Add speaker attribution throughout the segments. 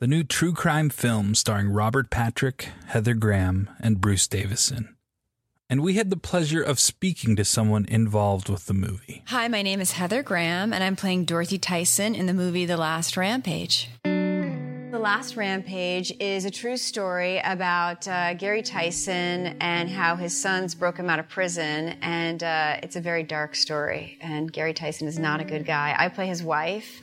Speaker 1: the new true crime film starring Robert Patrick, Heather Graham, and Bruce Davison. And we had the pleasure of speaking to someone involved with the movie.
Speaker 2: Hi, my name is Heather Graham, and I'm playing Dorothy Tyson in the movie The Last Rampage. The Last Rampage is a true story about uh, Gary Tyson and how his sons broke him out of prison. And uh, it's a very dark story. And Gary Tyson is not a good guy. I play his wife,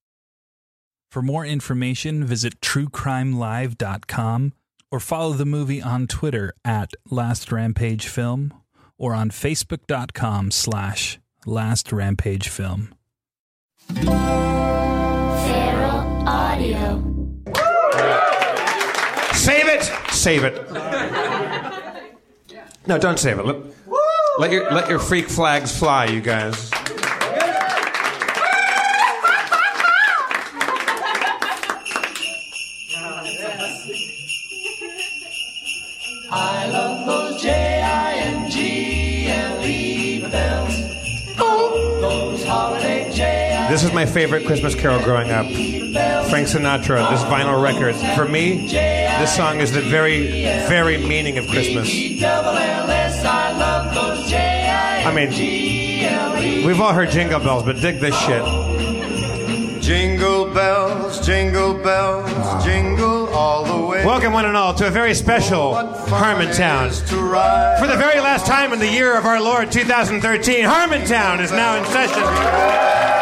Speaker 1: For more information, visit truecrimelive.com or follow the movie on Twitter at Last Rampage Film or on facebook.com slash Last Rampage Film.
Speaker 3: Feral Audio.
Speaker 4: Save it! Save it. No, don't save it. Let, let your let your freak flags fly, you guys. This is my favorite Christmas carol growing up. Frank Sinatra, this vinyl record. For me, this song is the very, very meaning of Christmas.
Speaker 5: I love those J-I-N-G-L-E
Speaker 4: I mean, we've all heard jingle bells, but dig this shit.
Speaker 6: Jingle bells jingle bells jingle all the way.
Speaker 4: Welcome, one and all, to a very special oh, Harmontown.
Speaker 6: To.
Speaker 4: For the very last time in the year of our Lord 2013, Harmontown is now in session.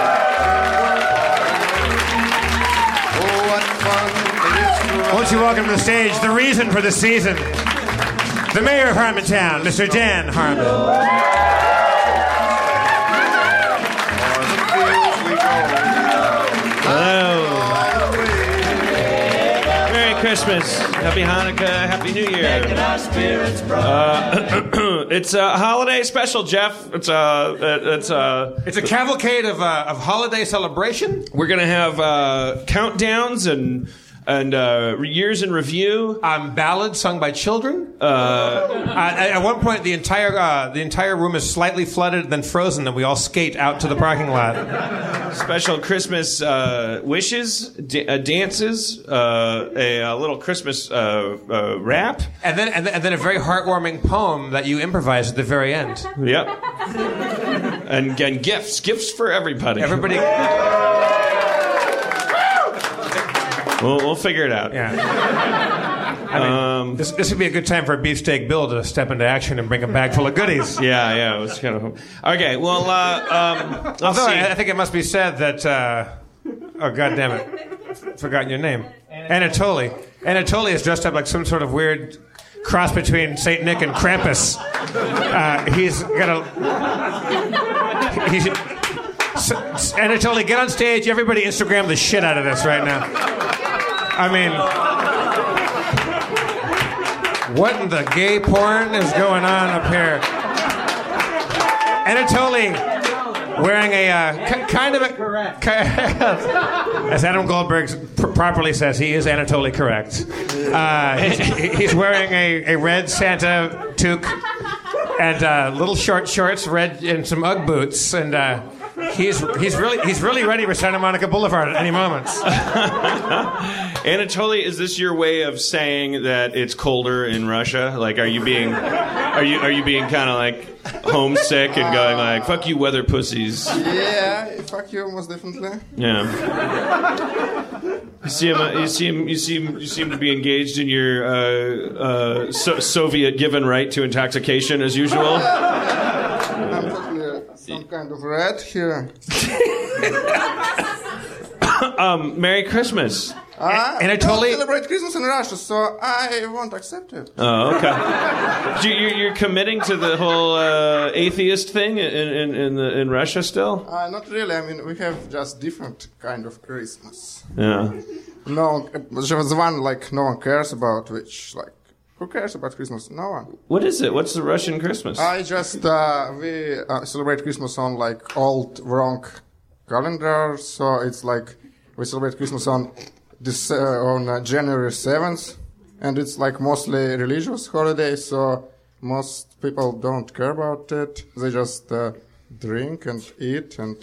Speaker 4: Won't you welcome to the stage the reason for the season, the mayor of Harmontown, Mr. Dan Harmon.
Speaker 7: Hello. Merry Christmas. Happy Hanukkah. Happy New Year. Uh, it's a holiday special, Jeff. It's a. It's a.
Speaker 4: It's a cavalcade of, uh, of holiday celebration.
Speaker 7: We're gonna have uh, countdowns and and uh, years in review.
Speaker 4: Um, ballads sung by children.
Speaker 7: Uh,
Speaker 4: at at one point, the entire uh, the entire room is slightly flooded, then frozen, and we all skate out to the parking lot.
Speaker 7: special Christmas uh, wishes, da- uh, dances, uh, a, a little Christmas uh, uh, rap.
Speaker 4: And then, and then and then a very heartwarming poem that you improvise at the very end.
Speaker 7: Yep. and, and gifts, gifts for everybody.
Speaker 4: Everybody,
Speaker 7: We'll, we'll figure it out.
Speaker 4: yeah. I mean,
Speaker 7: Um,
Speaker 4: this, this would be a good time for Beefsteak Bill to step into action and bring a bag full of goodies.
Speaker 7: Yeah, yeah, it was kind of. Okay, well, uh, um,
Speaker 4: Although. I, I think it must be said that, uh, oh god damn it, forgotten your name, Anatoly. Anatoly is dressed up like some sort of weird cross between Saint Nick and Krampus. Uh, he's got a. He's, Anatoly, get on stage. Everybody Instagram the shit out of this right now. I mean, what in the gay porn is going on up here? Anatoly wearing a uh, k- kind of a as Adam Goldberg pr- properly says, he is Anatoly correct. Uh, he's, he's wearing a, a red Santa toque and uh, little short shorts, red and some UGG boots, and uh, he's he's really he's really ready for Santa Monica Boulevard at any moment.
Speaker 7: Anatoly, is this your way of saying that it's colder in Russia? Like, are you being, are you are you being kind of like homesick and going like, "Fuck you, weather pussies"?
Speaker 6: Yeah, fuck you, most definitely.
Speaker 7: Yeah. You seem, you seem, you seem, you seem to be engaged in your uh, uh, so- Soviet given right to intoxication as usual.
Speaker 6: I'm totally some kind of red here.
Speaker 7: Um, Merry Christmas.
Speaker 6: Uh,
Speaker 4: and I
Speaker 6: don't
Speaker 4: totally-
Speaker 6: celebrate Christmas in Russia, so I won't accept it.
Speaker 7: Oh, okay. You- You're, you're committing to the whole uh, atheist thing in in in, the, in Russia still?
Speaker 6: Uh, not really. I mean, we have just different kind of Christmas.
Speaker 7: Yeah.
Speaker 6: No, there's one like no one cares about, which like who cares about Christmas? No one.
Speaker 7: What is it? What's the Russian Christmas?
Speaker 6: I just uh, we uh, celebrate Christmas on like old wrong calendar, so it's like we celebrate Christmas on this uh, on uh, January seventh, and it's like mostly religious holiday, so most people don't care about it. They just uh, drink and eat and.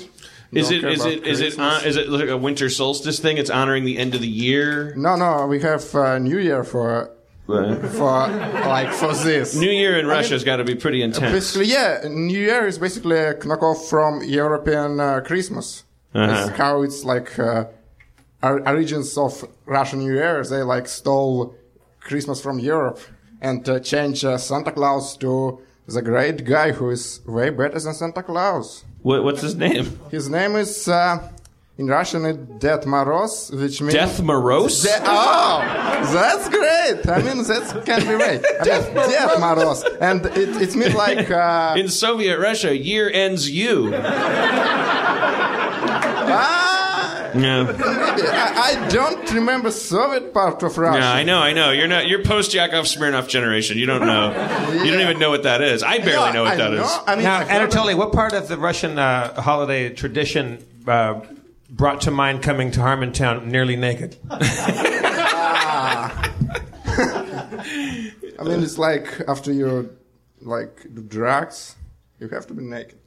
Speaker 7: Is it is it is it
Speaker 6: Christmas.
Speaker 7: on, is it like a winter solstice thing? It's honoring the end of the year.
Speaker 6: No, no, we have uh, New Year for for like for this.
Speaker 7: New Year in Russia's got to be pretty intense.
Speaker 6: Basically, yeah, New Year is basically a knockoff from European uh, Christmas.
Speaker 7: Uh-huh.
Speaker 6: It's how it's like uh, origins of Russian New Year. They like stole Christmas from Europe and uh, changed uh, Santa Claus to the great guy who is way better than Santa Claus.
Speaker 7: What, what's his name?
Speaker 6: His name is uh, in Russian it's Death Moroz, which means
Speaker 7: Death Moroz?
Speaker 6: De- oh, that's great. I mean, that can be right. I mean, Death Moroz, and it, it means like. Uh,
Speaker 7: In Soviet Russia, year ends you.
Speaker 6: ah,
Speaker 7: Yeah.
Speaker 6: maybe. I, I don't remember Soviet part of Russia.
Speaker 7: Yeah, I know, I know. You're not. You're post Yakov Smirnoff generation. You don't know. You don't even know what that is. I barely
Speaker 6: Yeah,
Speaker 7: know what
Speaker 6: I
Speaker 7: that is.
Speaker 6: know. I mean,
Speaker 4: Now, Anatoly, what part of the Russian uh, holiday tradition uh, brought to mind coming to Harmontown nearly naked?
Speaker 6: I mean, it's like after you like do drugs, you have to be naked.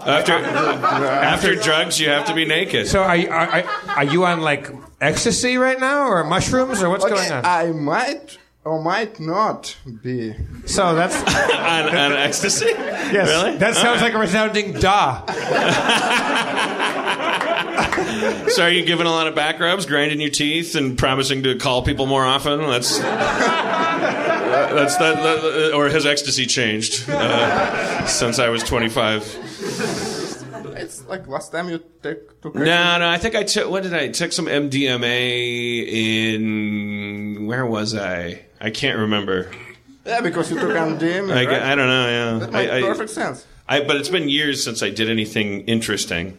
Speaker 7: After after drugs, you have to be naked.
Speaker 4: So, are you, are, are, are you on like ecstasy right now, or mushrooms, or what's going on?
Speaker 6: I might or might not be.
Speaker 4: so that's
Speaker 7: on, on ecstasy.
Speaker 4: yes,
Speaker 7: Really?
Speaker 4: that sounds like a resounding da.
Speaker 7: so are you giving a lot of back rubs, grinding your teeth, and promising to call people more often? That's that's that, that or has ecstasy changed uh, since I was 25?
Speaker 6: It's like last time you take took.
Speaker 7: No, no. I think I took. What did I took some MDMA in? Where was I? I can't remember.
Speaker 6: Yeah, because you took MDMA.
Speaker 7: I,
Speaker 6: right?
Speaker 7: I don't know. Yeah,
Speaker 6: That makes
Speaker 7: I, I-
Speaker 6: perfect sense.
Speaker 7: I, but it's been years since I did anything interesting.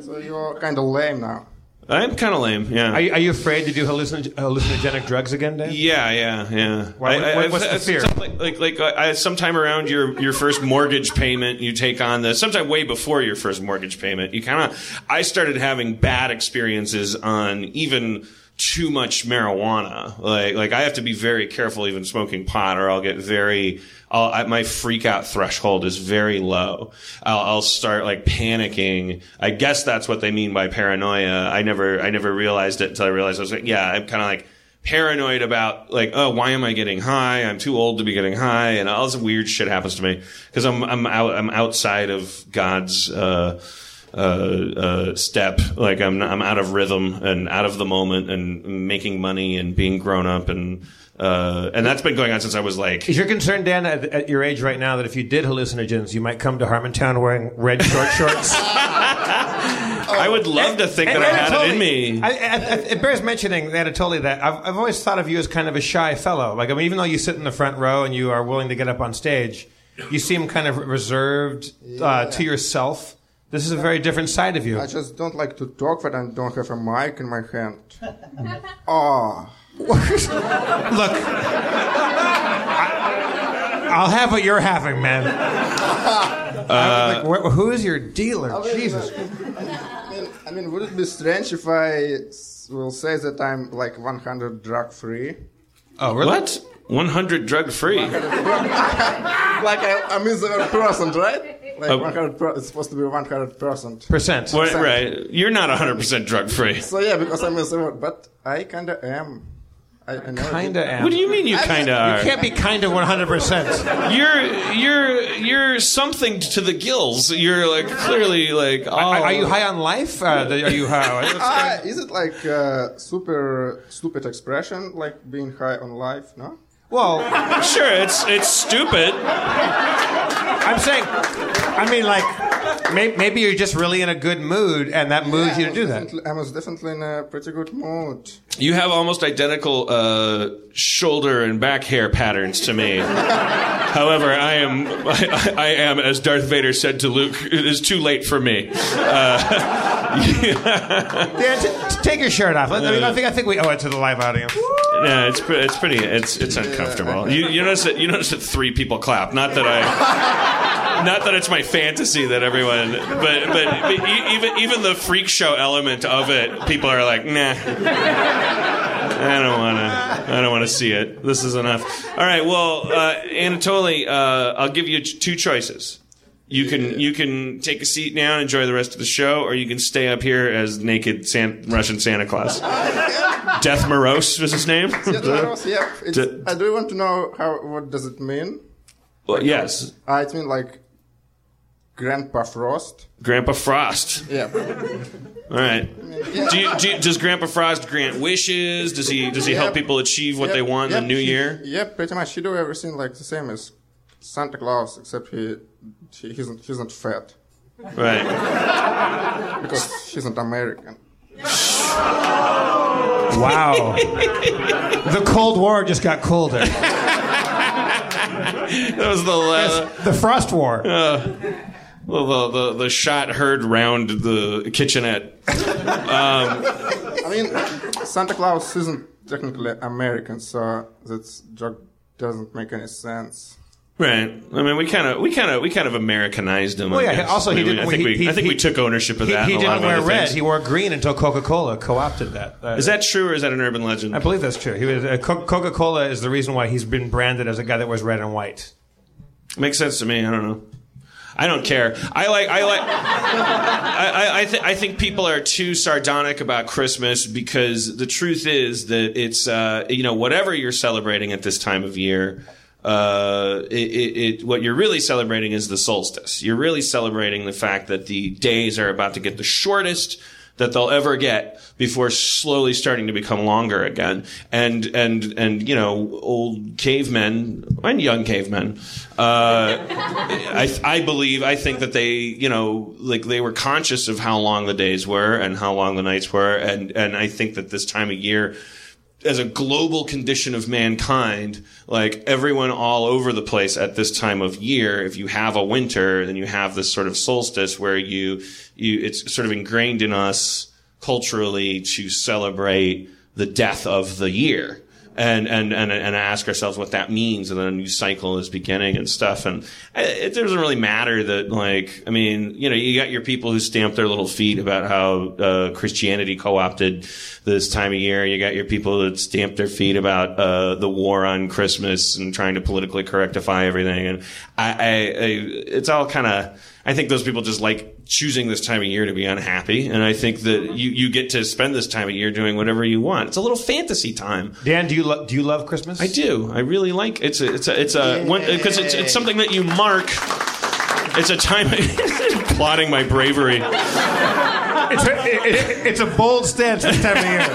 Speaker 6: So you're kind of lame now.
Speaker 7: I'm kind of lame. Yeah.
Speaker 4: Are you, are you afraid to do hallucin- hallucinogenic drugs again, Dan?
Speaker 7: Yeah, yeah, yeah.
Speaker 4: Why-
Speaker 7: I- I-
Speaker 4: what- what's
Speaker 7: I've-
Speaker 4: the fear?
Speaker 7: Like, like, like I, sometime around your your first mortgage payment, you take on the. Sometime way before your first mortgage payment, you kind of. I started having bad experiences on even too much marijuana. Like, like I have to be very careful even smoking pot, or I'll get very. I'll, I, my freak out threshold is very low. I'll, I'll start like panicking. I guess that's what they mean by paranoia. I never, I never realized it until I realized I was like, yeah, I'm kind of like paranoid about like, oh, why am I getting high? I'm too old to be getting high, and all this weird shit happens to me because I'm I'm out I'm outside of God's. Uh, uh, uh, step like I'm I'm out of rhythm and out of the moment and making money and being grown up and uh, and that's been going on since I was like
Speaker 4: Is your concern, Dan, at, at your age right now, that if you did hallucinogens, you might come to Harmontown wearing red short shorts?
Speaker 7: I would love to think that I had it in me.
Speaker 4: I, I, I, it bears mentioning, Anatoly, that I've, I've always thought of you as kind of a shy fellow. Like, I mean, even though you sit in the front row and you are willing to get up on stage, you seem kind of reserved uh, to yourself. This is a very different side of you.
Speaker 6: I just don't like to talk when I don't have a mic in my hand. Oh.
Speaker 4: Look, I, I'll have what you're having, man. Uh, I'm like, wh- who is your dealer? Jesus.
Speaker 6: I mean, I mean, would it be strange if I will say that I'm like 100 drug free?
Speaker 4: Oh, really?
Speaker 7: What? 100 drug free.
Speaker 6: like I, I'm miserable person, right? Like
Speaker 7: Uh,
Speaker 6: 100 per- it's supposed to be 100 percent.
Speaker 4: Percent.
Speaker 7: What, right. You're not 100% drug free.
Speaker 6: So yeah, because I'm miserable, but I kinda am. I, I
Speaker 4: Kinda am.
Speaker 7: What do you mean you kind of
Speaker 4: You
Speaker 7: are?
Speaker 4: can't be kind of 100%.
Speaker 7: You're you're you're something to the gills. You're like clearly like oh.
Speaker 4: Are, are you high on life? Uh, are you high?
Speaker 6: Ah, is it like uh, super stupid expression, like being high on life? No.
Speaker 4: Well,
Speaker 7: Sure, it's it's stupid.
Speaker 4: I'm saying, I mean, like, maybe you're just really in a good mood, and that moves you to do that.
Speaker 6: I was definitely in a pretty good mood.
Speaker 7: You have almost identical uh, shoulder and back hair patterns to me. However, I am I, I am as Darth Vader said to Luke. It is too late for me.
Speaker 4: Dan, t- t- take your shirt off. Let- I, mean, I think I think we owe it to the live audience.
Speaker 7: Yeah, it's pre- it's pretty it's it's uncomfortable. You you notice that you notice that three people clap. Not that I, not that it's my fantasy that everyone, but but, but e- even even the freak show element of it, people are like, nah. I don't want to. I don't want to see it. This is enough. All right. Well, uh, Anatoly, uh, I'll give you two choices. You can you can take a seat now and enjoy the rest of the show, or you can stay up here as naked San- Russian Santa Claus. Death Morose was his name.
Speaker 6: Yeah, that was- yeah. It's,
Speaker 7: D-
Speaker 6: I do want to know how. What does it mean?
Speaker 7: Well, yes,
Speaker 6: Ah, it means like Grandpa Frost.
Speaker 7: Grandpa Frost.
Speaker 6: Yeah.
Speaker 7: All right. Do you, do you- does Grandpa Frost grant wishes? Does he does he help people achieve what
Speaker 6: Yep,
Speaker 7: they want in the new year?
Speaker 6: Yep, pretty much. He do everything like the same as Santa Claus, except he, he he's not, he's not fat
Speaker 7: Right.
Speaker 6: because he's not American.
Speaker 4: Wow. the Cold War just got colder.
Speaker 7: That was the uh,
Speaker 4: The Frost War.
Speaker 7: the, the the the shot heard round the kitchenette.
Speaker 6: I mean, Santa Claus isn't technically American, so that joke doesn't make any sense.
Speaker 7: Right. I mean, we kind of we kind of we kind of Americanized him.
Speaker 4: Well,
Speaker 7: I
Speaker 4: yeah.
Speaker 7: guess.
Speaker 4: Also, he
Speaker 7: I mean,
Speaker 4: didn't.
Speaker 7: I think
Speaker 4: he,
Speaker 7: we
Speaker 4: he,
Speaker 7: I think
Speaker 4: he,
Speaker 7: we took ownership of
Speaker 4: he,
Speaker 7: that.
Speaker 4: He
Speaker 7: and a lot
Speaker 4: didn't
Speaker 7: of
Speaker 4: wear red.
Speaker 7: things.
Speaker 4: He wore green until Coca-Cola co-opted that. Uh,
Speaker 7: Is that true or is that an urban legend?
Speaker 4: I believe that's true. He was uh, Coca-Cola is the reason why he's been branded as a guy that wears red and white.
Speaker 7: Makes sense to me. I don't know. I don't care. I like. I like. I. I, th- I think people are too sardonic about Christmas because the truth is that it's uh, you know whatever you're celebrating at this time of year. Uh, it, it, it, what you're really celebrating is the solstice. You're really celebrating the fact that the days are about to get the shortest, that they'll ever get before slowly starting to become longer again. And and and you know, old cavemen and young cavemen. Uh, I I believe I think that they you know like they were conscious of how long the days were and how long the nights were, and and I think that this time of year as a global condition of mankind, like everyone all over the place at this time of year, if you have a winter, then you have this sort of solstice where you, you, it's sort of ingrained in us culturally to celebrate the death of the year. And, and, and, and ask ourselves what that means, and then a new cycle is beginning and stuff. And it doesn't really matter that, like, I mean, you know, you got your people who stamp their little feet about how uh, Christianity co-opted this time of year. You got your people that stamp their feet about uh, the war on Christmas and trying to politically correctify everything. And I, I, I it's all kind of. I think those people just like choosing this time of year to be unhappy, and I think that you, you get to spend this time of year doing whatever you want. It's a little fantasy time.
Speaker 4: Dan, do you lo- do you love Christmas?
Speaker 7: I do. I really like it's a it's a it's a because it's it's something that you mark. It's a time. plotting my bravery.
Speaker 4: It's a, it- it- it's a bold stance this time of year.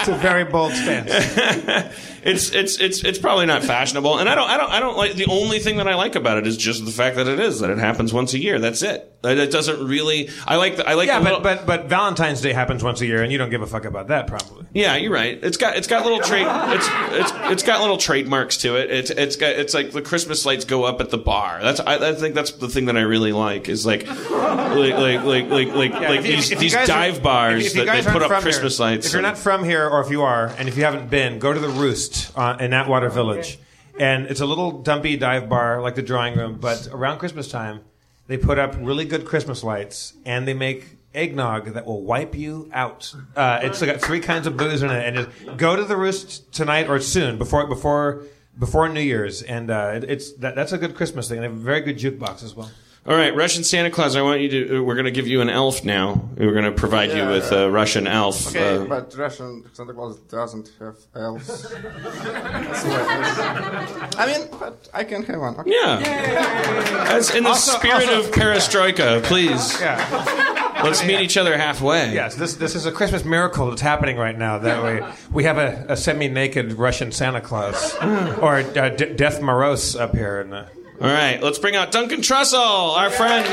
Speaker 4: It's a very bold stance.
Speaker 7: it's it's it's it's probably not fashionable, and I don't I don't I don't like the only thing that I like about it is just the fact that it is that it happens once a year. That's it. It doesn't really. I like the, I like
Speaker 4: Yeah, but,
Speaker 7: little-
Speaker 4: but but Valentine's Day happens once a year, and you don't give a fuck about that, probably.
Speaker 7: Yeah, you're right. It's got it's got little trade it's it's it's got little trademarks to it. It's it's got it's like the Christmas lights go up at the bar. That's I, I think that's the thing that I really like is like like like like like like, like
Speaker 4: If
Speaker 7: these
Speaker 4: you
Speaker 7: these
Speaker 4: guys are-
Speaker 7: dive bars
Speaker 4: if- if
Speaker 7: that they put up Christmas
Speaker 4: here-
Speaker 7: lights.
Speaker 4: If you're
Speaker 7: and-
Speaker 4: not from here, or if you are, and if you haven't been, go to the Roost uh, in Atwater Village, and it's a little dumpy dive bar like the drawing room. But around Christmas time, they put up really good Christmas lights, and they make eggnog that will wipe you out. Uh, it's got three kinds of booze in it, and just go to the Roost tonight or soon before before before New Year's, and uh, it, it's that, that's a good Christmas thing. And They have a very good jukebox as well.
Speaker 7: All right, Russian Santa Claus. I want you to. We're going to give you an elf now. We're going to provide you
Speaker 6: Yeah.
Speaker 7: with a Russian elf.
Speaker 6: Okay,
Speaker 7: Uh,
Speaker 6: but Russian Santa Claus doesn't have elves. I mean, but I can have one. Okay.
Speaker 7: yeah, That's in the
Speaker 4: Also-
Speaker 7: spirit
Speaker 4: also-
Speaker 7: of perestroika. Please,
Speaker 4: Yeah.
Speaker 7: let's meet each other halfway.
Speaker 4: Yes, this this is a Christmas miracle that's happening right now. That way, we have a, a semi-naked Russian Santa Claus or uh, D- Death Moroz up here. In the,
Speaker 7: All right, let's bring out Duncan Trussell, our friend.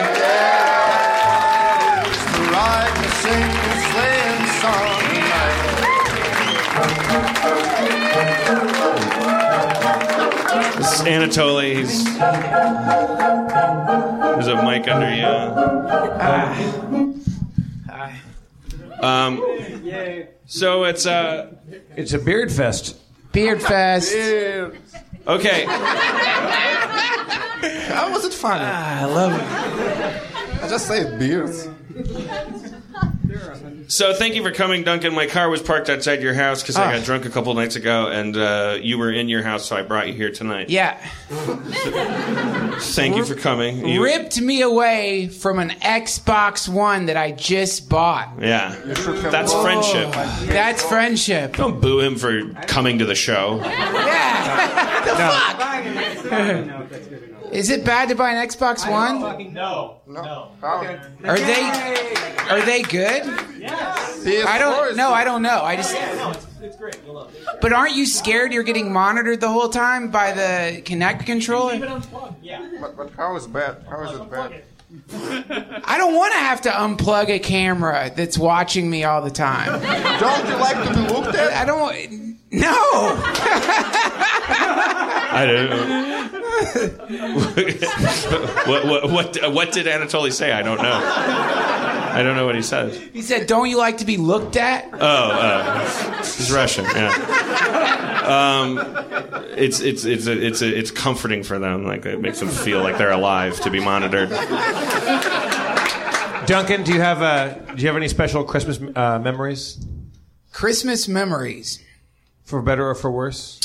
Speaker 6: Ride and sing the sleighing song tonight.
Speaker 7: This is Anatoly. He's there's a mic under you. Hi. Um, so it's uh,
Speaker 4: it's a beard fest.
Speaker 8: Beard Fest.
Speaker 7: Okay.
Speaker 6: How was it funny?
Speaker 8: Ah, I love it.
Speaker 6: I just say beards.
Speaker 7: So thank you for coming, Duncan. My car was parked outside your house because I
Speaker 8: Ah.
Speaker 7: got drunk a couple nights ago, and uh, you were in your house, so I brought you here tonight.
Speaker 8: Yeah.
Speaker 7: Thank you for coming. You-
Speaker 8: Ripped me away from an Xbox One that I just bought.
Speaker 7: Yeah, that's friendship.
Speaker 8: That's friendship.
Speaker 7: Don't boo him for coming to the show.
Speaker 8: Yeah. the fuck? Is it bad to buy an Xbox One?
Speaker 6: No. How?
Speaker 8: Are they are they good?
Speaker 6: PS4
Speaker 8: I don't
Speaker 6: know.
Speaker 8: no,
Speaker 6: good.
Speaker 8: I don't know. I just no. It's it's great. But aren't you scared you're getting monitored the whole time by the Kinect controller? Yeah.
Speaker 6: But, but how is bad? How is it bad?
Speaker 8: I don't want to have to unplug a camera that's watching me all the time.
Speaker 6: Don't you like to be looked at?
Speaker 8: I don't No.
Speaker 7: I don't what, what, what, what did Anatoly say? I don't know. I don't know what he says.
Speaker 8: He said, "Don't you like to be looked at?"
Speaker 7: Oh, uh, he's Russian. Yeah. Um, it's it's it's a, it's a, it's comforting for them. Like it makes them feel like they're alive to be monitored.
Speaker 4: Duncan, do you have uh, do you have any special Christmas uh, memories,
Speaker 8: Christmas memories.
Speaker 4: For better or for worse?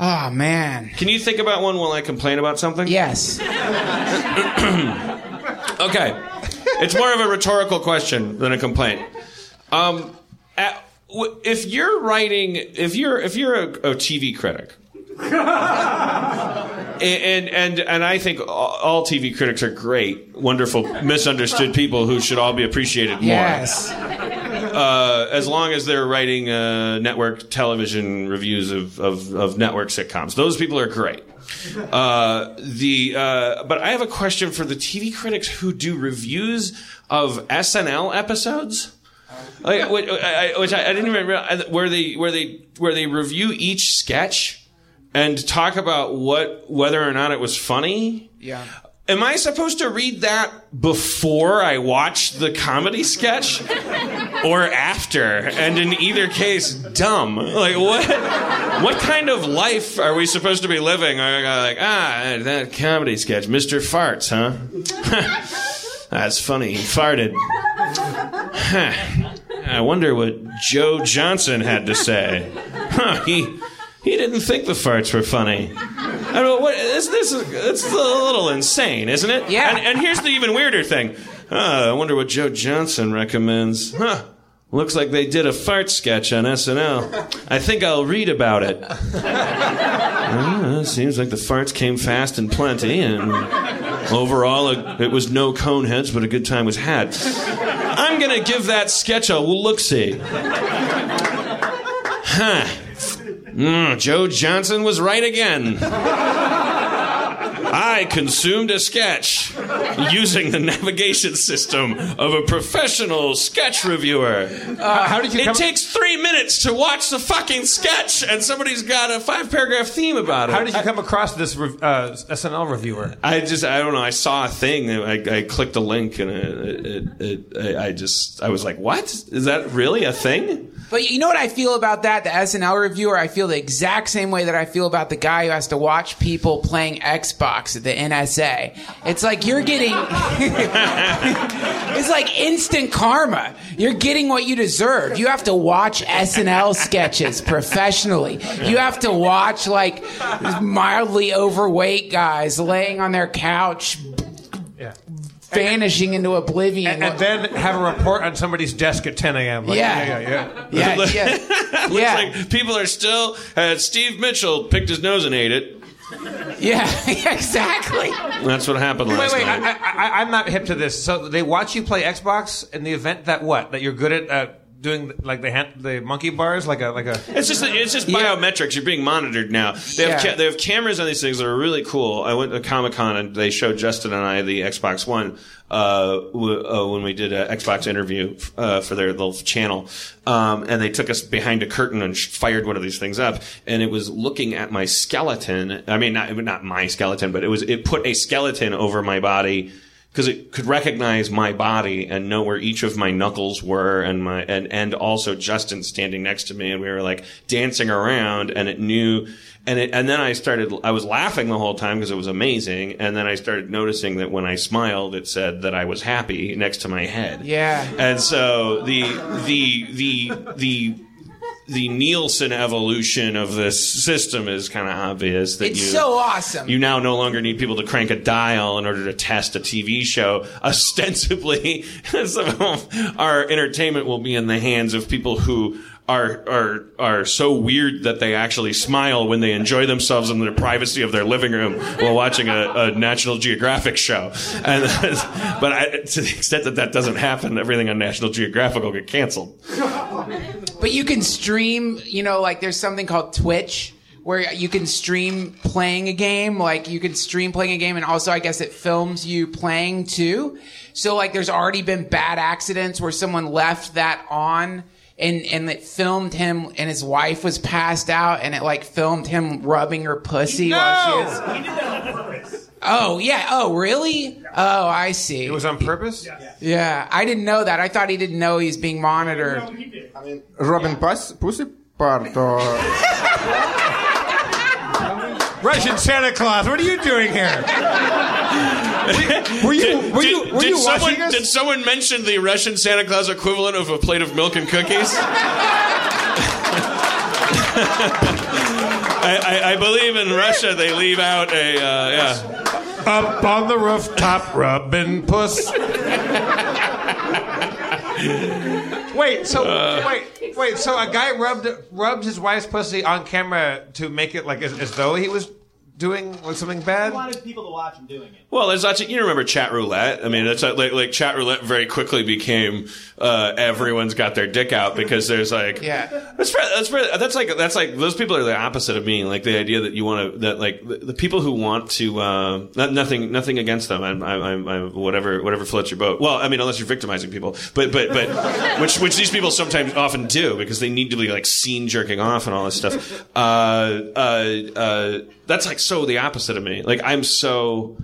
Speaker 8: Oh man.
Speaker 7: Can you think about one while I complain about something?
Speaker 8: Yes.
Speaker 7: Okay. It's more of a rhetorical question than a complaint. Um, at, w- if you're writing, if you're if you're a, a TV critic, and and and I think all all TV critics are great, wonderful, misunderstood people who should all be appreciated more.
Speaker 8: Yes.
Speaker 7: Uh, as long as they're writing uh, network television reviews of, of, of network sitcoms, those people are great. Uh, the uh, but I have a question for the TV critics who do reviews of SNL episodes. Like, which, I, which I didn't even realize where they where they where they review each sketch and talk about what whether or not it was funny.
Speaker 8: Yeah.
Speaker 7: Am I supposed to read that before I watch the comedy sketch or after? And in either case, dumb. Like what? What kind of life are we supposed to be living? Like ah that comedy sketch, Mr. Farts, huh? That's funny. He farted. I wonder what Joe Johnson had to say. Huh, he he didn't think the farts were funny. I don't know what this this is it's a little insane, isn't it?
Speaker 8: Yeah.
Speaker 7: And, and here's the even weirder thing. Huh, I wonder what Joe Johnson recommends. Huh. Looks like they did a fart sketch on SNL. I think I'll read about it. Ah, seems like the farts came fast and plenty, and overall it, it was no Coneheads, but a good time was had. I'm gonna give that sketch a look see. Huh. Mm, Joe Johnson was right again. I consumed a sketch using the navigation system of a professional sketch reviewer.
Speaker 4: Uh, how did you
Speaker 7: It takes three minutes to watch the fucking sketch, and somebody's got a five paragraph theme about it.
Speaker 4: how did you come across this uh, SNL reviewer?
Speaker 7: I just I don't know. I saw a thing. I, I clicked a link, and it, it, it, I just I was like, "What is that really a thing?"
Speaker 8: But you know what I feel about that? The SNL reviewer, I feel the exact same way that I feel about the guy who has to watch people playing Xbox at the NSA. It's like you're getting, it's like instant karma. You're getting what you deserve. You have to watch SNL sketches professionally. You have to watch like mildly overweight guys laying on their couch. Vanishing into oblivion.
Speaker 4: And, and then have a report on somebody's desk at 10 a.m. Like,
Speaker 8: Yeah.
Speaker 4: yeah, yeah, yeah.
Speaker 8: yeah, yeah,
Speaker 7: Looks
Speaker 8: yeah.
Speaker 7: like people are still. Uh, Steve Mitchell picked his nose and ate it.
Speaker 8: Yeah, exactly.
Speaker 7: That's what happened
Speaker 4: Wait,
Speaker 7: last
Speaker 4: wait,
Speaker 7: night.
Speaker 4: I, I, I'm not hip to this. So they watch you play Xbox in the event that what? That you're good at uh, doing like the hand, the monkey bars, like a like a.
Speaker 7: It's just it's just biometrics. You're being monitored now. They have
Speaker 8: Yeah.
Speaker 7: ca- they have cameras on these things that are really cool. I went to Comic Con and they showed Justin and I the Xbox One uh, w- uh, when we did an Xbox interview uh, for their little channel, um, and they took us behind a curtain and sh- fired one of these things up, and it was looking at my skeleton. I mean, not not my skeleton, but it was it put a skeleton over my body because it could recognize my body and know where each of my knuckles were and my and and also Justin standing next to me and we were like dancing around and it knew and it and then I started I was laughing the whole time because it was amazing and then I started noticing that when I smiled it said that I was happy next to my head
Speaker 8: Yeah.
Speaker 7: and so the the the the the Nielsen evolution of this system is kind of obvious that
Speaker 8: It's
Speaker 7: you
Speaker 8: so awesome.
Speaker 7: you now no longer need people to crank a dial in order to test a TV show. Ostensibly, our entertainment will be in the hands of people who are are are so weird that they actually smile when they enjoy themselves in the privacy of their living room while watching a, a National Geographic show. And but I, to the extent that that doesn't happen, everything on National Geographic will get canceled.
Speaker 8: But you can stream, you know, like there's something called Twitch where you can stream playing a game. Like you can stream playing a game and also I guess it films you playing too. So like there's already been bad accidents where someone left that on and, and it filmed him and his wife was passed out and it like filmed him rubbing her pussy no! while she was. Oh yeah. Oh really? Oh, I see.
Speaker 4: It was on purpose.
Speaker 8: Yeah, yeah. I didn't know that. I thought he didn't know he's being monitored. No, he did.
Speaker 6: I mean, Robin Puss, Pussy part or
Speaker 4: Russian Santa Claus, what are you doing here? were you were you
Speaker 7: Did,
Speaker 4: were
Speaker 7: did
Speaker 4: you
Speaker 7: someone,
Speaker 4: watching us?
Speaker 7: did someone mention the Russian Santa Claus equivalent of a plate of milk and cookies? I, I, I believe in Russia they leave out a uh, yeah.
Speaker 4: Up on the rooftop, rubbing puss. wait, so
Speaker 7: Uh.
Speaker 4: wait. Wait, so a guy rubbed rubbed his wife's pussy on camera to make it like as, as though he was doing something bad?
Speaker 9: I wanted people to watch him doing it.
Speaker 7: Well, there's lots of, you remember chat roulette. I mean, that's like, like chat roulette very quickly became uh, everyone's got their dick out because there's like
Speaker 8: Yeah.
Speaker 7: that's pre- that's pre- that's like that's like those people are the opposite of me. Like the idea that you want to that like the, the people who want to uh, not, nothing nothing against them. I'm, I'm, I'm, I'm whatever whatever floats your boat. Well, I mean, unless you're victimizing people, but but but which which these people sometimes often do because they need to be like seen jerking off and all this stuff. Uh, uh, uh, that's like so the opposite of me. Like I'm so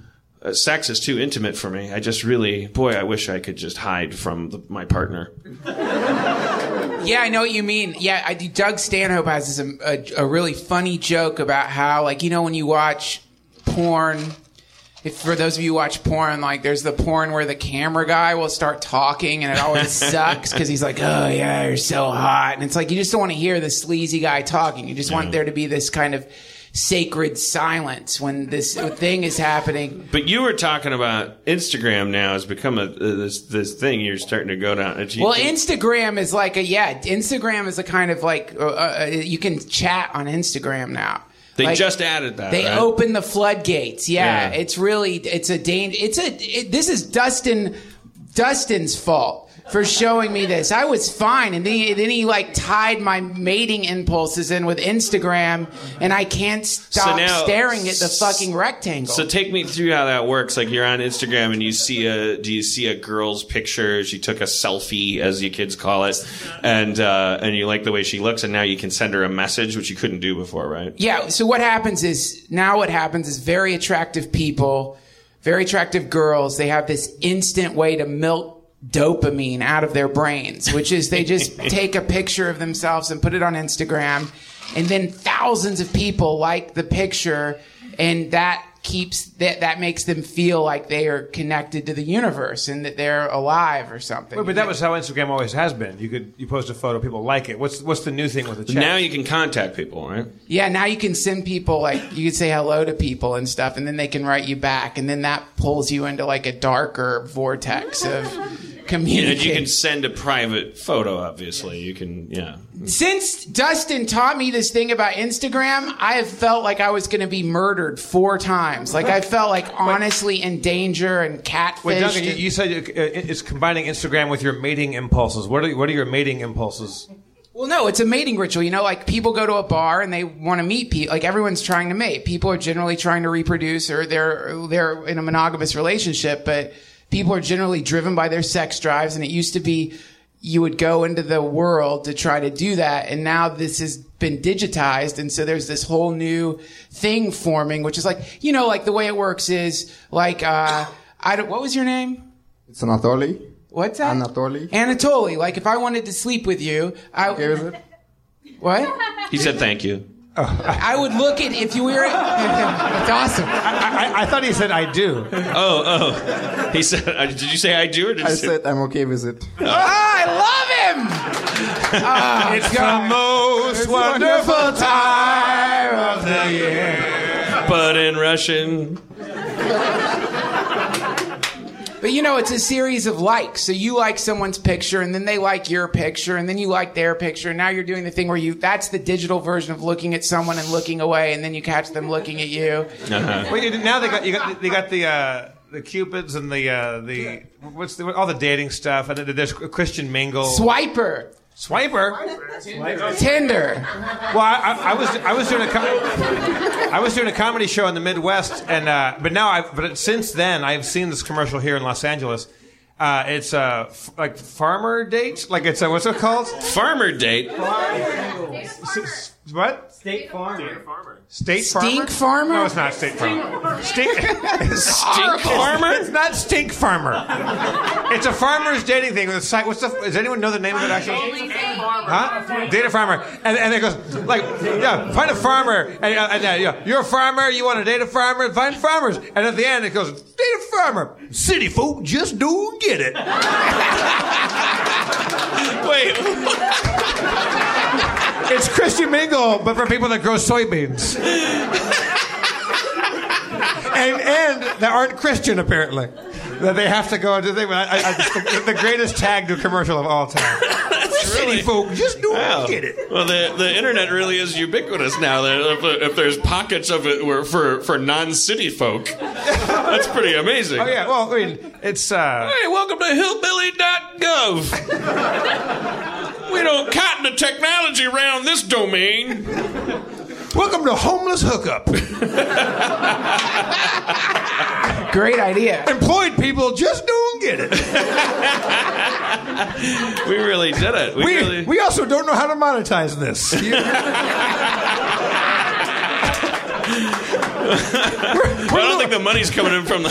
Speaker 7: uh, sex is too intimate for me. I just really, boy, I wish I could just hide from the, my partner.
Speaker 8: Yeah, I know what you mean. Yeah, I. Doug Stanhope has this, um, a, a really funny joke about how, like, you know, when you watch porn, if for those of you who watch porn, like, there's the porn where the camera guy will start talking and it always sucks because he's like, oh, yeah, you're so hot. And it's like, you just don't want to hear the sleazy guy talking. You just want there to be this kind of sacred silence when this thing is happening.
Speaker 7: But you were talking about Instagram now has become a uh, this this thing you're starting to go down. You
Speaker 8: Well, Instagram is like a yeah. Instagram is a kind of like uh, uh, you can chat on Instagram now.
Speaker 7: They
Speaker 8: Like,
Speaker 7: just added that.
Speaker 8: They
Speaker 7: right?
Speaker 8: open the floodgates. Yeah,
Speaker 7: Yeah.
Speaker 8: it's really it's a danger. It's a it, this is Dustin Dustin's fault for showing me this. I was fine, and then he, then he like tied my mating impulses in with Instagram, and I can't stop
Speaker 7: now-
Speaker 8: staring at the fucking rectangle.
Speaker 7: So take me through how that works. Like you're on Instagram and you see a do you see a girl's picture? She took a selfie, as you kids call it, and uh, and you like the way she looks, and now you can send her a message, which you couldn't do before, right?
Speaker 8: Yeah. So what happens is now what happens is very attractive people, very attractive girls, they have this instant way to milk dopamine out of their brains, which is they just take a picture of themselves and put it on Instagram and then thousands of people like the picture and that keeps that that makes them feel like they are connected to the universe and that they're alive or something.
Speaker 4: Wait, but that was how Instagram always has been. You could you post a photo, people like it. What's what's the new thing with the chat?
Speaker 7: Now you can contact people, right?
Speaker 8: Yeah, now you can send people like you can say hello to people and stuff, and then they can write you back, and then that pulls you into like a darker vortex of
Speaker 7: And
Speaker 8: communication.
Speaker 7: you can send a private photo. Obviously, you can. Yeah.
Speaker 8: Since Dustin taught me this thing about Instagram, I have felt like I was going to be murdered four times. Like I felt like honestly in danger and catfished.
Speaker 4: Wait, Duncan, you,
Speaker 8: and-
Speaker 4: you said uh, it's combining Instagram with your mating impulses. What are what are your mating impulses?
Speaker 8: Well, no, it's a mating ritual. You know, like people go to a bar and they want to meet people. Like everyone's trying to mate. People are generally trying to reproduce or they're they're in a monogamous relationship, but people are generally driven by their sex drives. And it used to be you would go into the world to try to do that, and now this has been digitized, and so there's this whole new thing forming, which is like you know, like the way it works is like uh, I don't. What was your name?
Speaker 6: It's Anatoly.
Speaker 8: What's that?
Speaker 6: Anatoly.
Speaker 8: Anatoly. Like if I wanted to sleep with you, I
Speaker 6: Okay with it?
Speaker 8: what?
Speaker 7: He said thank you.
Speaker 8: I would look at if you were. That's awesome.
Speaker 4: I, I, I thought he said I do.
Speaker 7: Oh, oh. He said. uh, Did you say I do or did you
Speaker 6: I
Speaker 7: say?
Speaker 6: said I'm okay with it.
Speaker 8: Ah, I love him. Oh,
Speaker 4: It's
Speaker 8: God.
Speaker 4: the most wonderful time of the year.
Speaker 7: But in Russian.
Speaker 8: But you know, it's a series of likes. So you like someone's picture, and then they like your picture, and then you like their picture. And now you're doing the thing where you. That's the digital version of looking at someone and looking away, and then you catch them looking at you.
Speaker 7: Uh-huh.
Speaker 4: You- now they got you got they got the uh, the cupids and the uh, the what's the, all the dating stuff and there's Christian Mingle.
Speaker 8: Swiper,
Speaker 4: Swiper.
Speaker 8: Tinder.
Speaker 4: Well, I, I, I was I was doing a com- I was doing a comedy show in the Midwest, and uh, but now I but since then I've seen this commercial here in Los Angeles. Uh, it's uh, f- like farmer date, like it's a, what's it called?
Speaker 7: Farmer date.
Speaker 4: What?
Speaker 9: State Farm.
Speaker 4: State farmer?
Speaker 8: Stink farmer?
Speaker 4: No, it's not state farmer. Stink.
Speaker 7: Stink farmer.
Speaker 4: It's not stink farmer. It's a farmer's dating thing. With a site. What's the? Does anyone know the name of it actually? Huh? Data farmer. And, and it goes like, yeah, find a farmer. And, uh, and uh, yeah, you're a farmer. You want to date a farmer? Find farmers. And at the end, it goes, date a farmer. City folk just don't get it.
Speaker 7: Wait.
Speaker 4: It's Christian Mingle, but for people that grow soybeans. and and that aren't Christian apparently. That they have to go into the. I, the, the greatest tag to commercial of all time.
Speaker 8: Christian
Speaker 4: city folk just don't
Speaker 7: Wow.
Speaker 4: get it.
Speaker 7: Well, the, the internet really is ubiquitous now. If, if there's pockets of it for for non-city folk, that's pretty amazing.
Speaker 4: Oh yeah, well, I mean, it's uh,
Speaker 7: Hey, welcome to hillbilly.gov. we don't cotton the technology around this domain.
Speaker 4: Welcome to homeless hookup.
Speaker 8: Great idea.
Speaker 4: Employed people just don't get it.
Speaker 7: We really did it. We,
Speaker 4: We
Speaker 7: really.
Speaker 4: we also don't know how to monetize this.
Speaker 7: I don't think the money's coming in from the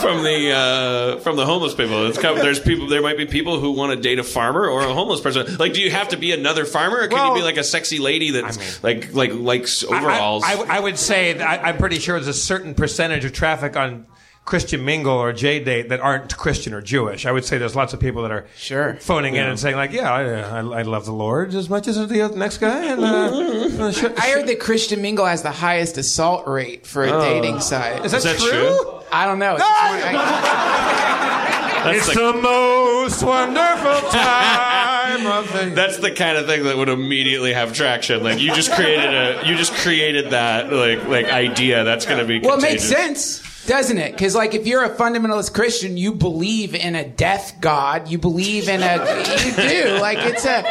Speaker 7: from the uh, from the homeless people. Come, there's people. There might be people who want to date a farmer or a homeless person. Like, do you have to be another farmer, or can
Speaker 4: Well,
Speaker 7: you be like a sexy lady that's like like likes overalls?
Speaker 4: I, I, I would say that I, I'm pretty sure there's a certain percentage of traffic on Christian Mingle or J Date that aren't Christian or Jewish. I would say there's lots of people that are
Speaker 8: Sure.
Speaker 4: phoning in and saying like, yeah, I, I, I love the Lord as much as the next guy. And, uh, uh, sh-
Speaker 8: I heard that Christian Mingle has the highest assault rate for a dating site.
Speaker 4: is that,
Speaker 7: Is that
Speaker 4: true?
Speaker 7: true?
Speaker 8: I don't know. It's just
Speaker 7: that's,
Speaker 4: It's
Speaker 7: the,
Speaker 4: the most wonderful time of the
Speaker 7: that's the kind of thing that would immediately have traction. Like you just created a you just created that like like idea that's going to be.
Speaker 8: well, it makes sense, doesn't it? Because like if you're a fundamentalist Christian, you believe in a death god. You believe in a you do like it's a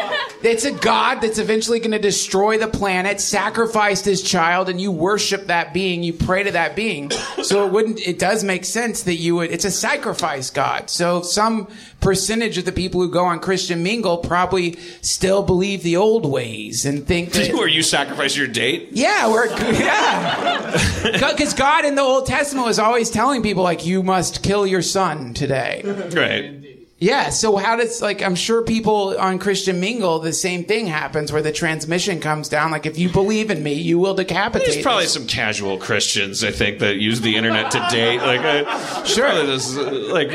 Speaker 8: it's a god that's eventually going to destroy the planet, sacrificed his child, and you worship that being. You pray to that being. So it wouldn't. It does make sense that you would. It's a sacrifice god. So some percentage of the people who go on Christian Mingle probably still believe the old ways and think that.
Speaker 7: Where you sacrifice your date?
Speaker 8: Yeah, we're yeah. Because God in the Old Testament was always telling people like, "You must kill your son today."
Speaker 7: Right.
Speaker 8: Yeah. So how does like I'm sure people on Christian Mingle the same thing happens where the transmission comes down. Like if you believe in me, you will decapitate.
Speaker 7: There's probably
Speaker 8: this.
Speaker 7: some casual Christians, I think, that use the internet to date. Like, uh,
Speaker 8: Sure.
Speaker 7: this, like,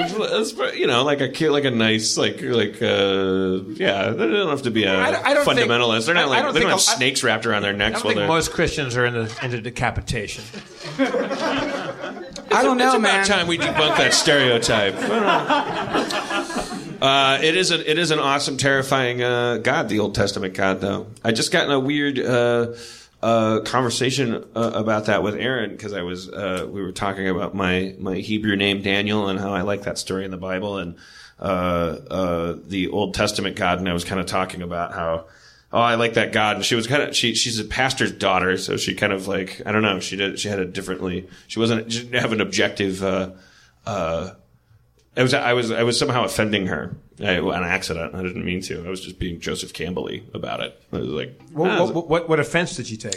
Speaker 7: you know, like a kid, like a nice, like, like, uh, yeah. They don't have to be a
Speaker 4: I don't- I don't think-
Speaker 7: fundamentalist. They're not like
Speaker 4: don't
Speaker 7: they don't have snakes wrapped around their
Speaker 4: I
Speaker 7: necks
Speaker 4: don't
Speaker 7: while
Speaker 4: think most Christians are into, into decapitation.
Speaker 8: I don't know,
Speaker 7: it's about time we debunk that stereotype. Uh, it is a, it is an awesome, terrifying uh, God, the Old Testament God. Though I just got in a weird uh, uh, conversation uh, about that with Erin because I was uh, we were talking about my my Hebrew name Daniel and how I like that story in the Bible and uh, uh, the Old Testament God, and I was kind of talking about how. Oh, I like that God, and she was kind of she. She's a pastor's daughter, so she kind of like I don't know. She did. She had a differently. She wasn't. She didn't have an objective. I was I was I was somehow offending her I, on accident. I didn't mean to. I was just being Joseph Campbell-y about it. I was like,
Speaker 4: What,
Speaker 7: ah,
Speaker 4: what, what, what offense did you take?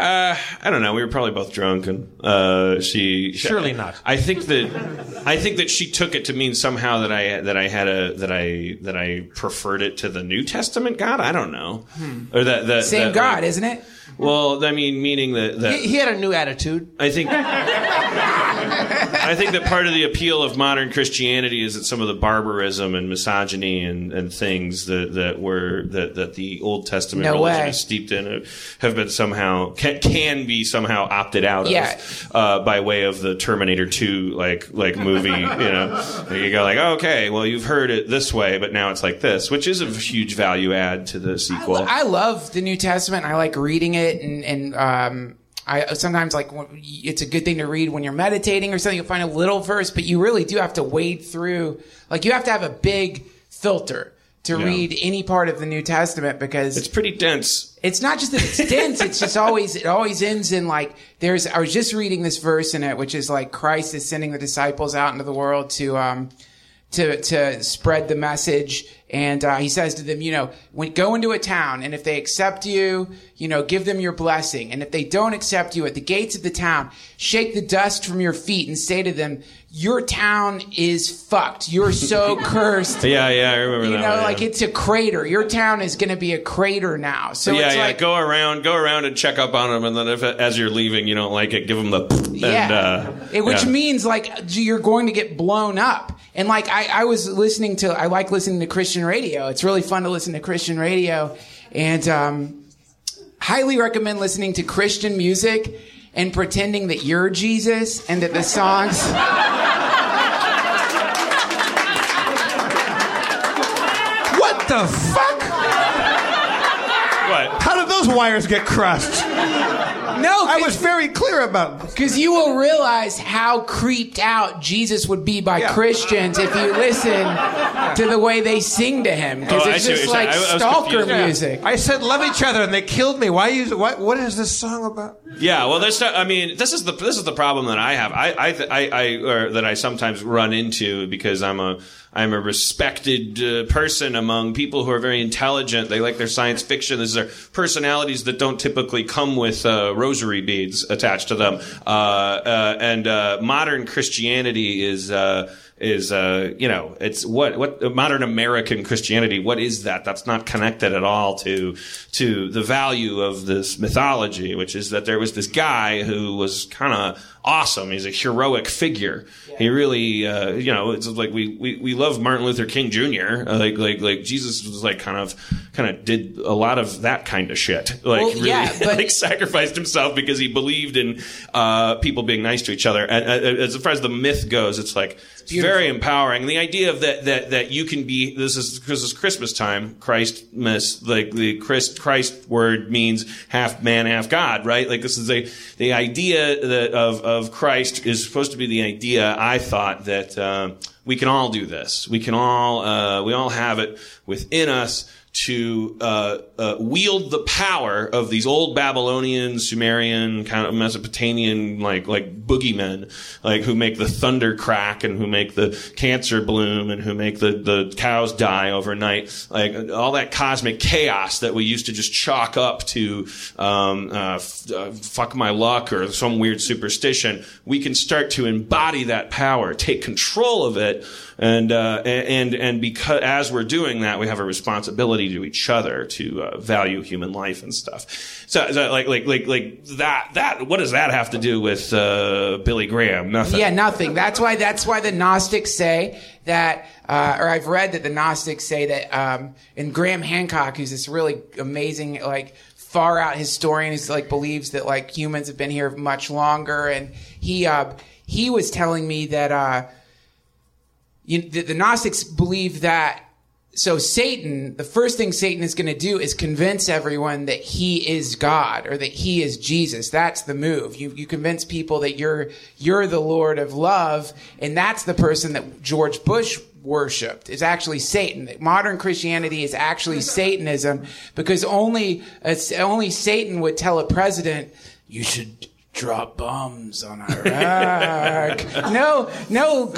Speaker 7: uh, I don't know. We were probably both drunk, and uh, she
Speaker 4: Surely not.
Speaker 7: I think that I think that she took it to mean somehow that I that I had a that I that I preferred it to the New Testament God. I don't know, or that that
Speaker 8: Same
Speaker 7: that,
Speaker 8: God,
Speaker 7: like-
Speaker 8: isn't it?
Speaker 7: well, I mean, meaning that that
Speaker 9: He, he had a new attitude.
Speaker 7: I think I think that part of the appeal of modern Christianity is that some of the barbarism and misogyny and, and things that, that were that, that the Old Testament
Speaker 8: No
Speaker 7: religion
Speaker 8: way.
Speaker 7: is steeped in have been somehow can, can be somehow opted out
Speaker 8: Yeah.
Speaker 7: of uh, by way of the Terminator 2 like like movie. you know, you go like, okay, well you've heard it this way, but now it's like this, which is a huge value add to the sequel.
Speaker 8: I love the New Testament. I like reading it, and and um, I sometimes like it's a good thing to read when you're meditating or something. You'll find a little verse, but you really do have to wade through. Like you have to have a big filter to
Speaker 7: Yeah.
Speaker 8: read any part of the New Testament because
Speaker 7: it's pretty dense.
Speaker 8: it's not just that it's dense it's just always it always ends in like there's i was just reading this verse in it which is like christ is sending the disciples out into the world to um to to spread the message and uh, he says to them you know when go into a town and if they accept you you know give them your blessing and if they don't accept you at the gates of the town shake the dust from your feet and say to them your town is fucked you're so cursed
Speaker 7: Yeah, yeah, I remember
Speaker 8: you
Speaker 7: that.
Speaker 8: know
Speaker 7: one,
Speaker 8: like
Speaker 7: yeah.
Speaker 8: it's a crater your town is going to be a crater now so
Speaker 7: yeah,
Speaker 8: it's
Speaker 7: yeah.
Speaker 8: like
Speaker 7: go around, go around and check up on them, and then if as you're leaving you don't like it, give them the. And,
Speaker 8: Yeah.
Speaker 7: uh,
Speaker 8: It- which
Speaker 7: yeah.
Speaker 8: means like you're going to get blown up. And like I, I was listening to, I like listening to Christian radio. It's really fun to listen to Christian radio, and um, highly recommend listening to Christian music and pretending that you're Jesus and that the songs.
Speaker 4: What the fuck?
Speaker 7: What?
Speaker 4: How did those wires get crossed?
Speaker 8: No,
Speaker 4: I was very clear about this.
Speaker 8: Because you will realize how creeped out Jesus would be by
Speaker 4: Yeah.
Speaker 8: Christians if you listen to the way they sing to him. Because
Speaker 7: Oh, I
Speaker 8: it's
Speaker 7: see what
Speaker 8: just
Speaker 7: you're saying.
Speaker 8: like
Speaker 7: I- I was
Speaker 8: stalker
Speaker 7: confused. Yeah.
Speaker 8: music.
Speaker 4: I said love each other and they killed me. Why you? What? What is this song about?
Speaker 7: Yeah, well, there's. No, I mean, this is the this is the problem that I have. I I I, I or that I sometimes run into because I'm a I'm a respected uh, person among people who are very intelligent. They like their science fiction. These are personalities that don't typically come with uh, rosary beads attached to them. Uh, uh, and uh, modern Christianity is. Is uh, you know it's what what modern American Christianity what is that? That's not connected at all to to the value of this mythology which is that there was this guy who was kind of awesome. He's a heroic figure. He really uh, you know it's like we, we we love Martin Luther King Jr. Uh, like like like Jesus was like kind of kind of did a lot of that kind of shit. Like
Speaker 8: Well,
Speaker 7: really
Speaker 8: yeah, but-
Speaker 7: like sacrificed himself because he believed in uh, people being nice to each other. And, as far as the myth goes it's like it's very empowering. And the idea of that that that you can be this is because it's Christmas time. Christmas, like the Christ Christ word means half man, half God, right? Like this is a the idea that of of Christ is supposed to be the idea. I thought that uh, we can all do this. We can all uh, we all have it within us to uh, uh, wield the power of these old Babylonian, Sumerian, kind of Mesopotamian, like like boogeymen, like who make the thunder crack and who make the cancer bloom and who make the the cows die overnight, like all that cosmic chaos that we used to just chalk up to um, uh, f- uh, fuck my luck or some weird superstition. We can start to embody that power, take control of it and uh, and and because as we're doing that, we have a responsibility to each other to uh, value human life and stuff. So, so like like like like that that what does that have to do with uh, Billy Graham? Nothing.
Speaker 8: Yeah, nothing. That's why. That's why the Gnostics say that, uh, or I've read that the Gnostics say that. Um, and Graham Hancock, who's this really amazing, like far out historian, who's like believes that like humans have been here much longer, and he uh, he was telling me that uh, you, the, the Gnostics believe that. So Satan, the first thing Satan is going to do is convince everyone that he is God or that he is Jesus. That's the move. You you convince people that you're you're the Lord of love, and that's the person that George Bush worshipped is actually Satan. Modern Christianity is actually Satanism because only it's, only Satan would tell a president you should drop bombs on Iraq. no, no,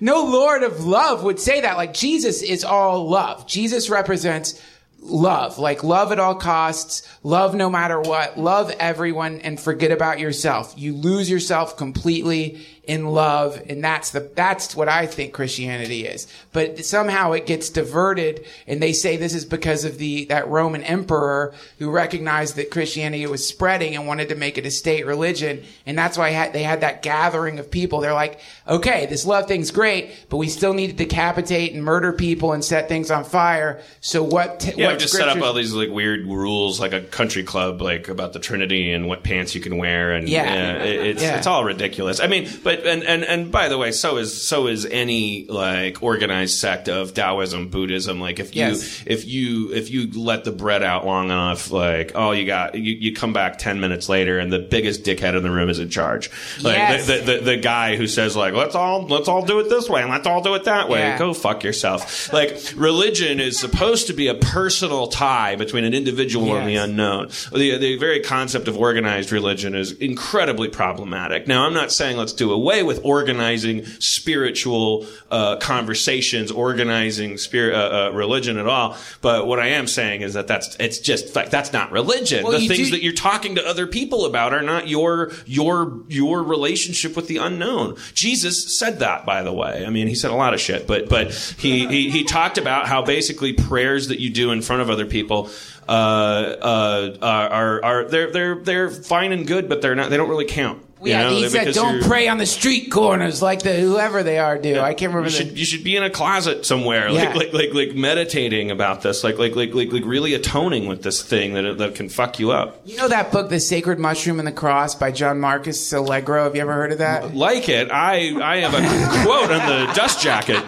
Speaker 8: no Lord of love would say that. Like Jesus is all love. Jesus represents love, like love at all costs, love no matter what, love everyone and forget about yourself. You lose yourself completely in love and that's the that's what I think Christianity is. But somehow it gets diverted and they say this is because of the that Roman emperor who recognized that Christianity was spreading and wanted to make it a state religion and that's why had, they had that gathering of people. They're like, "Okay, this love thing's great, but we still need to decapitate and murder people and set things on fire." So what t-
Speaker 7: Yeah,
Speaker 8: what
Speaker 7: just set up all these like weird rules, like a country club, like about the Trinity and what pants you can wear, and
Speaker 8: Yeah.
Speaker 7: it- it's
Speaker 8: Yeah.
Speaker 7: it's all ridiculous. I mean, but and and and by the way, so is so is any like organized sect of Taoism, Buddhism. Like if you
Speaker 8: Yes.
Speaker 7: if you if you let the bread out long enough, like oh you got you, you come back ten minutes later and the biggest dickhead in the room is in charge. Like
Speaker 8: Yes.
Speaker 7: the, the, the the guy who says like let's all let's all do it this way and let's all do it that way.
Speaker 8: Yeah.
Speaker 7: Go fuck yourself. Like religion is supposed to be a personal tie between an individual and the unknown. The the very concept of organized religion is incredibly problematic. Now I'm not saying let's do away with organizing spiritual uh, conversations, organizing spirit uh, uh, religion at all. But what I am saying is that that's it's just like that's not religion.
Speaker 8: Well,
Speaker 7: the things
Speaker 8: do-
Speaker 7: that you're talking to other people about are not your your your relationship with the unknown. Jesus said that, by the way. I mean, he said a lot of shit, but but he he, he talked about how basically prayers that you do in front of other people uh, uh, are, are are they're they're they're fine and good, but they're not. They don't really count. You
Speaker 8: Yeah,
Speaker 7: know,
Speaker 8: he said, "Don't pray on the street corners like the whoever they are do." I can't remember
Speaker 7: You
Speaker 8: the.
Speaker 7: should, you should be in a closet somewhere,
Speaker 8: Yeah.
Speaker 7: like, like like like meditating about this, like like like like like really atoning with this thing that that can fuck you up.
Speaker 8: You know that book, The Sacred Mushroom and the Cross, by John Marcus Allegro. Have you ever heard of that?
Speaker 7: Like it, I I have a quote on the dust jacket.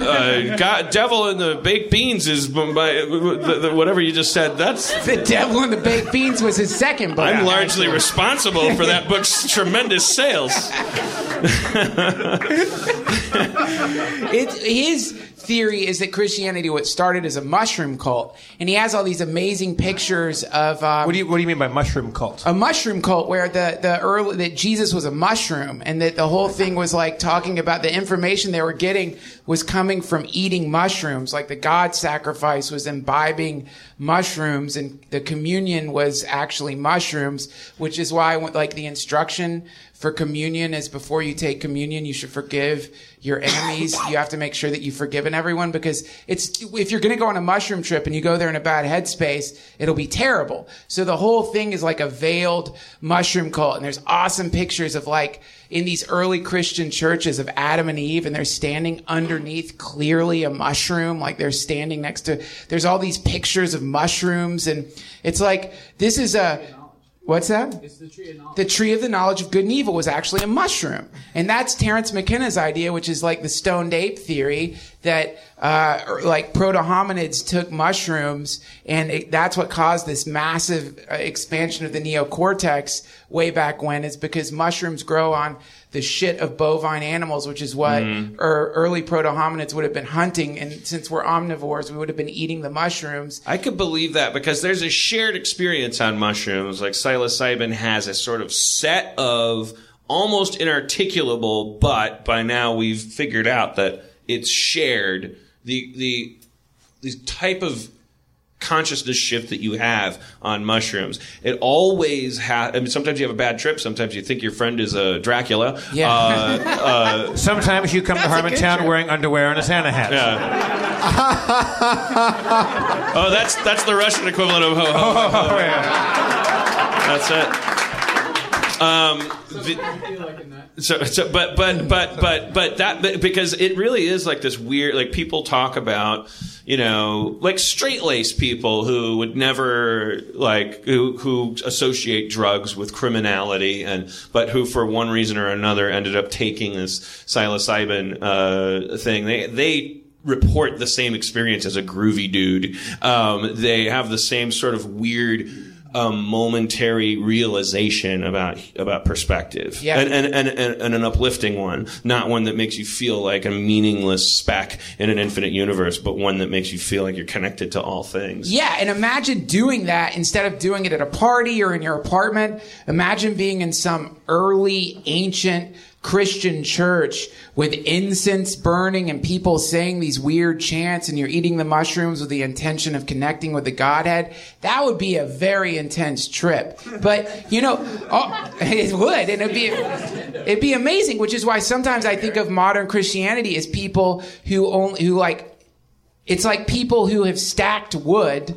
Speaker 7: Uh, God, devil in the baked beans is my, the, the, whatever you just said. That's
Speaker 8: The Devil in the Baked Beans was his second book.
Speaker 7: I'm largely
Speaker 8: actually.
Speaker 7: responsible for that book's tremendous sales.
Speaker 8: It, his theory is that Christianity what started as a mushroom cult, and he has all these amazing pictures of. Um,
Speaker 4: What do you What do you mean by mushroom cult?
Speaker 8: a mushroom cult where the the early that Jesus was a mushroom and that the whole thing was like talking about the information they were getting was coming from eating mushrooms like the god sacrifice was imbibing mushrooms and the communion was actually mushrooms which is why like the instruction for communion is before you take communion you should forgive your enemies. You have to make sure that you've forgiven everyone because it's if you're going to go on a mushroom trip and you go there in a bad headspace it'll be terrible. So the whole thing is like a veiled mushroom cult. And there's awesome pictures of like in these early christian churches of adam and eve and they're standing underneath clearly a mushroom like they're standing next to there's all these pictures of mushrooms and it's like this is a What's that? It's the tree of knowledge. The tree of the knowledge of good and evil was actually a mushroom. And that's Terence McKenna's idea, which is like the stoned ape theory that, uh, like proto hominids took mushrooms and it, that's what caused this massive uh, expansion of the neocortex way back when is because mushrooms grow on the shit of bovine animals, which is what er, early proto hominids would have been hunting. And since we're omnivores, we would have been eating the mushrooms.
Speaker 7: I could believe that because there's a shared experience on mushrooms. Like psilocybin has a sort of set of almost inarticulable, but by now we've figured out that it's shared. The the the type of consciousness shift that you have on mushrooms. It always has. I mean, sometimes you have a bad trip. Sometimes you think your friend is a Dracula.
Speaker 4: Yeah.
Speaker 7: Uh, uh,
Speaker 4: Sometimes you come to
Speaker 7: That's a
Speaker 4: Harmontown wearing underwear and a Santa hat. Yeah.
Speaker 7: oh, that's that's the Russian equivalent of ho ho. ho, ho. That's it. Um, the- so, so, but, but, but, but, but that, because it really is like this weird, like people talk about, you know, like straight laced people who would never, like, who, who associate drugs with criminality and, but who for one reason or another ended up taking this psilocybin, uh, thing. They, they, report the same experience as a groovy dude. Um, they have the same sort of weird, um, momentary realization about about perspective,
Speaker 8: Yeah.
Speaker 7: and, and, and, and an uplifting one, not one that makes you feel like a meaningless speck in an infinite universe, but one that makes you feel like you're connected to all things.
Speaker 8: Yeah, and imagine doing that instead of doing it at a party or in your apartment. Imagine being in some early ancient Christian church with incense burning and people saying these weird chants and you're eating the mushrooms with the intention of connecting with the Godhead. That would be a very intense trip. But, you know, oh, it would, and it'd be, it'd be amazing, which is why sometimes I think of modern Christianity as people who only, who like, it's like people who have stacked wood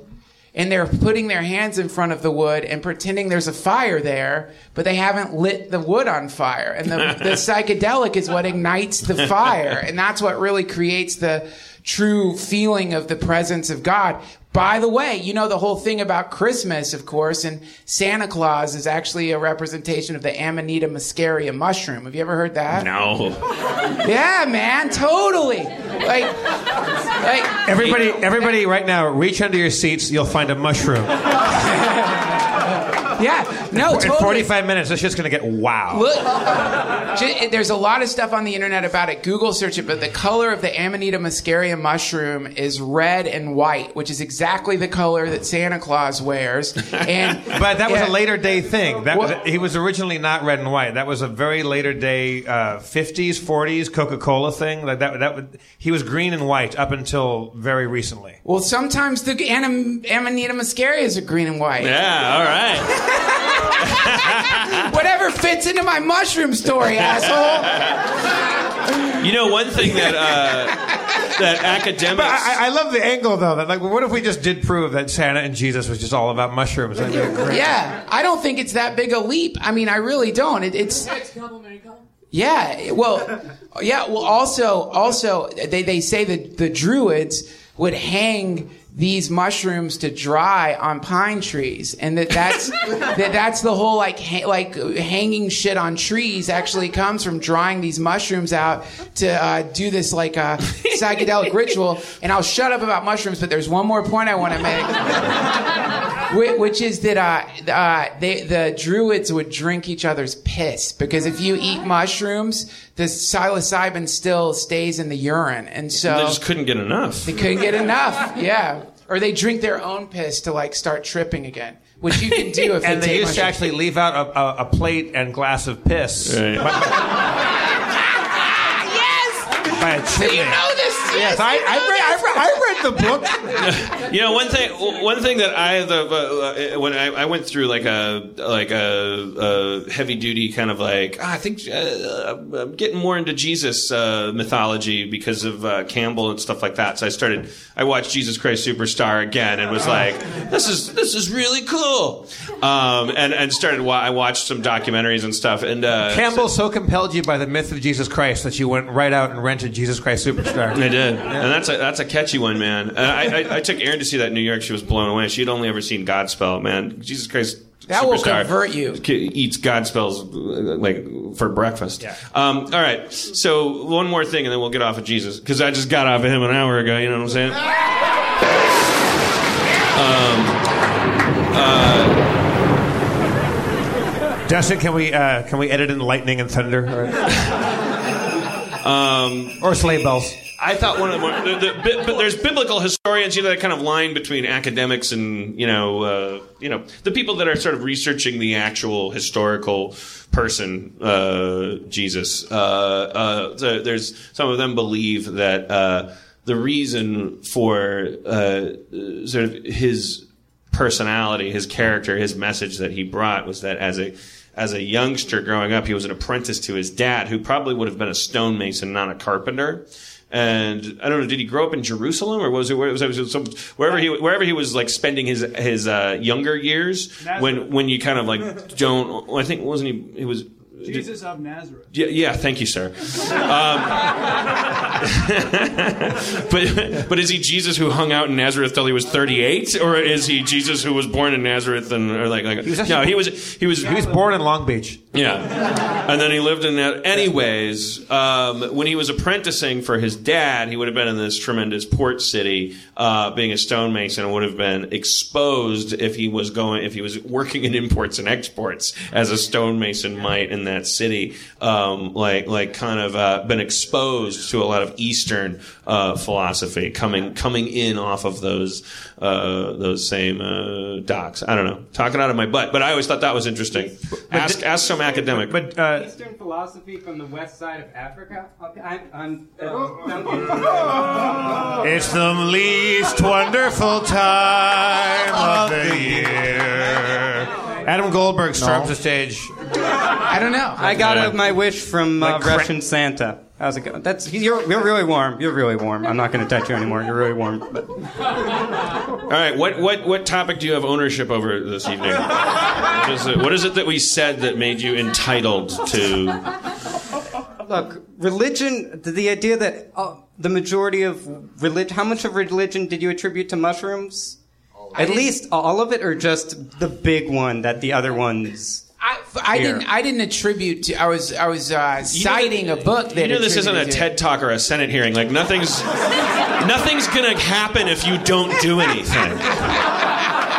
Speaker 8: and they're putting their hands in front of the wood and pretending there's a fire there, but they haven't lit the wood on fire. And the, the psychedelic is what ignites the fire. And that's what really creates the true feeling of the presence of God. By the way, you know the whole thing about Christmas, of course, and Santa Claus is actually a representation of the Amanita muscaria mushroom. Have you ever heard that?
Speaker 7: No.
Speaker 8: Yeah, man, totally. Like, like
Speaker 4: Everybody, everybody, right now, reach under your seats. You'll find a mushroom.
Speaker 8: yeah, no,
Speaker 4: In
Speaker 8: totally.
Speaker 4: 45 minutes, it's just going to get wow.
Speaker 8: Look, ju- there's a lot of stuff on the internet about it. Google search it, but the color of the Amanita muscaria mushroom is red and white, which is exactly the color that Santa Claus wears. And
Speaker 4: But that was
Speaker 8: Yeah.
Speaker 4: a later day thing. That,
Speaker 8: What-
Speaker 4: that- he was originally not red and white. That was a very later day, uh, 50s, 40s Coca Cola thing. Like that, that would, he was green and white up until very recently.
Speaker 8: Well, sometimes the Anim- Amanita muscarias are green and white.
Speaker 7: Yeah, all right.
Speaker 8: Whatever fits into my mushroom story, asshole.
Speaker 7: You know, one thing that uh, that academics.
Speaker 4: But I, I love the angle though. That like, what if we just did prove that Santa and Jesus was just all about mushrooms? That'd be great.
Speaker 8: Yeah, I don't think it's that big a leap. I mean, I really don't. It, it's yeah. Well, yeah. Well, also, also, they they say that the Druids would hang these mushrooms to dry on pine trees, and that that's that that's the whole like ha- like hanging shit on trees actually comes from drying these mushrooms out to uh, do this like uh, psychedelic ritual. And I'll shut up about mushrooms, but there's one more point I want to make, whi- which is that uh, uh, they, the druids would drink each other's piss because if you eat mushrooms, the psilocybin still stays in the urine, and so
Speaker 7: They just couldn't get enough.
Speaker 8: they couldn't get enough. Yeah. Or they drink their own piss to like start tripping again, which you can do if you're
Speaker 4: and
Speaker 8: you
Speaker 4: they used to actually leave out a, a, a plate and glass of piss
Speaker 7: Right.
Speaker 8: yes.
Speaker 4: by a chimney.
Speaker 8: You know this.
Speaker 4: Yes, I, I, read, I, read, I read the book.
Speaker 7: You know, one thing. One thing that I the uh, when I, I went through like a like a, a heavy duty kind of like ah, I think uh, I'm getting more into Jesus uh, mythology because of uh, Campbell and stuff like that. So I started. I watched Jesus Christ Superstar again and was like, this is this is really cool. Um, and and started. I watched some documentaries and stuff. And uh,
Speaker 4: Campbell so compelled you by the myth of Jesus Christ that you went right out and rented Jesus Christ Superstar.
Speaker 7: I did, and that's a that's a catchy one, man. And I, I, I took Erin to see that in New York. She was blown away. She had only ever seen Godspell, man. Jesus Christ.
Speaker 8: That will convert you.
Speaker 7: Eats Godspells uh, like for breakfast. Yeah. Um, all right. So one more thing, and then we'll get off of Jesus because I just got off of him an hour ago. You know what I'm saying?
Speaker 4: Um, uh, Dustin, can we uh, can we edit in lightning and thunder? um, or sleigh bells?
Speaker 7: I thought one of the more, the, the, bi- but there's biblical historians, you know, that kind of line between academics and you know, uh, you know, the people that are sort of researching the actual historical person, uh, Jesus. Uh, uh, there's some of them believe that uh, the reason for uh, sort of his personality, his character, his message that he brought was that as a as a youngster growing up, he was an apprentice to his dad, who probably would have been a stonemason, not a carpenter. And I don't know, did he grow up in Jerusalem or was it where was it some, wherever he wherever he was like spending his his uh, younger years when when you kind of like don't I think wasn't he he was
Speaker 9: Jesus of Nazareth.
Speaker 7: yeah, yeah, thank you, sir. Um, but but is he Jesus who hung out in Nazareth till he was 38, or is he Jesus who was born in Nazareth and or like like
Speaker 4: was
Speaker 7: no
Speaker 4: actually-
Speaker 7: he was he was
Speaker 4: He was born in Long Beach.
Speaker 7: yeah, and then he lived in that. Anyways, um, when he was apprenticing for his dad, he would have been in this tremendous port city, uh, being a stonemason, would have been exposed if he was going, if he was working in imports and exports as a stonemason might in that city, um, like like kind of uh, been exposed to a lot of Eastern uh, philosophy coming coming in off of those uh, those same uh, docks. I don't know, talking out of my butt, but I always thought that was interesting. Ask ask some academic.
Speaker 4: But uh,
Speaker 9: Eastern philosophy from the west side of Africa. Okay, I'm, I'm,
Speaker 4: it's the least wonderful time of the year. Adam Goldberg storms the stage.
Speaker 8: I don't know.
Speaker 9: I got
Speaker 7: Yeah.
Speaker 9: my wish from uh,
Speaker 4: Like cra-
Speaker 9: Russian Santa. How's it going? That's you're, you're really warm. You're really warm. I'm not going to touch you anymore. You're really warm. But
Speaker 7: All right, what, what, what topic do you have ownership over this evening? What is, it, what is it that we said that made you entitled to?
Speaker 9: look, religion. The, the idea that uh, the majority of religion. How much of religion did you attribute to mushrooms? At least all of it, or just the big one that the other ones.
Speaker 8: I, I
Speaker 9: Here.
Speaker 8: didn't. I didn't attribute to. I was. I was uh, citing a book that.
Speaker 7: You know this isn't a
Speaker 8: attributed
Speaker 7: TED talk or a Senate hearing. Like nothing's nothing's gonna happen if you don't do anything.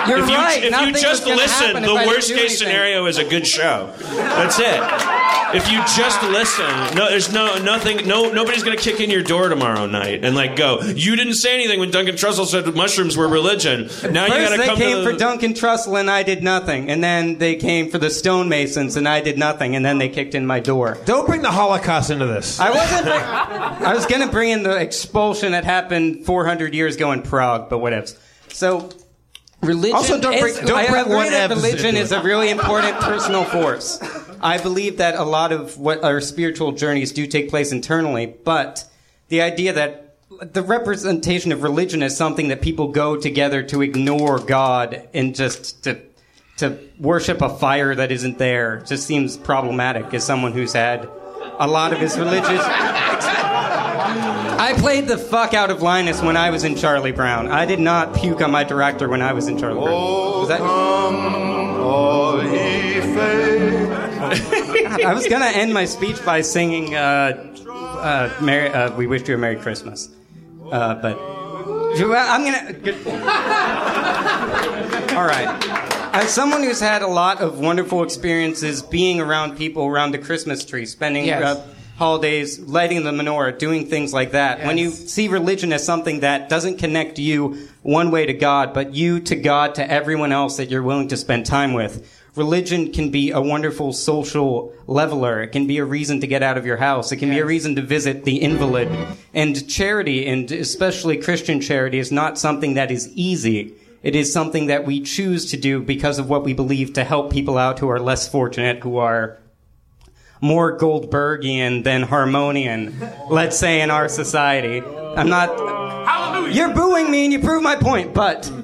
Speaker 9: You're
Speaker 7: if you,
Speaker 9: right.
Speaker 7: If
Speaker 9: nothing
Speaker 7: you just listen, the worst case
Speaker 9: anything.
Speaker 7: scenario is a good show. That's it. If you just listen, no, there's no nothing. No, nobody's gonna kick in your door tomorrow night and like go. You didn't say anything when Duncan Trussell said mushrooms were religion. Now you gotta
Speaker 9: they
Speaker 7: come
Speaker 9: came
Speaker 7: to
Speaker 9: for Duncan Trussell and I did nothing, and then they came for the stonemasons and I did nothing, and then they kicked in my door.
Speaker 4: Don't bring the Holocaust into this.
Speaker 9: I wasn't. I was gonna bring in the expulsion that happened 400 years ago in Prague, but whatevs. So, religion.
Speaker 4: Also, don't
Speaker 9: is,
Speaker 4: don't bring
Speaker 9: agree that religion is a really important personal force. I believe that a lot of what our spiritual journeys do take place internally, but the idea that the representation of religion is something that people go together to ignore God and just to to worship a fire that isn't there just seems problematic as someone who's had a lot of his religious
Speaker 8: I
Speaker 9: played the fuck out of Linus when I was in Charlie Brown. I did not puke on my director when I was in Charlie Brown. Was that- I was gonna end my speech by singing uh, uh, Merry, uh, "We Wish You a Merry Christmas," uh, but I'm gonna. Good. All right. As someone who's had a lot of wonderful experiences being around people around the Christmas tree, spending
Speaker 8: Yes.
Speaker 9: uh, holidays, lighting the menorah, doing things like that, when you see religion as something that doesn't connect you one way to God, but you to God to everyone else that you're willing to spend time with, religion can be a wonderful social leveler. It can be a reason to get out of your house. It can be a reason to visit the invalid. And charity, and especially Christian charity, is not something that is easy. It is something that we choose to do because of what we believe to help people out who are less fortunate, who are more Goldbergian than Harmonian, let's say, in our society. I'm not. Hallelujah! You're booing me and you prove my point, but.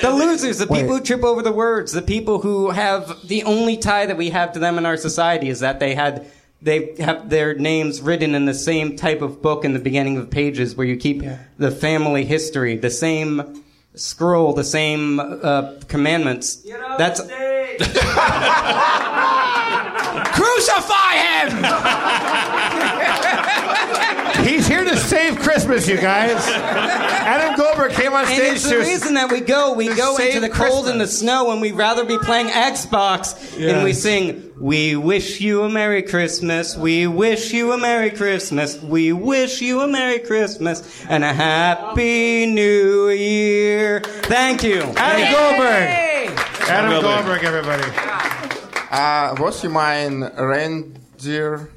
Speaker 9: the losers, the people who trip over the words, the people who have the only tie that we have to them in our society is that they had. They have their names written in the same type of book in the beginning of pages where you keep the family history, the same scroll, the same uh, commandments. That's
Speaker 8: Crucify him!
Speaker 4: He's here to save Christmas, you guys. Adam Goldberg came on stage.
Speaker 9: And
Speaker 4: stage
Speaker 9: it's the
Speaker 4: to
Speaker 9: reason that we go. We go into
Speaker 4: save
Speaker 9: the cold
Speaker 4: Christmas.
Speaker 9: and the snow, and we'd rather be playing Xbox. And we sing, "We wish you a Merry Christmas. We wish you a Merry Christmas. We wish you a Merry Christmas and a Happy New Year." Thank you.
Speaker 4: Adam Goldberg. Adam
Speaker 7: Goldberg.
Speaker 4: Goldberg, everybody.
Speaker 6: Uh, was you mine reindeer?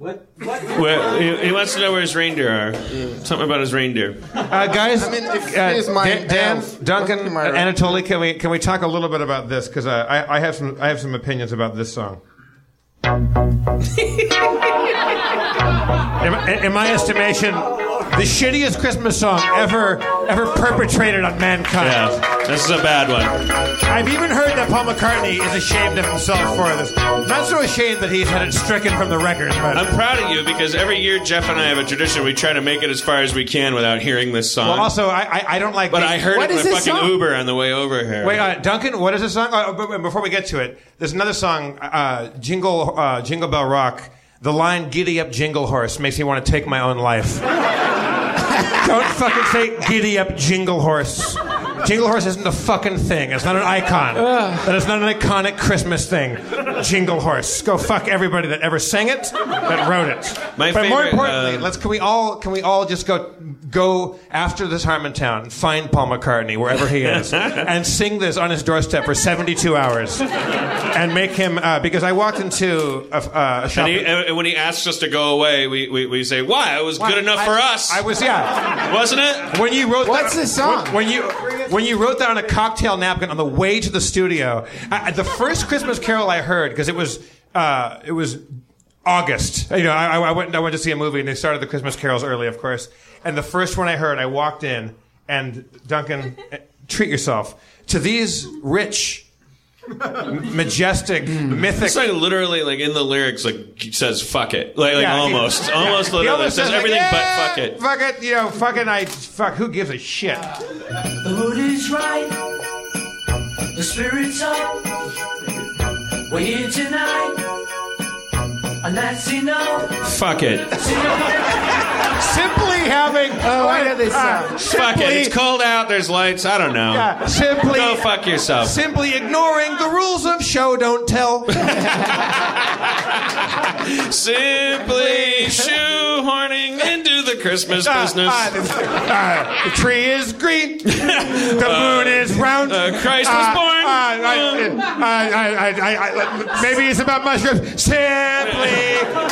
Speaker 9: What? What?
Speaker 7: Well, he, he wants to know where his reindeer are. Something about his reindeer.
Speaker 4: Uh, guys,
Speaker 6: I mean, if
Speaker 4: uh,
Speaker 6: he's my
Speaker 4: Dan, Dan, Duncan,
Speaker 6: my-
Speaker 4: Anatoly, can we can we talk a little bit about this? Because uh, I, I have some I have some opinions about this song. in, in- in my estimation, the shittiest Christmas song ever ever perpetrated on mankind.
Speaker 7: Yeah, this is a bad one.
Speaker 4: I've even heard that Paul McCartney is ashamed of himself for this. Not so ashamed that he's had it stricken from the record, but
Speaker 7: I'm proud of you because every year Jeff and I have a tradition. We try to make it as far as we can without hearing this song.
Speaker 4: well, also I, I I don't like.
Speaker 7: but
Speaker 4: the-
Speaker 7: I heard
Speaker 8: What
Speaker 7: it in
Speaker 8: is
Speaker 7: the fucking
Speaker 8: song?
Speaker 7: Uber on the way over here.
Speaker 4: Wait, uh, Duncan, what is this song? Uh, but- but before we get to it, there's another song, uh, Jingle, uh, Jingle Bell Rock. The line "Giddy up, Jingle Horse" makes me want to take my own life. Don't fucking say "Giddy up, Jingle Horse." Jingle Horse isn't a fucking thing. It's not an icon. That is not an iconic Christmas thing. Jingle Horse. Go fuck everybody that ever sang it, that wrote it.
Speaker 7: My
Speaker 4: but more importantly,
Speaker 7: uh,
Speaker 4: let's can we all can we all just go go after this Harmontown and find Paul McCartney wherever he is and sing this on his doorstep for 72 hours and make him uh, because I walked into a, uh, a shop.
Speaker 7: And, he, and when he asks us to go away, we, we, we say, "Why? It was good enough
Speaker 4: I-
Speaker 7: for us,
Speaker 4: I was yeah.
Speaker 7: wasn't it?"
Speaker 4: When you wrote
Speaker 8: What's
Speaker 4: that,
Speaker 8: the song?
Speaker 4: When, when you when you wrote that on a cocktail napkin on the way to the studio, I, the first Christmas Carol I heard because it was uh, it was August. You know, I, I went I went to see a movie and they started the Christmas carols early, of course. And the first one I heard, I walked in and Duncan, eh, treat yourself to these rich, m- majestic, mythic.
Speaker 7: It's like literally like in the lyrics, like he says "fuck it," like, like
Speaker 4: Yeah, he-
Speaker 7: almost,
Speaker 4: yeah.
Speaker 7: almost literally
Speaker 4: almost
Speaker 7: says,
Speaker 4: like,
Speaker 7: everything
Speaker 4: "Yeah,
Speaker 7: but "fuck it."
Speaker 4: Fuck it, you know, fucking I fuck. Who gives a shit?
Speaker 5: The mood is right. The spirit's up. We're here tonight. And that's enough.
Speaker 7: Fuck it,
Speaker 4: Simply having.
Speaker 8: Oh, I know this
Speaker 4: uh,
Speaker 8: song.
Speaker 7: fuck it. It's cold out. There's lights. I don't know.
Speaker 4: Yeah, simply.
Speaker 7: Go fuck yourself.
Speaker 4: Simply ignoring the rules of show don't tell.
Speaker 7: Simply shoehorning into the Christmas business.
Speaker 4: Uh, uh, uh, the tree is green. The moon is round.
Speaker 7: uh, Christ was
Speaker 4: Uh,
Speaker 7: born.
Speaker 4: uh, I- I- I- I- I- I- maybe it's about mushrooms. Simply,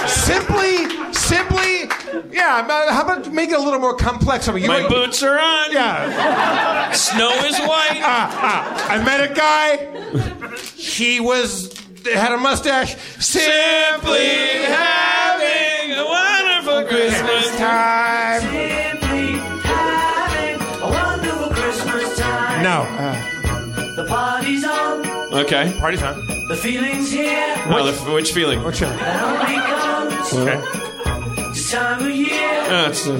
Speaker 4: simply, simply. Yeah. uh, How about make it a little more complex? I mean, you
Speaker 7: My boots are on.
Speaker 4: Yeah.
Speaker 7: Snow is white.
Speaker 4: Ah, ah, I met a guy. He was had a mustache.
Speaker 7: Simply having a wonderful Christmas
Speaker 4: time.
Speaker 5: Okay. Party time. The feeling's here.
Speaker 7: Oh, the, which feeling?
Speaker 4: Which one?
Speaker 5: That only comes
Speaker 4: Okay.
Speaker 5: to This time of year.
Speaker 7: Oh, it's, uh,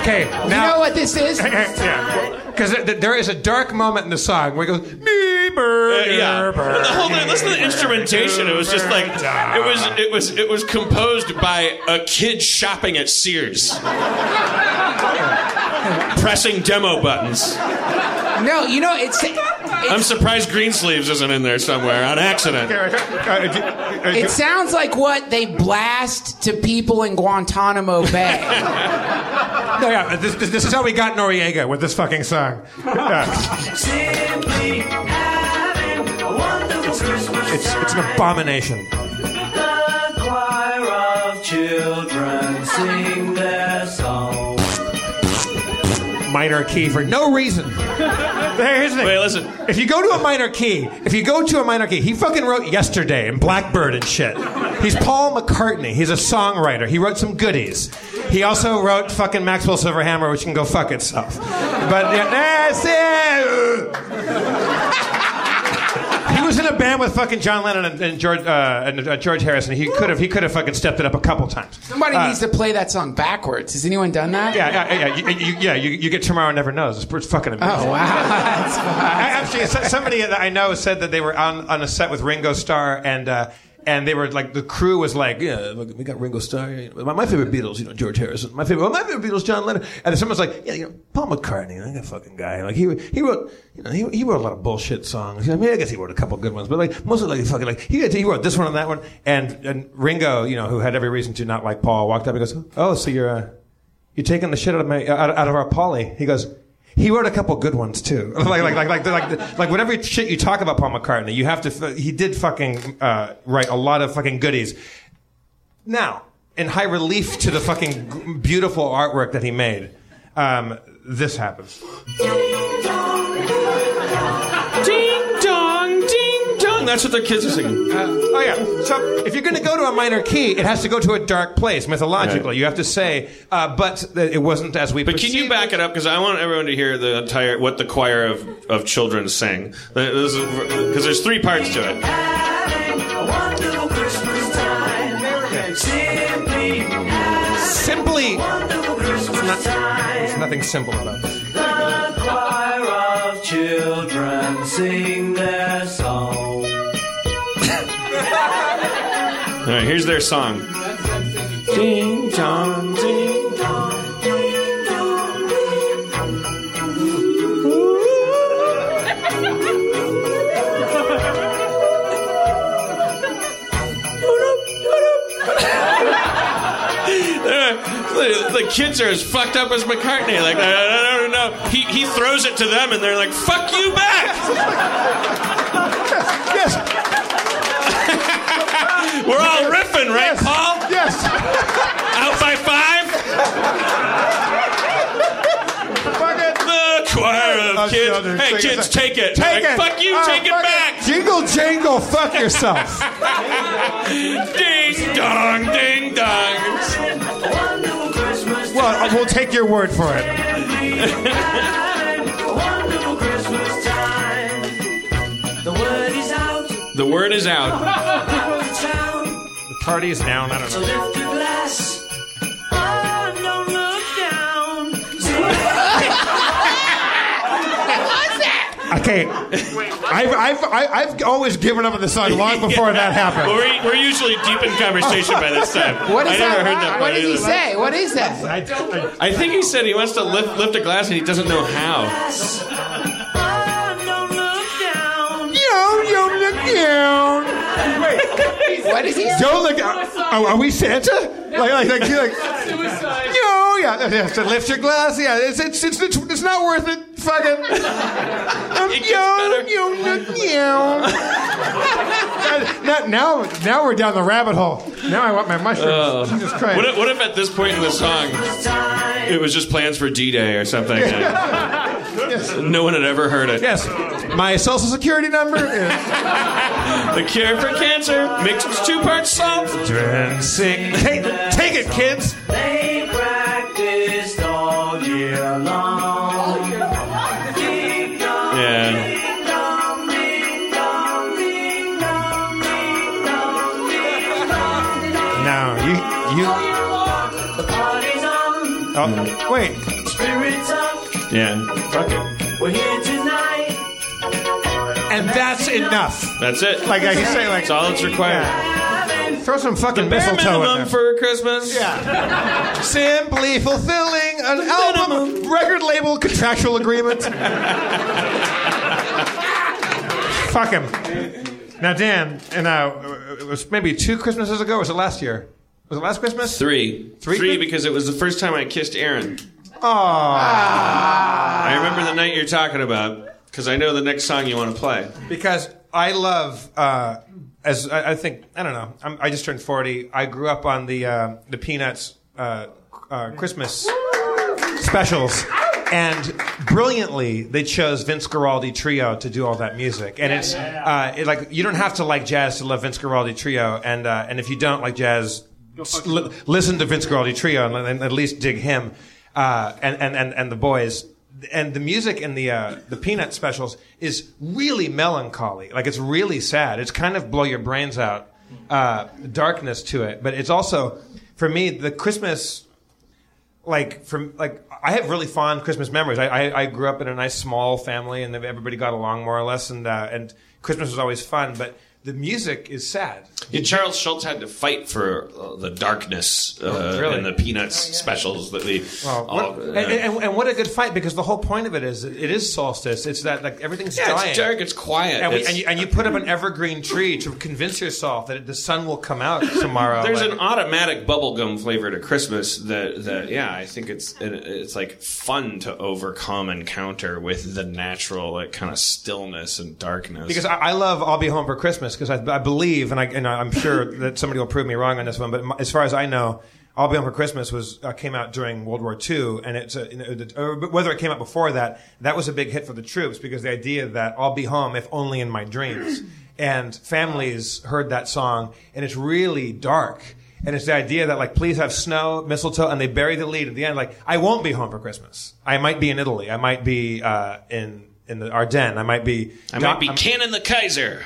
Speaker 4: Okay,
Speaker 8: You
Speaker 4: now
Speaker 8: know what this is?
Speaker 4: yeah, because there is a dark moment in the song where it goes, "Me burger,
Speaker 7: Uh, yeah.
Speaker 4: burger."
Speaker 7: The whole thing, listen to the instrumentation. It was just like it was. It was. It was composed by a kid shopping at Sears, pressing demo buttons.
Speaker 8: No, you know it's.
Speaker 7: I'm surprised Greensleeves isn't in there somewhere on accident.
Speaker 8: Uh, uh, uh, it sounds like what they blast to people in Guantanamo Bay.
Speaker 4: No, yeah, this, this, this is how we got Noriega with this fucking song. Yeah.
Speaker 5: Simply having a wonderful Christmas
Speaker 4: It's, it's an abomination.
Speaker 5: The choir of children sing
Speaker 4: Minor key for no reason. Here's the thing.
Speaker 7: Wait, listen.
Speaker 4: If you go to a minor key, if you go to a minor key, he fucking wrote Yesterday and Blackbird and shit. He's Paul McCartney. He's a songwriter. He wrote some goodies. He also wrote fucking Maxwell's Silver Hammer, which can go fuck itself. But yeah, that's it. He was in a band with fucking John Lennon and, and George uh, and uh, George Harrison. He could have he could have fucking stepped it up a couple times.
Speaker 8: Somebody
Speaker 4: Uh,
Speaker 8: needs to play that song backwards. Has anyone done that?
Speaker 4: Yeah, yeah, yeah. You, you, yeah, you, you get Tomorrow Never Knows. It's, fucking amazing.
Speaker 8: Oh wow, that's.
Speaker 4: I- Actually, somebody that I know said that they were on, on a set with Ringo Starr and. And they were like, the crew was like, yeah, we got Ringo Starr. My, my favorite Beatles, you know, George Harrison. My favorite, well, my favorite Beatles, John Lennon. And then someone's like, yeah, you know, Paul McCartney, like that fucking guy. Like he he wrote, you know, he, he wrote a lot of bullshit songs. I mean, I guess he wrote a couple good ones, but like mostly like fucking like he, he wrote this one and that one. And and Ringo, you know, who had every reason to not like Paul, walked up and goes, oh, so you're uh, you're taking the shit out of my out, out of our Paulie. He goes. He wrote a couple good ones too. like, like, like, like, like, like, whatever shit you talk about Paul McCartney, you have to. He did fucking uh, write a lot of fucking goodies. Now, in high relief to the fucking beautiful artwork that he made, um, this happens.
Speaker 7: Ding dong. That's what the kids are singing.
Speaker 4: Oh yeah. So if you're going to go to a minor key, it has to go to a dark place mythologically.
Speaker 7: Right.
Speaker 4: You have to say, uh, but th- it wasn't as we.
Speaker 7: But can you back it up? Because I want everyone to hear the entire what the choir of, of children sing. Because there's three parts to it.
Speaker 5: Having wonderful Christmas time. Simply having
Speaker 4: Simply,
Speaker 5: a wonderful Christmas time.
Speaker 4: there's nothing simple about it.
Speaker 5: The choir of children sing their song.
Speaker 7: Here's their song. Ding dong, ding dong.
Speaker 5: Ding dong, ding
Speaker 7: the, the kids are as fucked up as McCartney. Like, I, I don't know. He, he throws it to them, and they're like, "Fuck you back."
Speaker 4: Yes,
Speaker 7: We're all riffing, right, Paul?
Speaker 4: yes.
Speaker 7: Out by five.
Speaker 4: Fucking
Speaker 7: The choir of kids.
Speaker 4: children,
Speaker 7: Hey,
Speaker 4: sing
Speaker 7: kids,
Speaker 4: sing-
Speaker 7: take it.
Speaker 4: Take
Speaker 7: Like,
Speaker 4: it.
Speaker 7: Fuck you.
Speaker 4: Oh,
Speaker 7: take it
Speaker 4: fuck
Speaker 7: back.
Speaker 4: Jingle jangle, fuck yourself.
Speaker 7: Ding dong, ding dong.
Speaker 4: Well, we'll take your word for it.
Speaker 5: time. Wonderful Christmas time. The word is out.
Speaker 4: party is down. I don't
Speaker 5: So
Speaker 4: know.
Speaker 5: lift your glass. Oh, don't look down.
Speaker 4: Okay, I've, I've, I- I've always given up on the song long before that happened.
Speaker 7: We're, we're usually deep in conversation by this time.
Speaker 8: What is
Speaker 7: I never
Speaker 8: that?
Speaker 7: heard that.
Speaker 8: what
Speaker 7: part
Speaker 8: did he
Speaker 7: either.
Speaker 8: say? What is that?
Speaker 4: I, I,
Speaker 7: I think he said he wants to lift lift a glass and he doesn't know how.
Speaker 5: Oh, don't look down.
Speaker 4: Yo, yo, look down. Wait,
Speaker 8: What is he say?
Speaker 4: don't look. Are, are we Santa? Like, like, like, like Yo, yeah, yeah. So lift your glass. Yeah, it's it's it's, it's, it's not worth it. Fucking. Um,
Speaker 7: It gets
Speaker 4: yo,
Speaker 7: better.
Speaker 4: yo, look now, now, now we're down the rabbit hole. Now I want my mushrooms. Jesus Christ.
Speaker 7: What if, what if at this point in the song it was just plans for D-Day or something? No one had ever heard it.
Speaker 4: Yes, my social security number is.
Speaker 7: The cure for cancer mixed two parts salt.
Speaker 4: Sing. Take, take it, kids.
Speaker 5: They practiced all year long. Ding
Speaker 7: Yeah.
Speaker 5: ding dong, ding dong, ding dong, ding dong, ding dong.
Speaker 4: No, you You.
Speaker 5: The party's on.
Speaker 4: Oh, wait.
Speaker 5: Spirits up.
Speaker 7: Yeah. Fuck it.
Speaker 5: We're here tonight.
Speaker 4: And that's enough.
Speaker 7: That's it.
Speaker 4: Like I say, like
Speaker 7: That's all that's required.
Speaker 4: throw some fucking
Speaker 7: Bare
Speaker 4: mistletoe in there.
Speaker 7: for Christmas.
Speaker 4: Yeah. Simply fulfilling an album record label contractual agreement. Fuck him. Now, Dan, and uh, it was maybe two Christmases ago. Or was it last year? Was it last Christmas?
Speaker 7: Three.
Speaker 4: Three
Speaker 7: Three because it was the first time I kissed Erin.
Speaker 4: Aww.
Speaker 7: I remember the night you're talking about because I know the next song you want to play.
Speaker 4: because I love uh, as I, I think I don't know. I'm, I just turned forty. I grew up on the uh, the Peanuts uh, uh, Christmas specials, and brilliantly they chose Vince Guaraldi Trio to do all that music. And it's uh, it, like you don't have to like jazz to love Vince Guaraldi Trio, and uh, and if you don't like jazz. s- li- listen to Vince Guaraldi Trio and, and at least dig him uh, and, and, and, and the boys and the music in the uh, the Peanut specials is really melancholy. Like it's really sad. It's kind of blow your brains out uh, darkness to it. But it's also for me the Christmas like from like I have really fond Christmas memories. I, I, I grew up in a nice small family and everybody got along more or less, and uh, and Christmas was always fun. But the music is sad.
Speaker 7: Yeah, Charles Schulz had to fight for uh, the darkness uh,
Speaker 4: Really?
Speaker 7: in the Peanuts specials that we.
Speaker 4: Well,
Speaker 7: all,
Speaker 4: what-
Speaker 7: uh,
Speaker 4: and, and, and what a good fight because the whole point of it is it is solstice. It's that like everything's
Speaker 7: yeah,
Speaker 4: dying.
Speaker 7: it's dark. It's quiet.
Speaker 4: And, we,
Speaker 7: it's-
Speaker 4: and, you, and you put up an evergreen tree to convince yourself that the sun will come out tomorrow.
Speaker 7: There's
Speaker 4: like-
Speaker 7: an automatic bubblegum flavor to Christmas that, that yeah, I think it's it's like fun to overcome and counter with the natural like kind of stillness and darkness.
Speaker 4: because I, I love "I'll Be Home for Christmas" because I, I believe, and, I, and I'm sure that somebody will prove me wrong on this one, but as far as I know, "I'll Be Home for Christmas" was uh, came out during World War II, and it's a, you know, it- or whether it came out before that, that was a big hit for the troops because the idea that I'll be home if only in my dreams, and families heard that song, and it's really dark. And it's the idea that like, please have snow, mistletoe, and they bury the lead at the end. Like, I won't be home for Christmas. I might be in Italy. I might be uh, in in the Ardennes. I might be.
Speaker 7: I might be
Speaker 4: I'm-
Speaker 7: Cannon the Kaiser.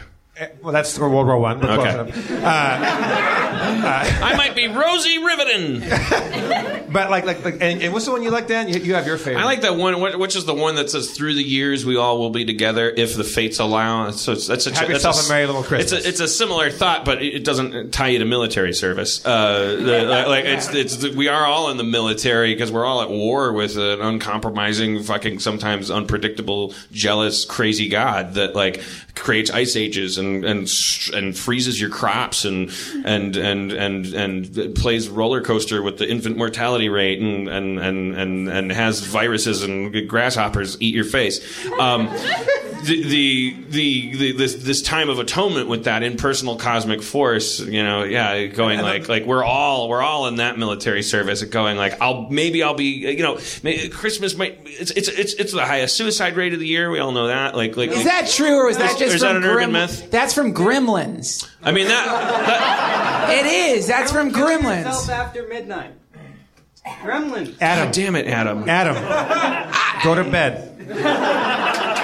Speaker 4: Well, that's or World War One.
Speaker 7: Okay.
Speaker 4: close enough. Uh,
Speaker 7: I might be Rosie Riveton.
Speaker 4: but like, like, like and, and what's the one you like, Dan? You, you have your favorite.
Speaker 7: I like that one, which is the one that says, "Through the years, we all will be together if the fates allow." So it's, that's a
Speaker 4: Have
Speaker 7: that's
Speaker 4: yourself
Speaker 7: a,
Speaker 4: a merry little Christmas.
Speaker 7: It's a, it's a similar thought, but it it doesn't tie you to military service. Uh, the, like, like it's it's we are all in the military because we're all at war with an uncompromising, fucking sometimes unpredictable, jealous, crazy God that like creates ice ages and and and freezes your crops and and and and and plays roller coaster with the infant mortality rate and and and and, and has viruses and grasshoppers eat your face. Um, the, the the the this this time of atonement with that impersonal cosmic force, you know, yeah, going like like we're all we're all in that military service, going like I'll maybe I'll be you know may, Christmas might it's it's it's it's the highest suicide rate of the year. We all know that. Like like
Speaker 8: Is that true, or is that just
Speaker 7: is
Speaker 8: from
Speaker 7: that an urban myth?
Speaker 8: That's from Gremlins.
Speaker 7: I mean that, that
Speaker 8: It is. That's from
Speaker 9: Yourself
Speaker 8: Gremlins.
Speaker 9: after midnight. Gremlin.
Speaker 4: Adam.
Speaker 7: God damn it, Adam.
Speaker 4: Adam, go to bed.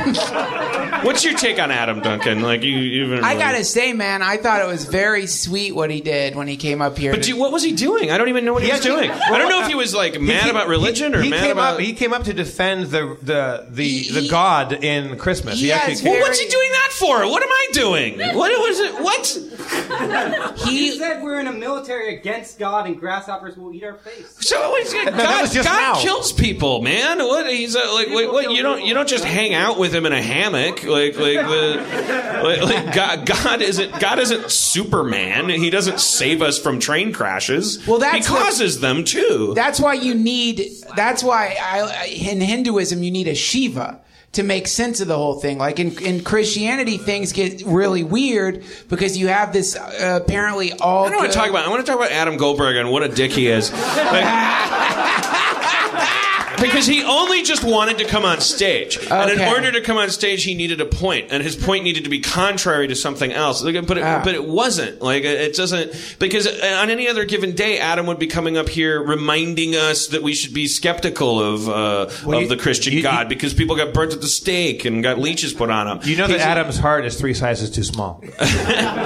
Speaker 7: What's your take on Adam Duncan? Like you, you
Speaker 8: I gotta say, man, I thought it was very sweet what he did when he came up here.
Speaker 7: But
Speaker 8: to-
Speaker 7: you, what was he doing? I don't even know what he,
Speaker 4: He
Speaker 7: was
Speaker 4: actually-
Speaker 7: doing. I don't know if he was like
Speaker 4: He
Speaker 7: mad
Speaker 4: came-
Speaker 7: about religion
Speaker 4: he,
Speaker 7: or
Speaker 4: he
Speaker 7: mad
Speaker 4: came
Speaker 7: about.
Speaker 4: Up, he came up to defend the the the, the God in Christmas. He
Speaker 8: He
Speaker 4: actually
Speaker 8: has
Speaker 4: came-
Speaker 7: well, what's he doing that for? What am I doing? What was it? What?
Speaker 9: He said we're in a military against God and grasshoppers will eat our face.
Speaker 7: So what's, God,
Speaker 4: that was just
Speaker 7: God
Speaker 4: now.
Speaker 7: kills people, man. What he's uh, like? Wait, what? You don't you don't just hang out with him in a hammock like like the like, like God, God isn't God isn't Superman. He doesn't save us from train crashes.
Speaker 8: Well, that's
Speaker 7: he
Speaker 8: the-
Speaker 7: causes them too.
Speaker 8: That's why you need. That's why I, in Hinduism you need a Shiva to make sense of the whole thing. Like in, in Christianity, things get really weird because you have this uh, apparently all.
Speaker 7: I don't want to talk about. I want to talk about Adam Goldberg and what a dick he is. Like, because he only just wanted to come on stage, and in order to come on stage, he needed a point, and his point needed to be contrary to something else. Like, but it,
Speaker 8: Ah.
Speaker 7: but it wasn't. Like it doesn't because on any other given day, Adam would be coming up here reminding us that we should be skeptical of uh, of
Speaker 4: you-
Speaker 7: the Christian
Speaker 4: you-
Speaker 7: God because people got burnt at the stake and got leeches put on them.
Speaker 4: You know that Adam's heart is three sizes too small.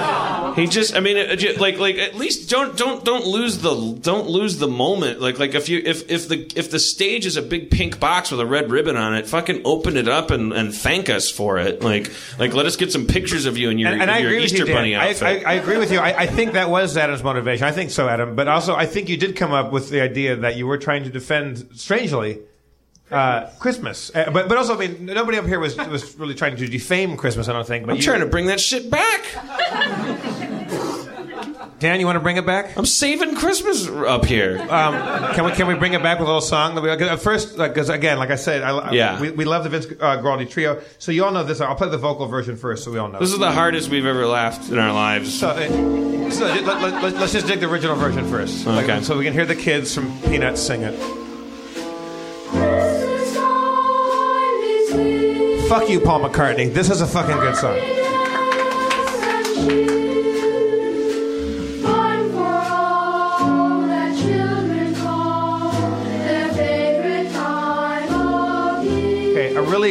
Speaker 7: He just, I mean, it, it- like, like at least don't, don't, don't lose the, don't lose the moment. Like, like if you, if, if the, if the stage is a big pink box with a red ribbon on it, fucking open it up and, and thank us for it. Like, like let us get some pictures of you in your,
Speaker 4: and, and I
Speaker 7: your
Speaker 4: agree
Speaker 7: Easter
Speaker 4: with you, Dan.
Speaker 7: bunny
Speaker 4: I. I, I agree with you. I, I think that was Adam's motivation. I think so, Adam. But also, I think you did come up with the idea that you were trying to defend, strangely, uh, Christmas. Uh, but but also, I mean, nobody up here was was really trying to defame Christmas. I don't think. But
Speaker 7: I'm
Speaker 4: you,
Speaker 7: trying to bring that shit back.
Speaker 4: Dan, you want to bring it back?
Speaker 7: I'm saving Christmas up here.
Speaker 4: Um, can we can we bring it back with a little song? that we- At first, because again, like I said, I,
Speaker 7: Yeah.
Speaker 4: we, we love the Vince uh, Guaraldi trio. So you all know this. I'll play the vocal version first, so we all know.
Speaker 7: This is the hardest we've ever laughed in our lives.
Speaker 4: So, uh, so let, let, let, us just dig the original version first, Like,
Speaker 7: Okay.
Speaker 4: so we can hear the kids from Peanuts sing it. Fuck you, Paul McCartney. This is a fucking good song.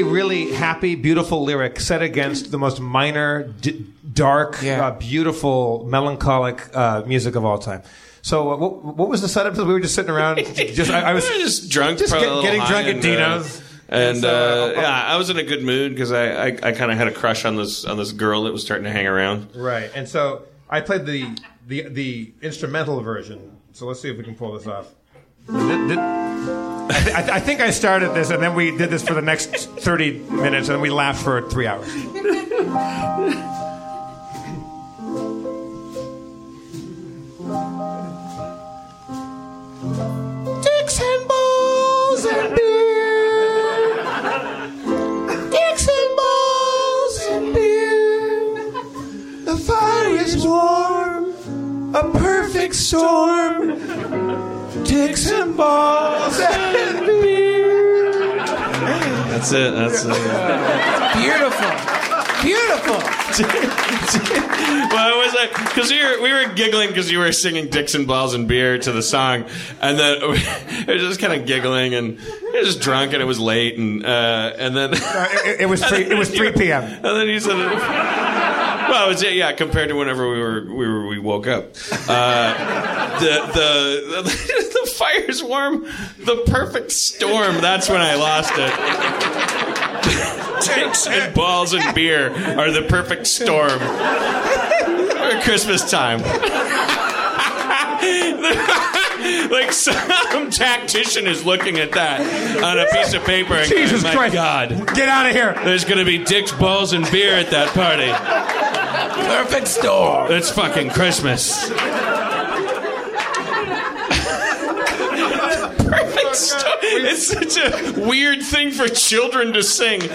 Speaker 4: Really, really happy, beautiful lyric set against the most minor, d- dark,
Speaker 8: Yeah.
Speaker 4: uh, beautiful, melancholic uh, music of all time. So, uh, what, what was the setup? We were just sitting around. Just, I, I was
Speaker 7: We just drunk,
Speaker 4: just get- getting drunk at
Speaker 7: and,
Speaker 4: Dino's.
Speaker 7: And
Speaker 4: And, uh,
Speaker 7: uh, yeah, I was in a good mood because I, I, I kind of had a crush on this on this girl that was starting to hang around.
Speaker 4: Right, and so I played the the the instrumental version. So let's see if we can pull this off. Did- did- I, th- I, th- I think I started this, and then we did this for the next thirty minutes, and we laughed for three hours. Dicks and balls and beer. Dicks and balls and beer. The fire is warm, a perfect storm. Dicks and balls and beer.
Speaker 7: That's it. That's it.
Speaker 8: Beautiful. Beautiful.
Speaker 7: well, it was like because we were we were giggling because you were singing Dixon balls and beer to the song, and then it was just kind of giggling and it was just drunk and it was late and uh, and then
Speaker 4: it, it was three. It was three p.m.
Speaker 7: and then you said. Well, it was yeah. Compared to whenever we were we were we woke up, uh, the, the the the fire's warm, the perfect storm. That's when I lost it. Dicks and balls and beer are the perfect storm for Christmas time. Like some tactician is looking at that on a piece of paper and
Speaker 4: Jesus
Speaker 7: going, "My
Speaker 4: Christ.
Speaker 7: God,
Speaker 4: Get out of here.
Speaker 7: there's going to be dicks, balls, and beer at that party.
Speaker 8: Perfect storm.
Speaker 7: It's fucking Christmas. Perfect. It's such a weird thing for children to sing. The,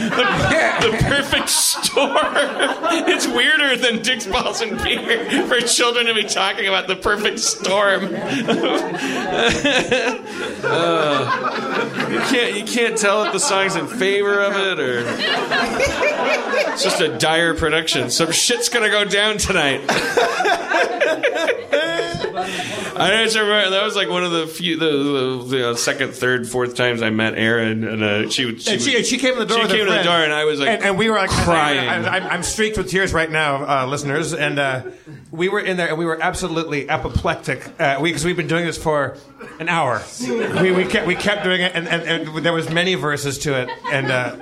Speaker 7: the perfect storm. It's weirder than Dick's Balls and Beer for children to be talking about the perfect storm. Uh, you can't you can't tell if the song's in favor of it or it's just a dire production. Some shit's gonna go down tonight. I just remember that was like one of the few, the, the, the uh, second, third, fourth times I met Erin, and uh, she would. She,
Speaker 4: And she,
Speaker 7: would-
Speaker 4: she came to the door.
Speaker 7: She came to the door, and I was like,
Speaker 4: and, and we were like
Speaker 7: crying.
Speaker 4: I, I'm streaked with tears right now, uh, listeners. And uh, we were in there, and we were absolutely apoplectic because we've been doing this for an hour. We, we kept we kept doing it, and, and, and there was many verses to it. And uh,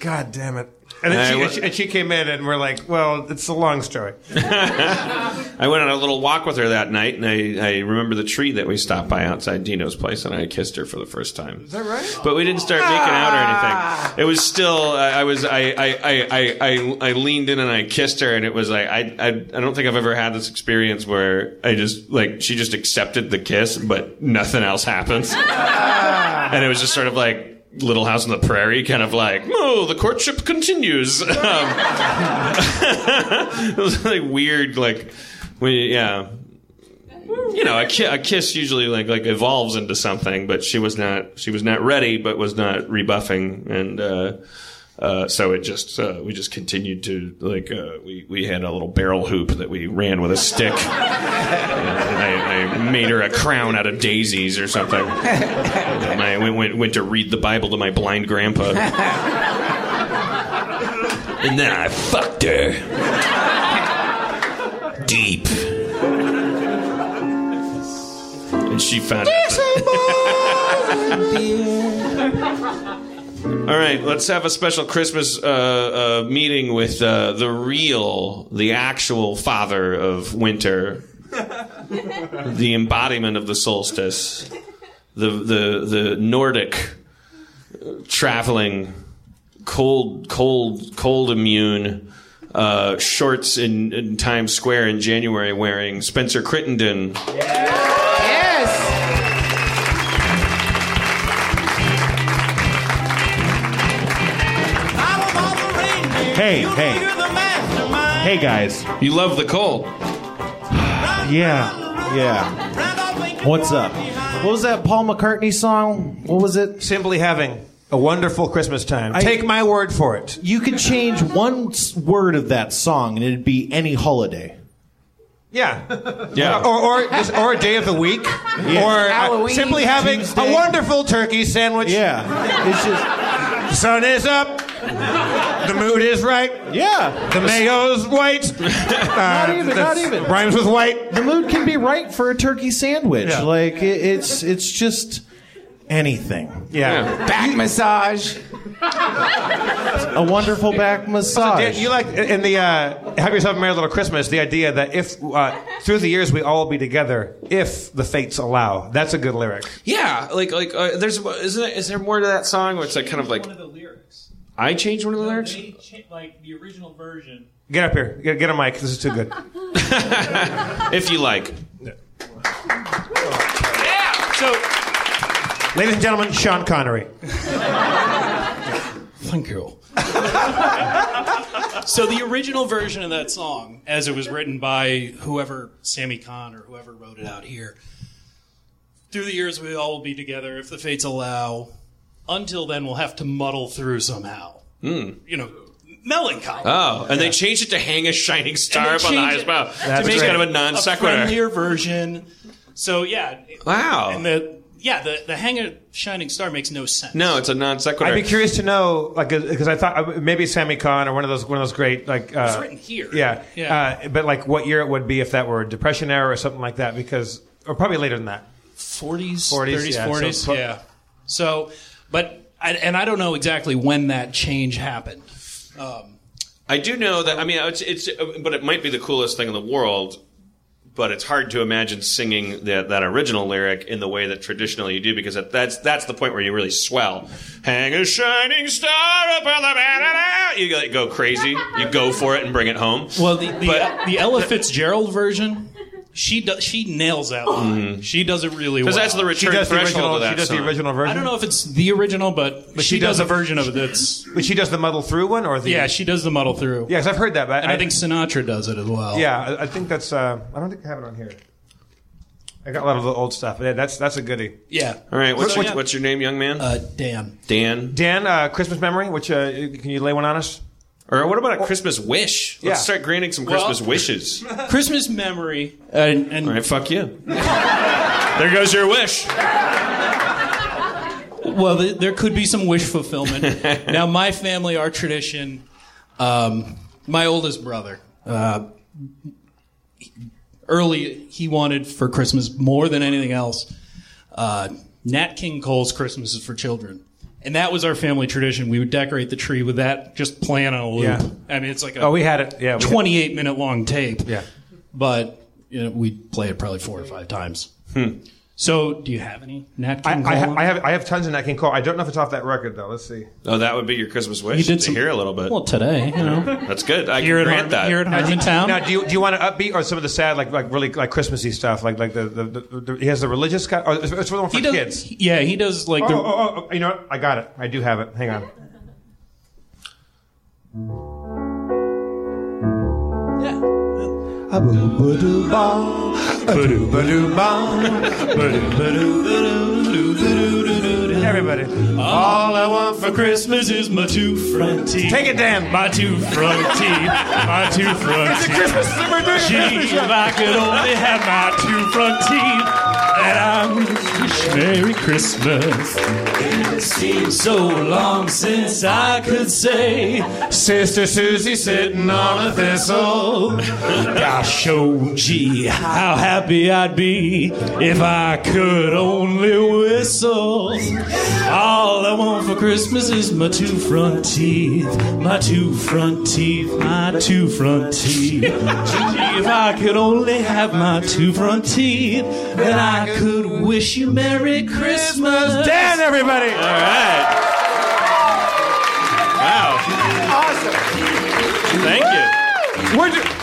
Speaker 4: God damn it! And then
Speaker 7: I
Speaker 4: she,
Speaker 7: wa-
Speaker 4: and she, and she came in, and we're like, "Well, it's a long story."
Speaker 7: I went on a little walk with her that night, and I, I remember the tree that we stopped by outside Dino's place, and I kissed her for the first time.
Speaker 4: Is that right?
Speaker 7: But we didn't start making out or anything. It was still. I, I was. I, I, I, I, I, I leaned in and I kissed her, and it was like I, I. I don't think I've ever had this experience where I just like she just accepted the kiss, but nothing else happens. and it was just sort of like. Little House on the Prairie, kind of like, oh, the courtship continues. Um, it was like weird, like, we, yeah, you know, a, ki- a kiss usually like like evolves into something, but she was not she was not ready, but was not rebuffing, and uh, uh, so it just uh, we just continued to like uh, we we had a little barrel hoop that we ran with a stick. and I, I made her a crown out of daisies or something. And I went, went went to read the Bible to my blind grandpa, and then I fucked her deep. And she found All right, let's have a special Christmas uh, uh, meeting with uh, the real, the actual father of winter, the embodiment of the solstice, the the the Nordic traveling, cold, cold, cold immune. Uh, shorts in, in Times Square in January wearing Spencer Crittenden.
Speaker 8: Yes.
Speaker 10: Hey, hey. Hey, guys.
Speaker 7: You love the cold.
Speaker 10: Yeah, yeah. What's up? What was that Paul McCartney song? What was it?
Speaker 4: Simply having a wonderful Christmas time.
Speaker 10: I-
Speaker 4: Take my word for it.
Speaker 10: You could change one s- word of that song and it'd be any holiday.
Speaker 4: Yeah.
Speaker 7: Yeah.
Speaker 4: Or, or, just- or a day of the week.
Speaker 10: Yeah.
Speaker 4: Or uh,
Speaker 8: Halloween,
Speaker 4: simply having
Speaker 10: Tuesday.
Speaker 4: a wonderful turkey sandwich.
Speaker 10: Yeah. It's just,
Speaker 4: The sun is up. The mood is right.
Speaker 10: yeah.
Speaker 4: The mayo's white. Uh,
Speaker 10: Not even, not even.
Speaker 4: Rhymes with white.
Speaker 10: The mood can be right for a turkey sandwich.
Speaker 4: Yeah.
Speaker 10: Like, it, it's, it's just anything.
Speaker 4: Yeah.
Speaker 8: Back massage.
Speaker 10: A wonderful back massage.
Speaker 4: Dan, you like in the uh, "Have Yourself a Merry Little Christmas" the idea that if uh, through the years we all be together, if the fates allow. That's a good lyric.
Speaker 7: Yeah, like like uh, there's isn't it, is there more to that song where it's like kind of like
Speaker 1: One of the lyrics.
Speaker 7: I changed one of the lyrics?
Speaker 1: They cha- like the original version.
Speaker 4: Get up here. Get, get a mic. This is too good.
Speaker 7: If you like. Yeah.
Speaker 1: So
Speaker 4: Ladies and gentlemen, Sean Connery.
Speaker 1: Thank you. so the original version of that song, as it was written by whoever Sammy Cahn or whoever wrote it out here, through the years we all will be together if the fates allow. Until then, we'll have to muddle through somehow. You know, melancholy.
Speaker 7: Oh, and they changed it to hang a shining star up on the
Speaker 1: changed
Speaker 7: highest
Speaker 1: it
Speaker 7: bough.
Speaker 4: That's
Speaker 7: to make kind of a non
Speaker 1: a
Speaker 7: sequitur.
Speaker 1: friendlier version. So yeah,
Speaker 7: Wow.
Speaker 1: and the yeah the the hang a shining star makes no sense.
Speaker 7: No, it's a non sequitur.
Speaker 4: I'd be curious to know, like, because I thought uh, maybe Sammy Cahn or one of those one of those great, like, uh,
Speaker 1: It's written here.
Speaker 4: Yeah,
Speaker 1: Yeah.
Speaker 4: Uh, but like, what year it would be if that were a Depression era or something like that? Because, or probably later than that.
Speaker 1: 40s,
Speaker 4: 40s,
Speaker 1: 30s,
Speaker 4: yeah,
Speaker 1: 40s.
Speaker 4: so-
Speaker 1: yeah. So, but I, and I don't know exactly when that change happened. Um,
Speaker 7: I do know that. I mean, it's, it's but it might be the coolest thing in the world. But it's hard to imagine singing that, that original lyric in the way that traditionally you do because that, that's that's the point where you really swell. Hang a shining star up on the banner. You like, go crazy. You go for it and bring it home.
Speaker 1: well, the the,
Speaker 7: But-
Speaker 1: the Ella Fitzgerald version, she does she nails that one. She does it really well.
Speaker 7: Because that's the
Speaker 4: She
Speaker 7: return
Speaker 4: does the
Speaker 7: threshold
Speaker 4: original.
Speaker 7: of that
Speaker 4: She does
Speaker 7: song.
Speaker 4: the original version.
Speaker 1: I don't know if it's the original, but,
Speaker 4: But
Speaker 1: she,
Speaker 4: she
Speaker 1: does,
Speaker 4: does
Speaker 1: a
Speaker 4: a-
Speaker 1: version of it that's
Speaker 4: But she does the muddle through one, or the
Speaker 1: yeah, she does the muddle through.
Speaker 4: yeah, 'cause I've heard that. But
Speaker 1: and I, think Sinatra does it as well.
Speaker 4: yeah, I- I think that's. Uh, I don't think I have it on here. I got a lot of the old stuff. Yeah, that's that's a goodie.
Speaker 1: yeah.
Speaker 7: All right, what's,
Speaker 1: So,
Speaker 7: what's,
Speaker 1: yeah.
Speaker 7: what's your name, young man?
Speaker 1: Uh, Dan.
Speaker 7: Dan.
Speaker 4: Dan, uh, Christmas memory. Which uh, can you lay one on us?
Speaker 7: Or what about a Christmas wish? Let's
Speaker 4: Yeah.
Speaker 7: start granting some
Speaker 1: Well-
Speaker 7: Christmas wishes.
Speaker 1: Christmas memory, and, and
Speaker 7: All right, fuck you. there goes your wish.
Speaker 1: Well, th- there could be some wish fulfillment. now, my family, our tradition, um, my oldest brother, uh, early, he wanted for Christmas more than anything else. Uh, Nat King Cole's Christmas is for children. And that was our family tradition. We would decorate the tree with that just playing on a loop.
Speaker 4: Yeah.
Speaker 1: I mean, it's like a
Speaker 4: Oh, we had it. Yeah,
Speaker 1: 28 minute long tape.
Speaker 4: Yeah.
Speaker 1: But you know, we'd play it probably four or five times. Hmm. So, do you have any Nat
Speaker 4: I,
Speaker 1: King
Speaker 4: I,
Speaker 1: Cole?
Speaker 4: ha- I have I have tons of Nat King Cole. I don't know if it's off that record though. Let's see.
Speaker 7: Oh, that would be your Christmas wish.
Speaker 1: You did
Speaker 7: to
Speaker 1: some-
Speaker 7: hear a little bit.
Speaker 1: Well, today, you know.
Speaker 7: That's good. I
Speaker 1: Here
Speaker 7: can
Speaker 1: at
Speaker 7: grant
Speaker 1: Har-
Speaker 7: that.
Speaker 1: here at Harmontown.
Speaker 4: Now, do you do you want to upbeat or some of the sad, like like really like Christmassy stuff, like like the the, the, the he has the religious guy, or it's, it's for the one for
Speaker 1: He does,
Speaker 4: kids.
Speaker 1: Yeah, he does like
Speaker 4: Oh,
Speaker 1: the.
Speaker 4: oh, oh, oh, you know what? I got it. I do have it. Hang on. Ba-doo, ba-doo, bum. Ba-doo, ba-doo, ba-doo, ba-doo, ba-doo. Everybody.
Speaker 5: All I want for Christmas is my two front teeth.
Speaker 4: Take it, Dan.
Speaker 5: My two front teeth. My two front
Speaker 4: It's a
Speaker 5: teeth.
Speaker 4: Christmas. We're
Speaker 5: Gee, if I could only have my two front teeth, then I wish Merry Christmas. It seems so long since I could say,
Speaker 4: Sister Susie sitting on a thistle.
Speaker 5: Gosh, oh gee, how happy I'd be if I could only whistle. All I want for Christmas is my two front teeth, my two front teeth, my two front teeth. If I could only have my two front teeth, then I could wish you Merry Christmas.
Speaker 4: Dan, everybody.
Speaker 7: All right. Wow.
Speaker 4: Awesome.
Speaker 7: Thank you.
Speaker 4: We're do-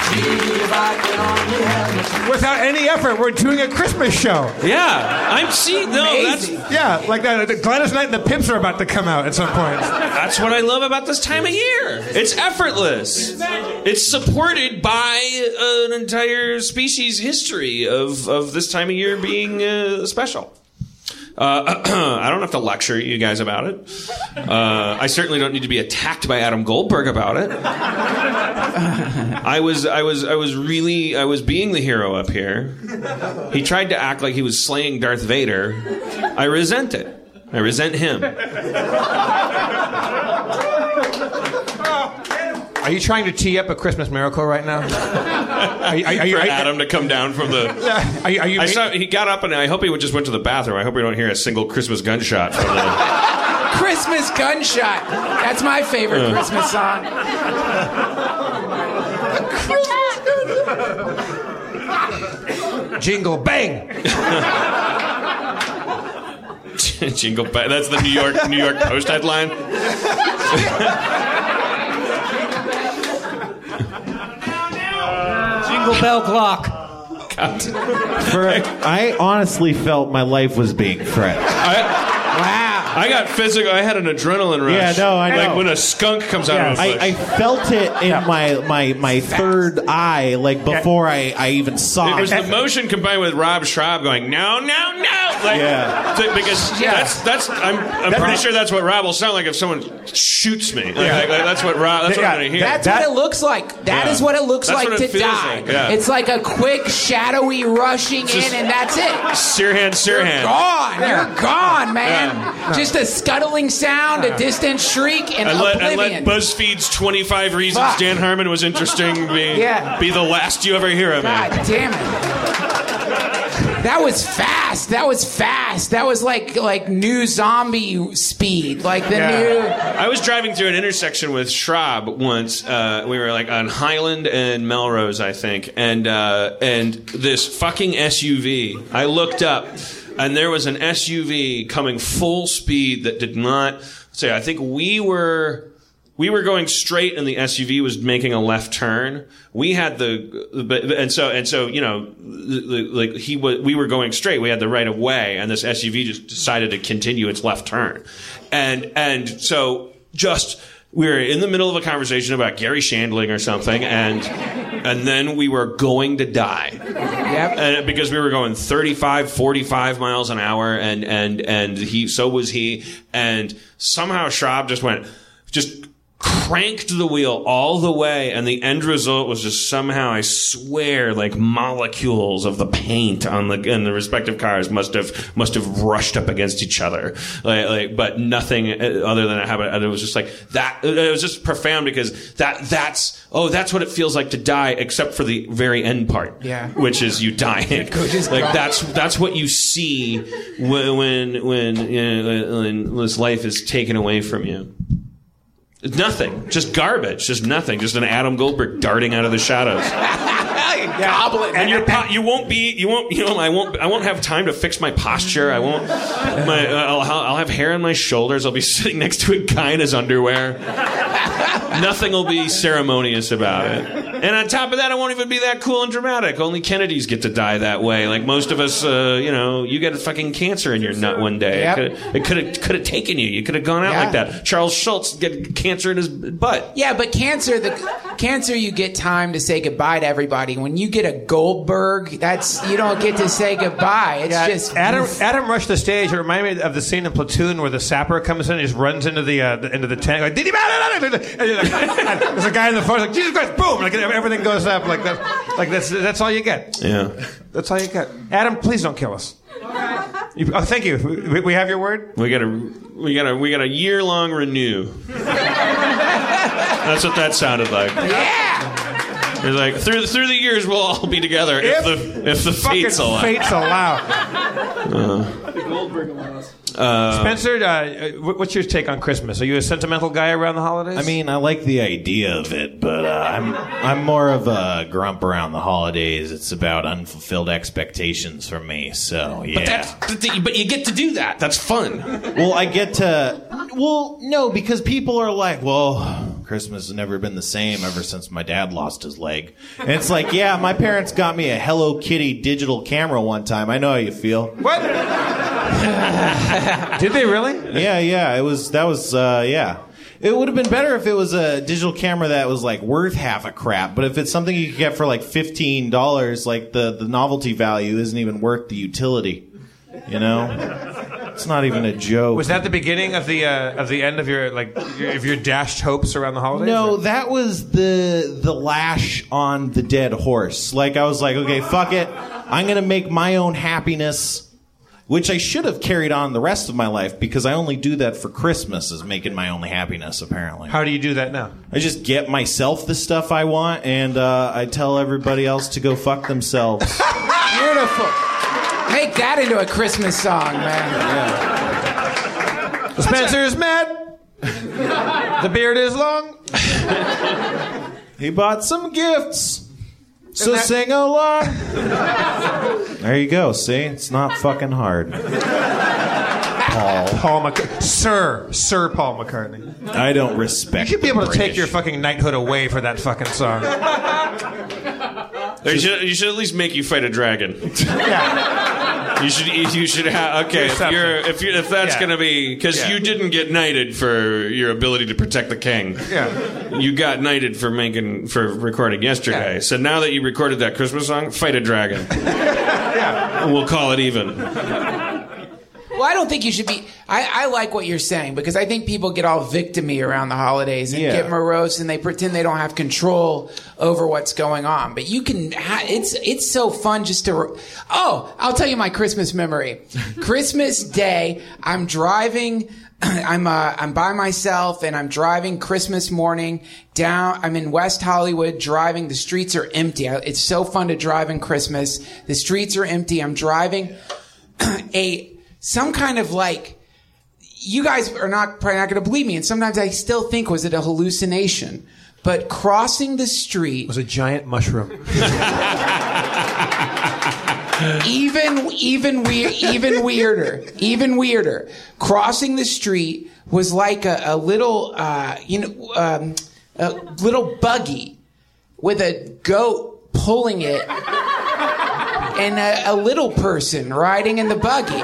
Speaker 4: Without any effort, we're doing a Christmas show.
Speaker 7: Yeah, I'm seeing. No, that's
Speaker 4: Yeah, like that. The Gladys Knight and the Pimps are about to come out at some point.
Speaker 7: That's what I love about this time of year. It's effortless. It's supported by an entire species history of, of this time of year being uh, special. Uh, I don't have to lecture you guys about it. Uh, I certainly don't need to be attacked by Adam Goldberg about it. I was, I was, I was really, I was being the hero up here. He tried to act like he was slaying Darth Vader. I resent it. I resent him.
Speaker 4: Are you trying to tee up a Christmas miracle right now? Are, you- are, are, you-
Speaker 7: for
Speaker 4: are, you-
Speaker 7: Adam to come down from the.
Speaker 4: are, you- are you?
Speaker 7: I saw he got up and I hope he just went to the bathroom. I hope we don't hear a single Christmas gunshot from the.
Speaker 8: Christmas gunshot. That's my favorite
Speaker 7: Uh.
Speaker 8: Christmas song.
Speaker 4: Jingle bang.
Speaker 7: Jingle bell. That's the New York New York Post headline.
Speaker 10: Jingle bell clock. For I honestly felt my life was being threatened.
Speaker 7: wow. I got physical. I had an adrenaline rush.
Speaker 10: Yeah, no, I know.
Speaker 7: Like when a skunk comes out of a bush.
Speaker 10: I, I felt it in my, my my third eye, like before I, I even saw
Speaker 7: it
Speaker 10: it was
Speaker 7: the motion combined with Rob Schrab going no, no, no, like,
Speaker 10: Yeah.
Speaker 7: th- because that's that's I'm I'm pretty sure that's what Rob will sound like if someone shoots me. Like,
Speaker 8: Yeah.
Speaker 7: like, that's what Rob. That's what I'm gonna hear.
Speaker 8: That's what it looks like. That
Speaker 7: Yeah.
Speaker 8: is what it looks
Speaker 7: That's
Speaker 8: like
Speaker 7: what
Speaker 8: to
Speaker 7: feels
Speaker 8: die.
Speaker 7: like, yeah.
Speaker 8: It's like a quick, shadowy rushing
Speaker 7: Just-
Speaker 8: in, and that's it.
Speaker 7: Sirhan, Sirhan.
Speaker 8: Gone. You're gone, man.
Speaker 7: Yeah.
Speaker 8: Just a scuttling sound, a distant shriek, and
Speaker 7: I let, I let
Speaker 8: oblivion.
Speaker 7: BuzzFeed's 25 Reasons
Speaker 8: Fuck.
Speaker 7: Dan Harmon was interesting be,
Speaker 8: Yeah.
Speaker 7: be the last you ever hear of me.
Speaker 8: God damn it. That was fast. That was fast. That was like like new zombie speed. Like the new.
Speaker 7: I was driving through an intersection with Schrab once. Uh, we were like on Highland and Melrose, I think, and uh, and this fucking SUV. I looked up, and there was an SUV coming full speed that did not say. I think we were. We were going straight, and the SUV was making a left turn. We had the, and so and so, you know, like he was. We were going straight. We had the right of way, and this SUV just decided to continue its left turn, and and so just we were in the middle of a conversation about Garry Shandling or something, and and then we were going to die.
Speaker 8: Yep.
Speaker 7: And because we were going 35, 45 miles an hour, and and and he so was he, and somehow Schrab just went just cranked the wheel all the way and the end result was just somehow i swear like molecules of the paint on the in the respective cars must have must have rushed up against each other. Like, like but nothing uh, other than it happened and it was just like that it was just profound because that that's oh that's what it feels like to die except for the very end part
Speaker 8: Yeah.
Speaker 7: which is you dying. Like that's that's what you see when when when, you know, when this life is taken away from you Nothing. Just garbage. Just nothing. Just an Adam Goldberg darting out of the shadows.
Speaker 8: Goblet.
Speaker 7: And your po- you won't be you won't you know I won't I won't have time to fix my posture. I won't my uh, I'll, I'll have hair on my shoulders. I'll be sitting next to a guy in his underwear. Nothing will be ceremonious about it. And on top of that, I won't even be that cool and dramatic. Only Kennedys get to die that way. Like most of us, uh, you know, you get a fucking cancer in your nut one day.
Speaker 8: Yep.
Speaker 7: It could have could have taken you. You could have gone out
Speaker 8: Yeah.
Speaker 7: like that. Charles Schulz get cancer in his butt.
Speaker 8: Yeah, but cancer the cancer, you get time to say goodbye to everybody. When you get a Goldberg, that's you don't get to say goodbye. It's
Speaker 4: Yeah,
Speaker 8: just
Speaker 4: Adam. Adam rushed the stage. It reminded me of the scene in Platoon where the sapper comes in and just runs into the, uh, the into the tent like, "Did he man?" And like- there's a guy in the front like, "Jesus Christ!" Boom! Like everything goes up like that. Like that's that's all you get.
Speaker 7: Yeah.
Speaker 4: That's all you get. Adam, please don't kill us. You, oh, thank you. We, we have your word.
Speaker 7: We got a we got a we got a year long renew. That's what that sounded like.
Speaker 8: Yeah.
Speaker 7: It's like through through the years we'll all be together if, the if the fates allow.
Speaker 4: Fates allow.
Speaker 7: Uh, uh,
Speaker 4: Spencer, uh, what's your take on Christmas? Are you a sentimental guy around the holidays?
Speaker 11: I mean, I like the idea of it, but uh, I'm I'm more of a grump around the holidays. It's about unfulfilled expectations from me. So yeah.
Speaker 7: But that's but but you get to do that. That's fun.
Speaker 11: well, I get to. Well, no, because people are like, well, Christmas has never been the same ever since my dad lost his leg. And it's like, yeah, my parents got me a Hello Kitty digital camera one time. I know how you feel.
Speaker 4: What? Did they really?
Speaker 11: Yeah, yeah. It was that was uh, yeah. It would have been better if it was a digital camera that was like worth half a crap. But if it's something you could get for like fifteen dollars, like the the novelty value isn't even worth the utility. You know, it's not even a joke.
Speaker 4: Was that the beginning of the uh, of the end of your like your, of your dashed hopes around the holidays?
Speaker 11: No, that was the the lash on the dead horse. Like I was like, okay, fuck it. I'm gonna make my own happiness, which I should have carried on the rest of my life because I only do that for Christmas is making my only happiness. Apparently,
Speaker 4: How do you do that now?
Speaker 11: I just get myself the stuff I want, and uh, I tell everybody else to go fuck themselves.
Speaker 8: Beautiful. Make that into a Christmas song, man.
Speaker 4: Spencer's mad. the beard is long.
Speaker 11: he bought some gifts. So
Speaker 4: that-
Speaker 11: sing along. there you go. See, it's not fucking hard. Paul.
Speaker 4: Paul McCartney. Sir, Sir Paul McCartney.
Speaker 11: I don't respect.
Speaker 4: You should be able
Speaker 11: the
Speaker 4: to take your fucking knighthood away for that fucking song.
Speaker 7: Or you should, you should at least make you fight a dragon.
Speaker 4: yeah.
Speaker 7: You should you should have okay if you're if you if that's
Speaker 4: Yeah.
Speaker 7: gonna be because
Speaker 4: Yeah.
Speaker 7: you didn't get knighted for your ability to protect the king.
Speaker 4: Yeah.
Speaker 7: You got knighted for making for recording yesterday.
Speaker 4: Yeah.
Speaker 7: So now that you recorded that Christmas song, fight a dragon.
Speaker 4: Yeah.
Speaker 7: We'll call it even.
Speaker 8: Well, I don't think you should be. I, I like what you're saying because I think people get all victimy around the holidays and
Speaker 11: Yeah.
Speaker 8: get morose and they pretend they don't have control over what's going on. But you can. Ha- it's it's so fun just to. Re- oh, I'll tell you my Christmas memory. Christmas Day, I'm driving. I'm uh, I'm by myself and I'm driving Christmas morning down. I'm in West Hollywood driving. The streets are empty. I- It's so fun to drive in Christmas. The streets are empty. I'm driving a some kind of like you guys are not probably not going to believe me and sometimes i still think was it a hallucination? But crossing the street
Speaker 4: was a giant mushroom.
Speaker 8: Even even weird even weirder even weirder. Crossing the street was like a, a little uh, you know um, a little buggy with a goat pulling it and a, a little person riding in the buggy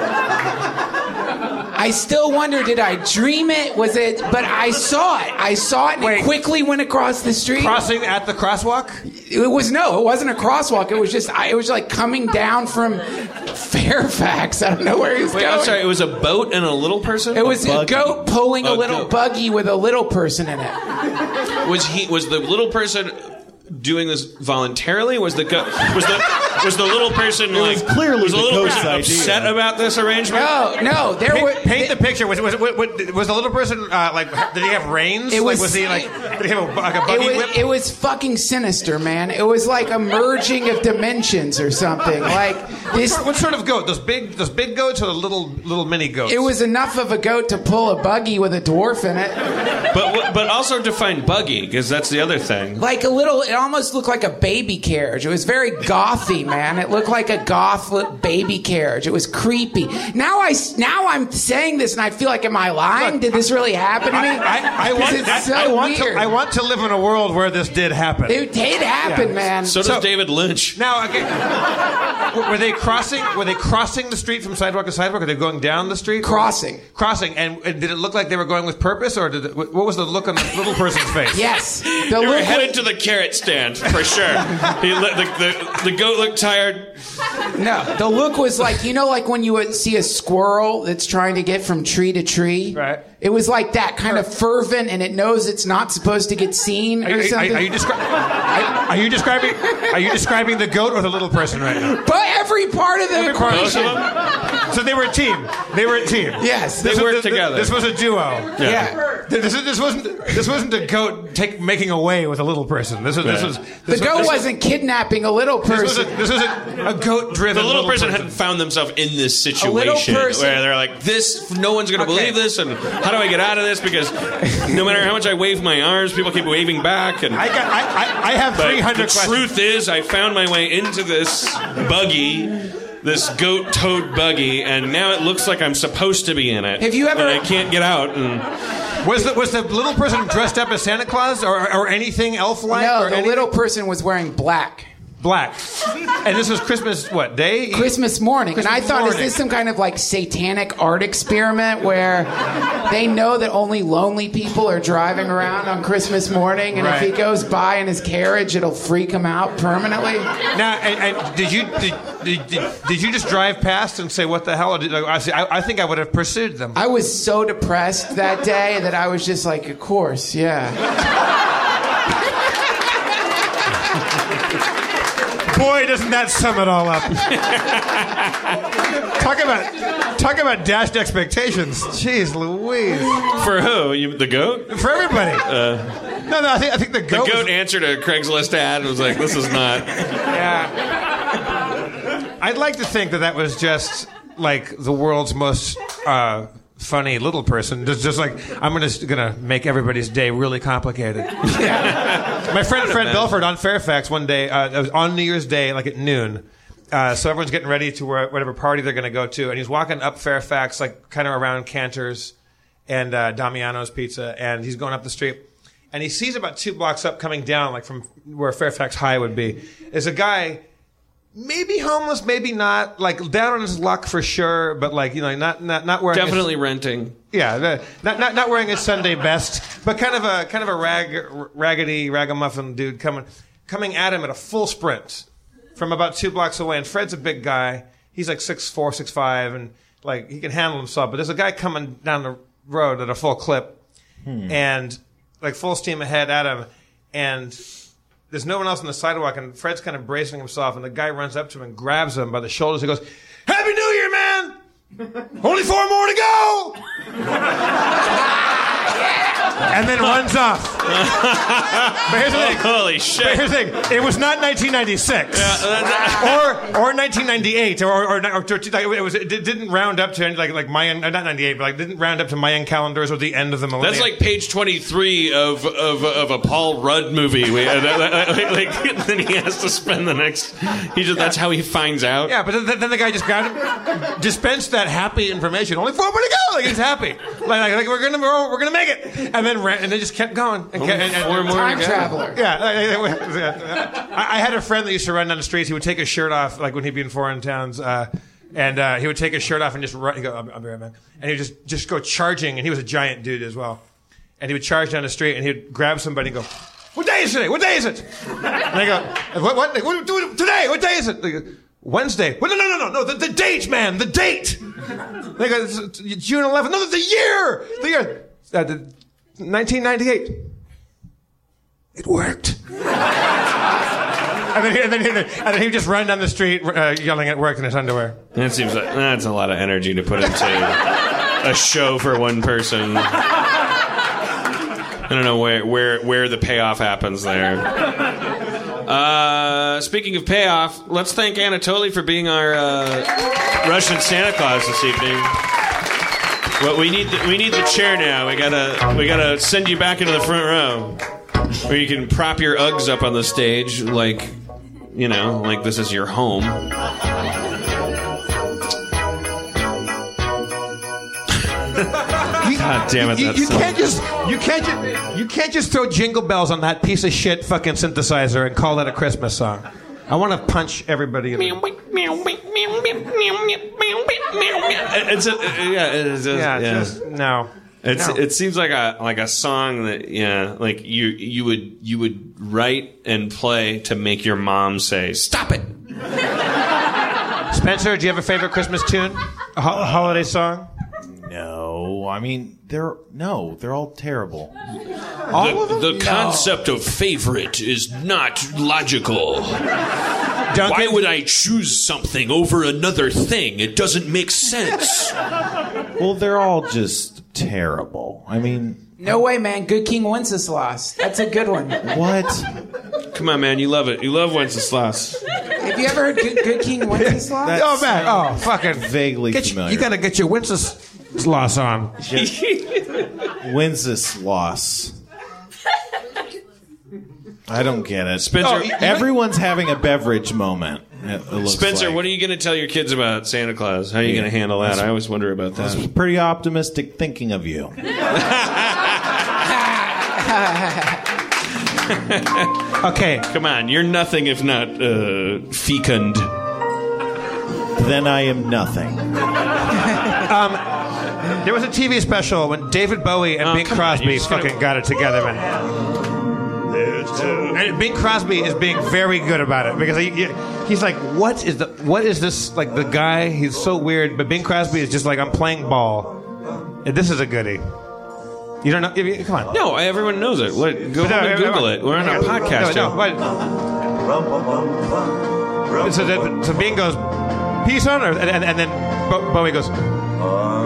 Speaker 8: I still wonder, did I dream it? Was it? But I saw it. I saw it and it quickly went across the street.
Speaker 4: Crossing at the crosswalk?
Speaker 8: It was no, it wasn't a crosswalk. It was just, I, it was like coming down from Fairfax. I don't know where he was
Speaker 7: Wait,
Speaker 8: going.
Speaker 7: I'm sorry. It was a boat and a little person.
Speaker 8: It was a, goat pulling a,
Speaker 7: A
Speaker 8: little
Speaker 7: goat.
Speaker 8: buggy with a little person in it.
Speaker 7: Was he? Was the little person doing this voluntarily? Was the go- was the was the little person like
Speaker 11: was clearly
Speaker 7: was the
Speaker 11: the
Speaker 7: little
Speaker 11: ghost's
Speaker 7: person
Speaker 11: idea.
Speaker 7: upset about this arrangement?
Speaker 8: No, no, there
Speaker 4: paint,
Speaker 8: were.
Speaker 4: paint the picture. Was was, was, was, was the little person uh, like? Did he have reins?
Speaker 8: It
Speaker 4: Like,
Speaker 8: was-
Speaker 4: was he like? Did he have a, like a
Speaker 8: It
Speaker 4: buggy
Speaker 8: was,
Speaker 4: whip?
Speaker 8: it was fucking sinister, man. It was like a merging of dimensions or something. Like this.
Speaker 4: What sort of goat? Those big, those big goats or the little, little mini goats?
Speaker 8: It was enough of a goat to pull a buggy with a dwarf in it.
Speaker 7: But but also define buggy because that's the other thing.
Speaker 8: Like a little, it almost looked like a baby carriage. It was very gothy, man. It looked like a goth li- baby carriage. It was creepy. Now I, s- now I'm saying this and I feel like, am I lying? Did this really happen to me?
Speaker 4: I, I
Speaker 8: 'Cause
Speaker 4: want,
Speaker 8: it's
Speaker 4: I,
Speaker 8: so
Speaker 4: I want
Speaker 8: weird.
Speaker 4: to. I want to live in a world where this did happen.
Speaker 8: It did happen,
Speaker 4: Yeah.
Speaker 8: man.
Speaker 7: So does David Lynch.
Speaker 4: Now, okay, were they crossing? Were they crossing the street from sidewalk to sidewalk? Are they going down the street?
Speaker 8: Crossing.
Speaker 4: Crossing. And, and did it look like they were going with purpose, or did it, what, what was the look on the little person's face?
Speaker 8: Yes. The
Speaker 7: They were headed to the carrot stand for sure. he, the, the, the goat looked tired.
Speaker 8: No, the look was like you know, like when you would see a squirrel that's trying to get from tree to tree.
Speaker 4: Right.
Speaker 8: It was like that kind of fervent, and it knows it's not supposed to get seen
Speaker 4: Are,
Speaker 8: or
Speaker 4: you- are,
Speaker 8: something.
Speaker 4: are you descri- are, are you describing? Are you describing the goat or the little person right now?
Speaker 8: but every part of the
Speaker 4: Every part of
Speaker 8: equation.
Speaker 7: Both
Speaker 4: So they were a team. They were a team.
Speaker 8: Yes.
Speaker 4: This
Speaker 7: They
Speaker 4: was-
Speaker 7: worked
Speaker 4: this-
Speaker 7: together.
Speaker 4: This was a duo.
Speaker 8: Yeah.
Speaker 4: This, this wasn't. This wasn't a goat take, making away with a little person. This was. This
Speaker 7: Right.
Speaker 4: was.
Speaker 8: The
Speaker 4: was,
Speaker 8: goat
Speaker 4: this
Speaker 8: wasn't kidnapping a little
Speaker 4: This was a,
Speaker 8: person.
Speaker 4: this was a, a goat-driven.
Speaker 7: The little person hadn't found themselves in this situation
Speaker 8: person-
Speaker 7: where they're like, "This, no one's going to
Speaker 4: Okay.
Speaker 7: believe this, and how do I get out of this? Because no matter how much I wave my arms, people keep waving back." And
Speaker 4: I got. I, I, I have
Speaker 7: three hundred.
Speaker 4: three
Speaker 7: the
Speaker 4: questions.
Speaker 7: truth is, I found my way into this buggy, this goat-toed buggy, and now it looks like I'm supposed to be in it.
Speaker 8: Have you ever-
Speaker 7: And I can't get out. And
Speaker 4: Was the was the little person dressed up as Santa Claus or, or anything elf-like?
Speaker 8: No,
Speaker 4: or
Speaker 8: the
Speaker 4: any-
Speaker 8: little person was wearing black.
Speaker 4: Black. And this was Christmas. What day?
Speaker 8: Christmas morning.
Speaker 4: Christmas
Speaker 8: and I thought,
Speaker 4: morning.
Speaker 8: is this some kind of like satanic art experiment where they know that only lonely people are driving around on Christmas morning, and
Speaker 4: Right.
Speaker 8: if he goes by in his carriage, it'll freak him out permanently?
Speaker 4: Now, and, and did you did, did, did, did you just drive past and say what the hell? I, I think I would have pursued them.
Speaker 8: I was so depressed that day that I was just like, of course, yeah.
Speaker 4: Boy, doesn't that sum it all up? talk about talk about dashed expectations. Jeez, Louise.
Speaker 7: for who? You, the goat?
Speaker 4: For everybody. no, no, I think I think the goat.
Speaker 7: The
Speaker 4: goat.
Speaker 7: goat
Speaker 4: was-
Speaker 7: answered a Craigslist ad and was like, "This is not."
Speaker 4: yeah. I'd like to think that that was just like the world's most uh, funny little person. Just, just like I'm gonna gonna make everybody's day really complicated. My friend Fred Belford on Fairfax one day, uh, it was on New Year's Day, like at noon. Uh, so everyone's getting ready to where, whatever party they're going to go to, and he's walking up Fairfax, like kind of around Canter's and uh, Damiano's Pizza, and he's going up the street, and he sees about two blocks up, coming down, like from where Fairfax High would be, is a guy, maybe homeless, maybe not, like down on his luck for sure, but like you know, not not not wearing his-
Speaker 7: Definitely renting.
Speaker 4: yeah, not, not not wearing his Sunday best, but kind of a kind of a rag, raggedy ragamuffin dude coming coming at him at a full sprint from about two blocks away. And Fred's a big guy; he's like six four, six five, and like he can handle himself. But there's a guy coming down the road at a full clip, hmm. and like full steam ahead at him, and. There's no one else on the sidewalk, and Fred's kind of bracing himself, and the guy runs up to him and grabs him by the shoulders. He goes, "Happy New Year, man! Only four more to go!" and then runs off. but here's the thing.
Speaker 7: Holy shit.
Speaker 4: But here's the thing. It was not 1996, or or 1998, or or, or, or it was it didn't round up to any, like like Mayan, uh, not 98, but like didn't round up to Mayan calendars or the end of the millennium.
Speaker 7: That's like page twenty-three of of, of a Paul Rudd movie. We- uh, like, like, then he has to spend the next. He just that's how he finds out.
Speaker 4: Yeah, but then, then the guy just grabbed him, dispensed that happy information. Only four more to go. Like he's happy. Like, like, like, we're gonna we're, we're gonna make it. And then ran, and they just kept going. And, kept, and, and,
Speaker 7: four more
Speaker 8: Time traveler.
Speaker 4: Yeah, like, like, yeah. I, I had a friend that used to run down the streets. He would take his shirt off, like when he'd be in foreign towns, uh, and uh, he would take his shirt off and just run. He'd go, "I'll, be- I'll be right back," and he would just just go charging. And he was a giant dude as well. And he would charge down the street, and he'd grab somebody and go, "What day is today? What day is it?" And they go, "What? What? what do today? What day is it?" They go, Wednesday. Well, no, no, no, no, no. The, the date, man. The date. They go, "It's- it's June 11th. No, the year. The year. Uh, the 1998. It worked. And then, he- and, then, he- and then he just run down the street uh, yelling at work in his underwear.
Speaker 7: That seems like that's a lot of energy to put into a show for one person. I don't know where where where the payoff happens there. Uh, speaking of payoff, let's thank Anatoly for being our uh, Russian Santa Claus this evening. Well, we need the, we need the chair now. We gotta we gotta send you back into the front row, where you can prop your Uggs up on the stage, like you know, like this is your home. God damn it!
Speaker 4: You,
Speaker 7: That's
Speaker 4: you can't just you can't just you can't just throw jingle bells on that piece of shit fucking synthesizer and call that a Christmas song. I want to punch everybody. In the,
Speaker 7: It's a, yeah, it is. a-
Speaker 4: yeah,
Speaker 7: yeah.
Speaker 4: just no.
Speaker 7: It's
Speaker 4: No.
Speaker 7: it seems like a like a song that yeah like you you would you would write and play to make your mom say stop it.
Speaker 4: Spencer, do you have a favorite Christmas tune? A ho- holiday song?
Speaker 10: No, I mean they're no, they're all terrible.
Speaker 7: All the, the concept of favorite is not logical. Why would I choose something over another thing? It doesn't make sense.
Speaker 10: Well, they're all just terrible. I mean,
Speaker 8: No way, man. Good King Wenceslas. That's a good one.
Speaker 10: what?
Speaker 7: Come on, man, you love it. You love Wenceslas.
Speaker 8: Have you ever heard Good, good King Wenceslas?
Speaker 4: oh, man. Oh, fucking.
Speaker 10: Vaguely
Speaker 4: Get you,
Speaker 10: familiar.
Speaker 4: you gotta get your Wenceslas on.
Speaker 10: When's this loss? I don't get it.
Speaker 7: Spencer-
Speaker 4: Oh, you- you
Speaker 10: Everyone's having a beverage moment. It, it looks
Speaker 7: Spencer,
Speaker 10: like.
Speaker 7: what are you going to tell your kids about Santa Claus? How are you going to handle that? I always wonder about
Speaker 10: That's
Speaker 7: that.
Speaker 10: pretty optimistic thinking of you.
Speaker 4: Okay.
Speaker 7: Come on, you're nothing if not uh, fecund.
Speaker 10: Then I am nothing.
Speaker 4: There was a TV special when David Bowie and
Speaker 7: Oh,
Speaker 4: Bing
Speaker 7: come on,
Speaker 4: Crosby
Speaker 7: gonna-
Speaker 4: fucking got it together, man. And Bing Crosby is being very good about it because he, he's like, "What is the what is this like the guy? He's so weird." But Bing Crosby is just like, "I'm playing ball." And this is a goodie. You don't know? you- Come on.
Speaker 7: No, everyone knows it. What, go
Speaker 4: no,
Speaker 7: home and Google it. We're on a podcast.
Speaker 4: No, no, but, so, that, so Bing goes, "Peace on earth," and, and, and then Bowie goes,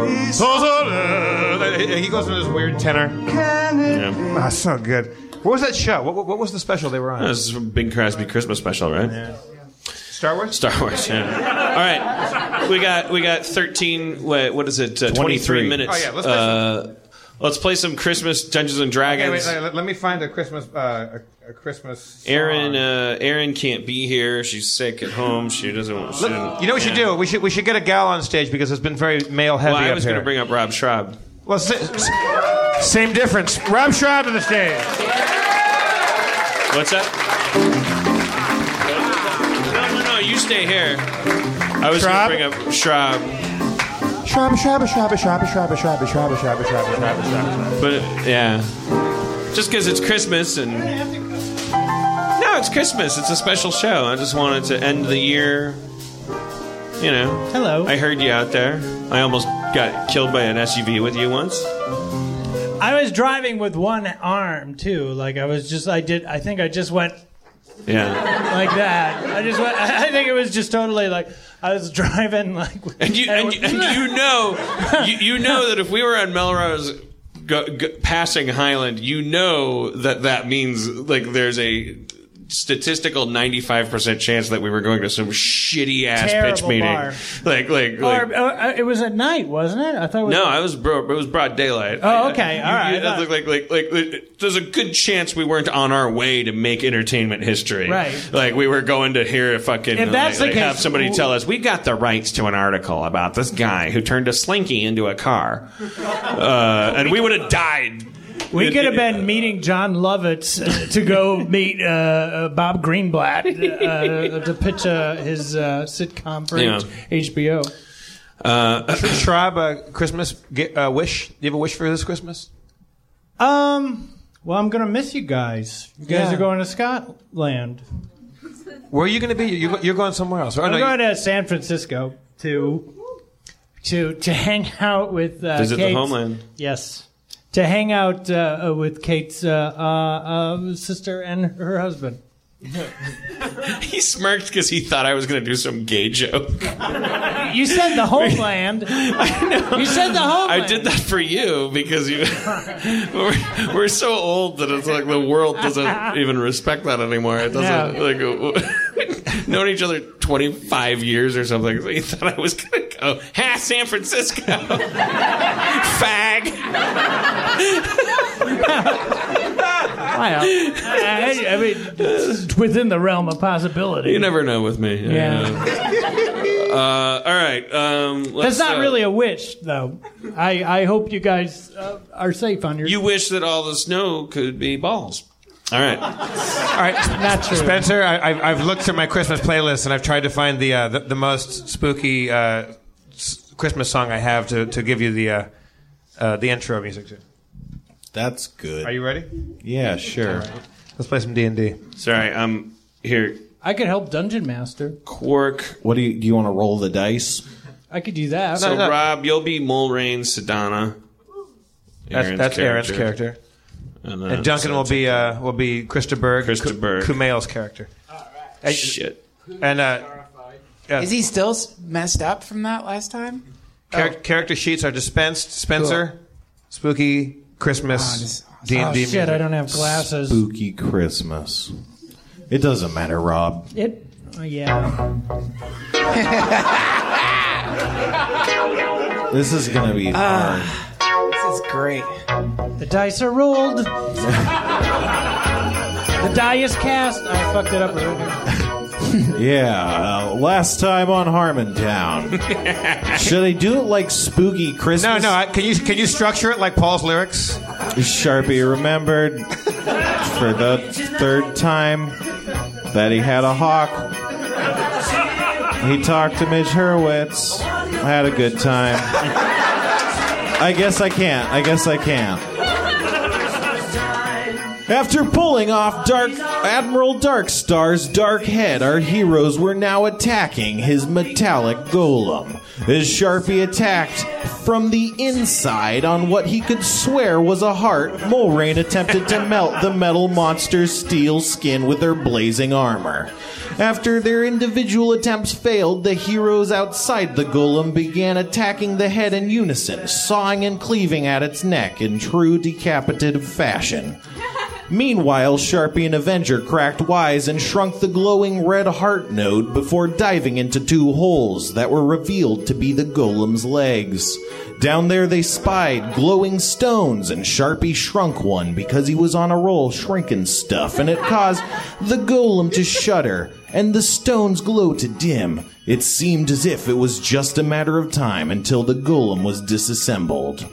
Speaker 4: "Peace on earth." And He goes into this weird tenor.
Speaker 7: Yeah.
Speaker 4: Ah, so good. What was that show? What, what, what was the special they were on?
Speaker 7: This is from Bing Crosby Christmas special, right?
Speaker 4: Star Wars.
Speaker 7: Star Wars. Yeah. All right, we got we got thirteen. What, what is it? Uh,
Speaker 10: 23.
Speaker 7: minutes.
Speaker 4: Oh, yeah, let's play
Speaker 7: uh, let's play some Christmas Dungeons and
Speaker 4: Okay,
Speaker 7: Dragons.
Speaker 4: wait, let, let me find a Christmas uh, a, a Christmas. Song.
Speaker 7: Erin, uh, Erin can't be here. She's sick at home. She doesn't. She
Speaker 4: Look, you know what we should do? We should we should get a gal on stage because it's been very male heavy
Speaker 7: Well, I was going to bring up Rob Schrab.
Speaker 4: well, sa- s- same difference. Rob Schrab to the stage.
Speaker 7: What's that? No, no, no. You stay here. I was going to bring up Schrab,
Speaker 4: Schrab, Schrab, Schrab, Schrab, Schrab, Schrab, Schrab, Schrab, Schrab, Schrab, Schrab.
Speaker 7: but yeah, just because it's Christmas and no, it's Christmas. It's a special show. I just wanted to end the year. You know.
Speaker 12: Hello.
Speaker 7: I heard you out there. I almost got killed by an SUV with you once.
Speaker 12: I was driving with one arm too. Like I was just, I did, I think I just went
Speaker 7: Yeah.
Speaker 12: like that. I just went, I think it was just totally like, I was driving like.
Speaker 7: And you and, you- and you know you, you know that if we were on Melrose go, go, passing Highland, you know that that means like there's a statistical 95% chance that we were going to some shitty ass pitch meeting.
Speaker 12: bar.
Speaker 7: Like like like
Speaker 12: Or, uh, it was at night, wasn't it? I thought it was.
Speaker 7: no, I was bro. It was broad daylight.
Speaker 12: Oh, okay, all right.
Speaker 7: you- like, like, like, like, like, there's a good chance we weren't on our way to make entertainment history.
Speaker 12: Right.
Speaker 7: Like we were going to hear a fucking.
Speaker 12: If that's
Speaker 7: like,
Speaker 12: the
Speaker 7: like, have
Speaker 12: case,
Speaker 7: somebody
Speaker 12: w-
Speaker 7: tell us we got the rights to an article about this guy who turned a slinky into a car, uh, and we would have died.
Speaker 12: We could have been meeting Jon Lovitz uh, to go meet uh, uh, Bob Greenblatt uh, to pitch uh, his uh, sitcom for
Speaker 7: Yeah.
Speaker 12: H- HBO.
Speaker 7: Uh,
Speaker 4: Schrab, uh, Christmas get, uh, wish. Do you have a wish for this Christmas?
Speaker 12: Um. Well, I'm gonna miss you guys. You guys
Speaker 4: Yeah.
Speaker 12: are going to Scotland.
Speaker 4: Where are you going to be? You, you're going somewhere else. Oh,
Speaker 12: I'm
Speaker 4: no,
Speaker 12: going to San Francisco to to to hang out with uh,
Speaker 7: Visit the
Speaker 12: Kate's-
Speaker 7: homeland.
Speaker 12: Yes, to hang out uh, uh, with Kate's uh, uh, uh, sister and her husband.
Speaker 7: he smirked because he thought I was going to do some gay joke.
Speaker 12: You said the homeland. I know. You said the homeland.
Speaker 7: I did that for you because you we're, we're so old that it's like the world doesn't even respect that anymore. It doesn't like known each other twenty five years or something. So you thought I was gonna go, ha, San Francisco, fag.
Speaker 12: Wow. I, I mean, it's within the realm of possibility.
Speaker 7: You never know with me.
Speaker 12: Yeah.
Speaker 7: Uh, all right. Um,
Speaker 12: That's not
Speaker 7: uh,
Speaker 12: really a wish, though. I, I hope you guys uh, are safe on your.
Speaker 7: You wish that all the snow could be balls. All right.
Speaker 4: All right,
Speaker 12: Not true.
Speaker 4: Spencer. I, I've, I've looked through my Christmas playlist and I've tried to find the uh, the, the most spooky uh, s- Christmas song I have to, to give you the uh, uh, the intro music too.
Speaker 11: That's good.
Speaker 4: Are you ready?
Speaker 11: Yeah, sure.
Speaker 4: Let's play some D and D.
Speaker 7: Sorry, I'm here.
Speaker 12: I could help Dungeon Master.
Speaker 7: Quark.
Speaker 11: What do you do? You want to roll the dice?
Speaker 12: I could do that.
Speaker 7: So Rob, you'll be Mulrain Sedana.
Speaker 4: That's, that's Erin's character.
Speaker 7: And, uh,
Speaker 4: And Duncan
Speaker 7: so
Speaker 4: will be uh, will be Krista Berg,
Speaker 7: Krista
Speaker 4: Ku-
Speaker 7: Berg.
Speaker 4: Kumail's character. And-
Speaker 7: Shit.
Speaker 4: And uh, yeah.
Speaker 8: Is he still s- messed up from that last time?
Speaker 4: Char- Character sheets are dispensed. Spencer, spooky Christmas D and
Speaker 12: oh
Speaker 4: D.
Speaker 12: shit! I don't have glasses.
Speaker 11: Spooky Christmas. It doesn't matter, Rob.
Speaker 12: It. Oh, yeah.
Speaker 11: This is gonna be hard.
Speaker 8: This is great.
Speaker 12: The dice are rolled. the die is cast. I fucked it up already.
Speaker 11: Yeah, uh, last time on Harmontown. Should I do it like Spooky
Speaker 4: No,
Speaker 11: Christmas?
Speaker 4: no. I- Can you can you structure it like Paul's lyrics?
Speaker 11: Sharpie remembered for the third time that he had a hawk. He talked to Midge Hurwitz. I had a good time. I guess I can't. I guess I can't. After pulling off Dark Admiral Darkstar's dark head, our heroes were now attacking his metallic golem. As Sharpie attacked from the inside on what he could swear was a heart, Mulrain attempted to melt the metal monster's steel skin with her blazing armor. After their individual attempts failed, the heroes outside the golem began attacking the head in unison, sawing and cleaving at its neck in true decapitative fashion. Meanwhile, Sharpie and Avenger cracked wise and shrunk the glowing red heart node before diving into two holes that were revealed to be the golem's legs. Down there they spied glowing stones, and Sharpie shrunk one because he was on a roll shrinking stuff, and it caused the golem to shudder and the stones glow to dim. It seemed as if it was just a matter of time until the golem was disassembled.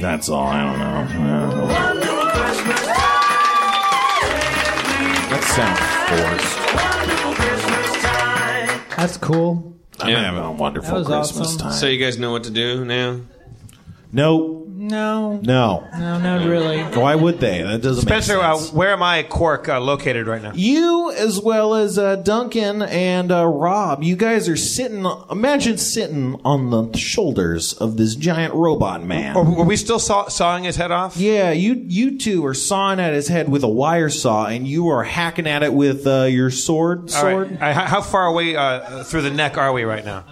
Speaker 11: That's all. I don't know. I don't know. Sounds forced.
Speaker 12: That's cool.
Speaker 11: I'm having a wonderful
Speaker 12: That was
Speaker 11: Christmas
Speaker 12: awesome.
Speaker 11: time.
Speaker 7: So you guys know what to do now?
Speaker 11: no,
Speaker 12: No.
Speaker 11: no.
Speaker 12: No, not really.
Speaker 11: Why would they? That doesn't
Speaker 4: Spencer,
Speaker 11: make
Speaker 4: uh,
Speaker 11: sense.
Speaker 4: where am I, Quark, uh, located right now?
Speaker 11: you, as well as uh, Duncan and uh, Rob, you guys are sitting. Imagine sitting on the shoulders of this giant robot man.
Speaker 4: Or were we still saw- sawing his head off?
Speaker 11: Yeah, you you two are sawing at his head with a wire saw, and you are hacking at it with uh, your sword. Sword.
Speaker 4: right. Uh, how how far away uh, through the neck are we right now?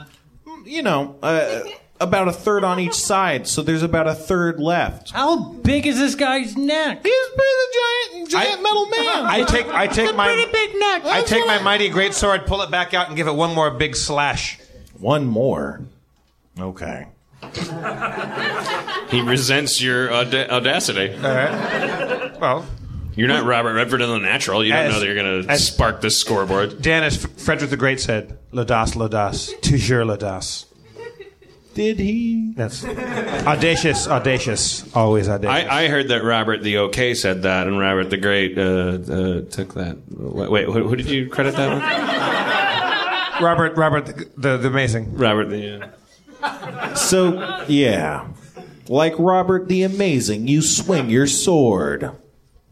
Speaker 11: You know, uh, about a third on each side. So there's about a third left.
Speaker 12: How big is this guy's neck?
Speaker 11: He's a giant, giant metal man.
Speaker 4: I take I take my
Speaker 12: Pretty big neck.
Speaker 4: I take my mighty great sword, pull it back out, and give it one more big slash.
Speaker 11: One more. Okay.
Speaker 7: He resents your auda- audacity.
Speaker 4: All right. Well,
Speaker 7: You're not Robert Redford in the natural. You don't
Speaker 4: As-
Speaker 7: know that you're going to spark this scoreboard.
Speaker 4: Dan, as F- Frederick the Great said, "L'audace, l'audace, toujours l'audace."
Speaker 11: Did he?
Speaker 4: That's audacious, audacious, always audacious.
Speaker 7: I, I heard that Robert the OK said that, and Robert the Great uh, uh, took that. Wait, wait who, who did you credit that with?
Speaker 4: Robert, Robert, the, the, the amazing.
Speaker 7: Robert the. Uh,
Speaker 11: So, yeah. Like Robert the Amazing, you swing your sword.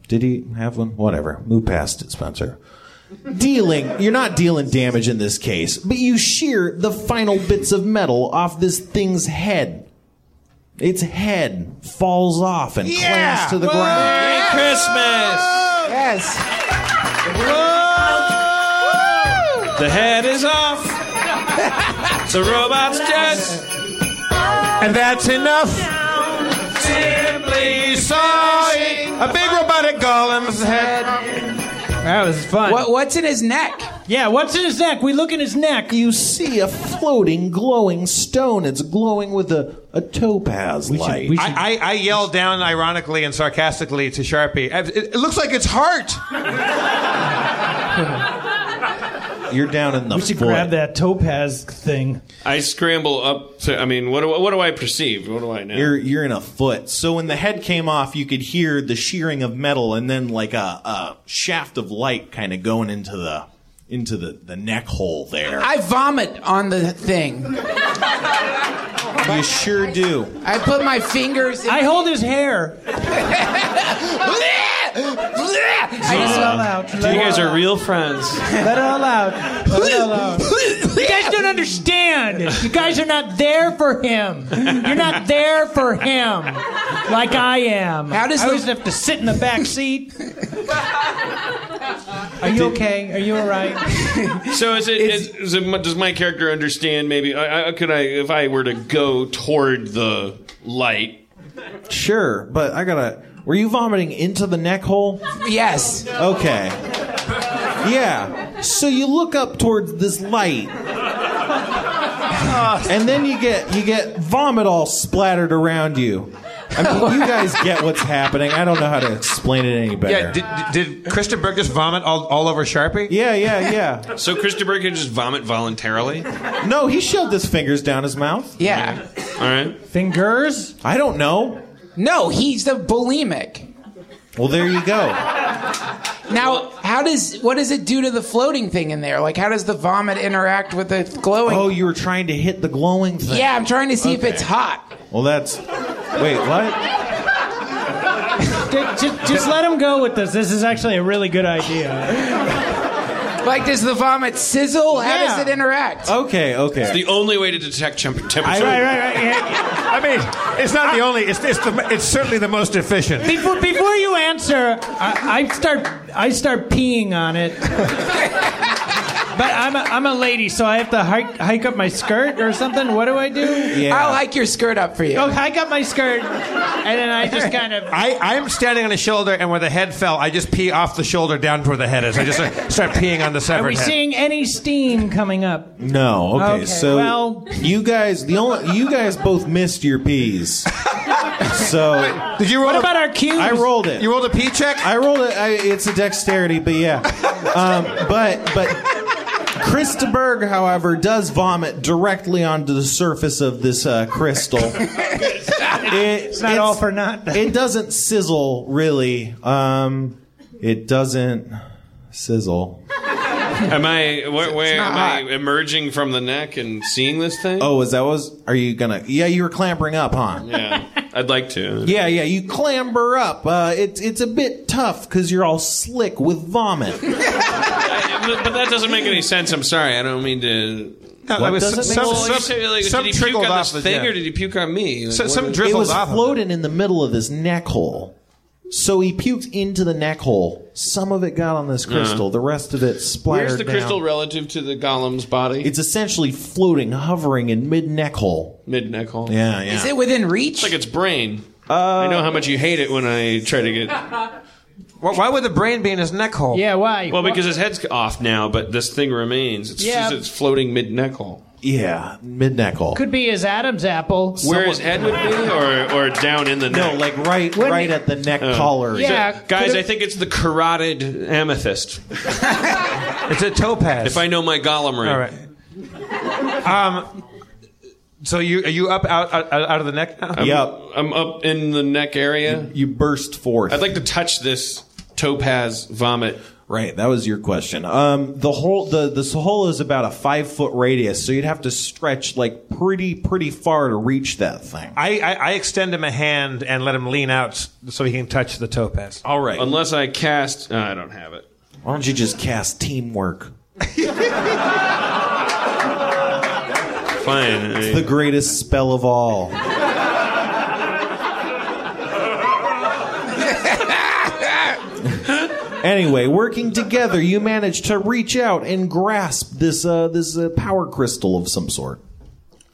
Speaker 11: Did he have one? Whatever. Move past it, Spencer. Dealing, you're not dealing damage in this case, but you shear the final bits of metal off this thing's head. Its head falls off and clamps to the ground.
Speaker 7: Merry Christmas!
Speaker 8: Yes.
Speaker 7: The head is off. the robot's dead.
Speaker 4: And that's enough. Simply sawing a big robotic golem's head.
Speaker 12: That was fun.
Speaker 8: What, what's in his neck?
Speaker 12: Yeah, what's in his neck? We look in his neck.
Speaker 11: You see a floating, glowing stone. It's glowing with a, a topaz light.
Speaker 12: we should-
Speaker 4: I, I, I yelled down ironically and sarcastically to Sharpie. It, it looks like it's heart.
Speaker 11: You're down in the
Speaker 12: We should
Speaker 11: foot.
Speaker 12: grab that topaz thing.
Speaker 7: I scramble up to. I mean, what do, what do I perceive? What do I know?
Speaker 11: You're you're in a foot. So when the head came off, you could hear the shearing of metal, and then like a, a shaft of light kind of going into the into the, the neck hole there.
Speaker 8: I vomit on the thing.
Speaker 11: You sure do.
Speaker 8: I put my fingers. In
Speaker 12: I hold his hair.
Speaker 8: I
Speaker 12: Let it all out. Let
Speaker 7: You
Speaker 12: it
Speaker 7: guys
Speaker 12: all
Speaker 7: are
Speaker 12: out.
Speaker 7: real friends.
Speaker 12: Let it all out. Let it all out. You guys don't understand. You guys are not there for him. You're not there for him, like I am.
Speaker 8: How does
Speaker 12: I
Speaker 8: the-
Speaker 12: always have to sit in the back seat? Are you okay? Are you all right?
Speaker 7: So is it, is, is it does my character understand? Maybe I, I, could I if I were to go toward the light.
Speaker 11: Sure, but I gotta. Were you vomiting into the neck hole?
Speaker 8: Yes.
Speaker 11: Okay. Yeah. So you look up towards this light. And then you get you get vomit all splattered around you. I mean, you guys get what's happening. I don't know how to explain it any better.
Speaker 4: Yeah, did, did Krista Berg just vomit all, all over Sharpie?
Speaker 11: Yeah, yeah, yeah.
Speaker 7: So berg can just vomit voluntarily.
Speaker 11: No, he shoved his fingers down his mouth.
Speaker 8: Yeah.
Speaker 7: All right.
Speaker 12: Fingers?
Speaker 11: I don't know.
Speaker 8: No, he's the bulimic.
Speaker 11: Well, there you go.
Speaker 8: Now, how does what does it do to the floating thing in there? Like, how does the vomit interact with the glowing?
Speaker 11: Oh, you were trying to hit the glowing thing.
Speaker 8: yeah, I'm trying to see if it's hot.
Speaker 11: Well, that's. Wait, what?
Speaker 12: Just, just, just let him go with this. This is actually a really good idea.
Speaker 8: Like, does the vomit sizzle? How
Speaker 12: Yeah.
Speaker 8: does it interact?
Speaker 11: Okay, okay.
Speaker 7: It's the only way to detect temp- temperature.
Speaker 4: right, right, right. Yeah. I mean, it's not the only. It's it's, the, it's certainly the most efficient.
Speaker 12: Before, before you answer, I, I start I start peeing on it. But I'm a, I'm a lady, so I have to hike, hike up my skirt or something. What do I do?
Speaker 11: Yeah.
Speaker 8: I'll hike your skirt up for you.
Speaker 12: Oh, hike up my skirt, and then I just kind of.
Speaker 4: I, I'm standing on a shoulder, and where the head fell, I just pee off the shoulder down to where the head is. I just start, start peeing on the severed
Speaker 12: Are
Speaker 4: severed
Speaker 12: we
Speaker 4: head.
Speaker 12: seeing any steam coming up?
Speaker 11: No. Okay.
Speaker 12: Okay,
Speaker 11: so
Speaker 12: well-
Speaker 11: you guys, the only you guys both missed your peas. so
Speaker 4: Did you roll?
Speaker 12: What
Speaker 4: a-
Speaker 12: about our cubes?
Speaker 11: I rolled it.
Speaker 4: You rolled a pee check.
Speaker 11: I rolled it. I, it's a dexterity, but yeah. Um, but but Krista Berg, however, does vomit directly onto the surface of this uh, crystal. It-
Speaker 12: It's not all for nothing.
Speaker 11: It doesn't sizzle really. Um, it doesn't sizzle.
Speaker 7: Am I where, where
Speaker 8: not
Speaker 7: am I emerging from the neck and seeing this thing?
Speaker 11: Oh, is that was? Are you gonna? Yeah, you were clambering up, huh?
Speaker 7: yeah. I'd like to.
Speaker 11: Yeah, yeah, you clamber up. Uh, it's it's a bit tough because you're all slick with vomit.
Speaker 7: I- but that doesn't make any sense. I'm sorry. I don't mean to.
Speaker 4: No,
Speaker 11: What
Speaker 4: I was-
Speaker 11: doesn't
Speaker 4: some,
Speaker 11: make
Speaker 7: Well,
Speaker 4: some,
Speaker 7: say, like,
Speaker 4: some
Speaker 7: did he puke
Speaker 4: trickled
Speaker 7: on
Speaker 4: off
Speaker 7: this
Speaker 4: the
Speaker 7: thing,
Speaker 4: yeah.
Speaker 7: or did he puke on me? Like,
Speaker 4: So-
Speaker 7: what
Speaker 4: some
Speaker 7: is-
Speaker 11: it
Speaker 4: drizzled
Speaker 11: was
Speaker 4: off of it.
Speaker 11: floating in the middle of this neck hole. So he puked into the neck hole. Some of it got on this crystal. The rest of it splattered
Speaker 7: Where's the
Speaker 11: down.
Speaker 7: crystal relative to the golem's body?
Speaker 11: It's essentially floating, hovering in mid neck hole.
Speaker 7: mid neck hole.
Speaker 11: Yeah, yeah.
Speaker 8: Is it within reach?
Speaker 7: It's like its brain.
Speaker 11: Uh,
Speaker 7: I know how much you hate it when I try to get.
Speaker 4: Why why would the brain be in his neck hole?
Speaker 12: Yeah, why?
Speaker 7: Well, because his head's off now, but this thing remains. It's
Speaker 12: Yeah.
Speaker 7: just it's floating mid neck hole.
Speaker 11: Yeah, mid neck hole.
Speaker 12: could be his Adam's apple.
Speaker 7: Where his head would be, or or down in the neck.
Speaker 11: no, like right,
Speaker 12: When-
Speaker 11: right at the neck collar.
Speaker 12: Yeah.
Speaker 7: So, guys,
Speaker 12: could've-
Speaker 7: I think it's the carotid amethyst.
Speaker 4: It's a topaz.
Speaker 7: If I know my golem right.
Speaker 4: All right. Um. So you are you up out out, out of the neck now?
Speaker 7: I'm,
Speaker 11: Yep.
Speaker 7: I'm up in the neck area.
Speaker 11: You burst forth.
Speaker 7: I'd like to touch this topaz vomit.
Speaker 11: Right, that was your question. Um, the whole the this hole is about a five foot radius, so you'd have to stretch like pretty pretty far to reach that thing.
Speaker 4: I, I, I extend him a hand and let him lean out so he can touch the topaz.
Speaker 11: All right,
Speaker 7: Unless I cast. uh, I don't have it.
Speaker 11: why don't you just cast teamwork?
Speaker 7: Fine. I-
Speaker 11: The greatest spell of all. Anyway, working together, you manage to reach out and grasp this uh, this uh, power crystal of some sort.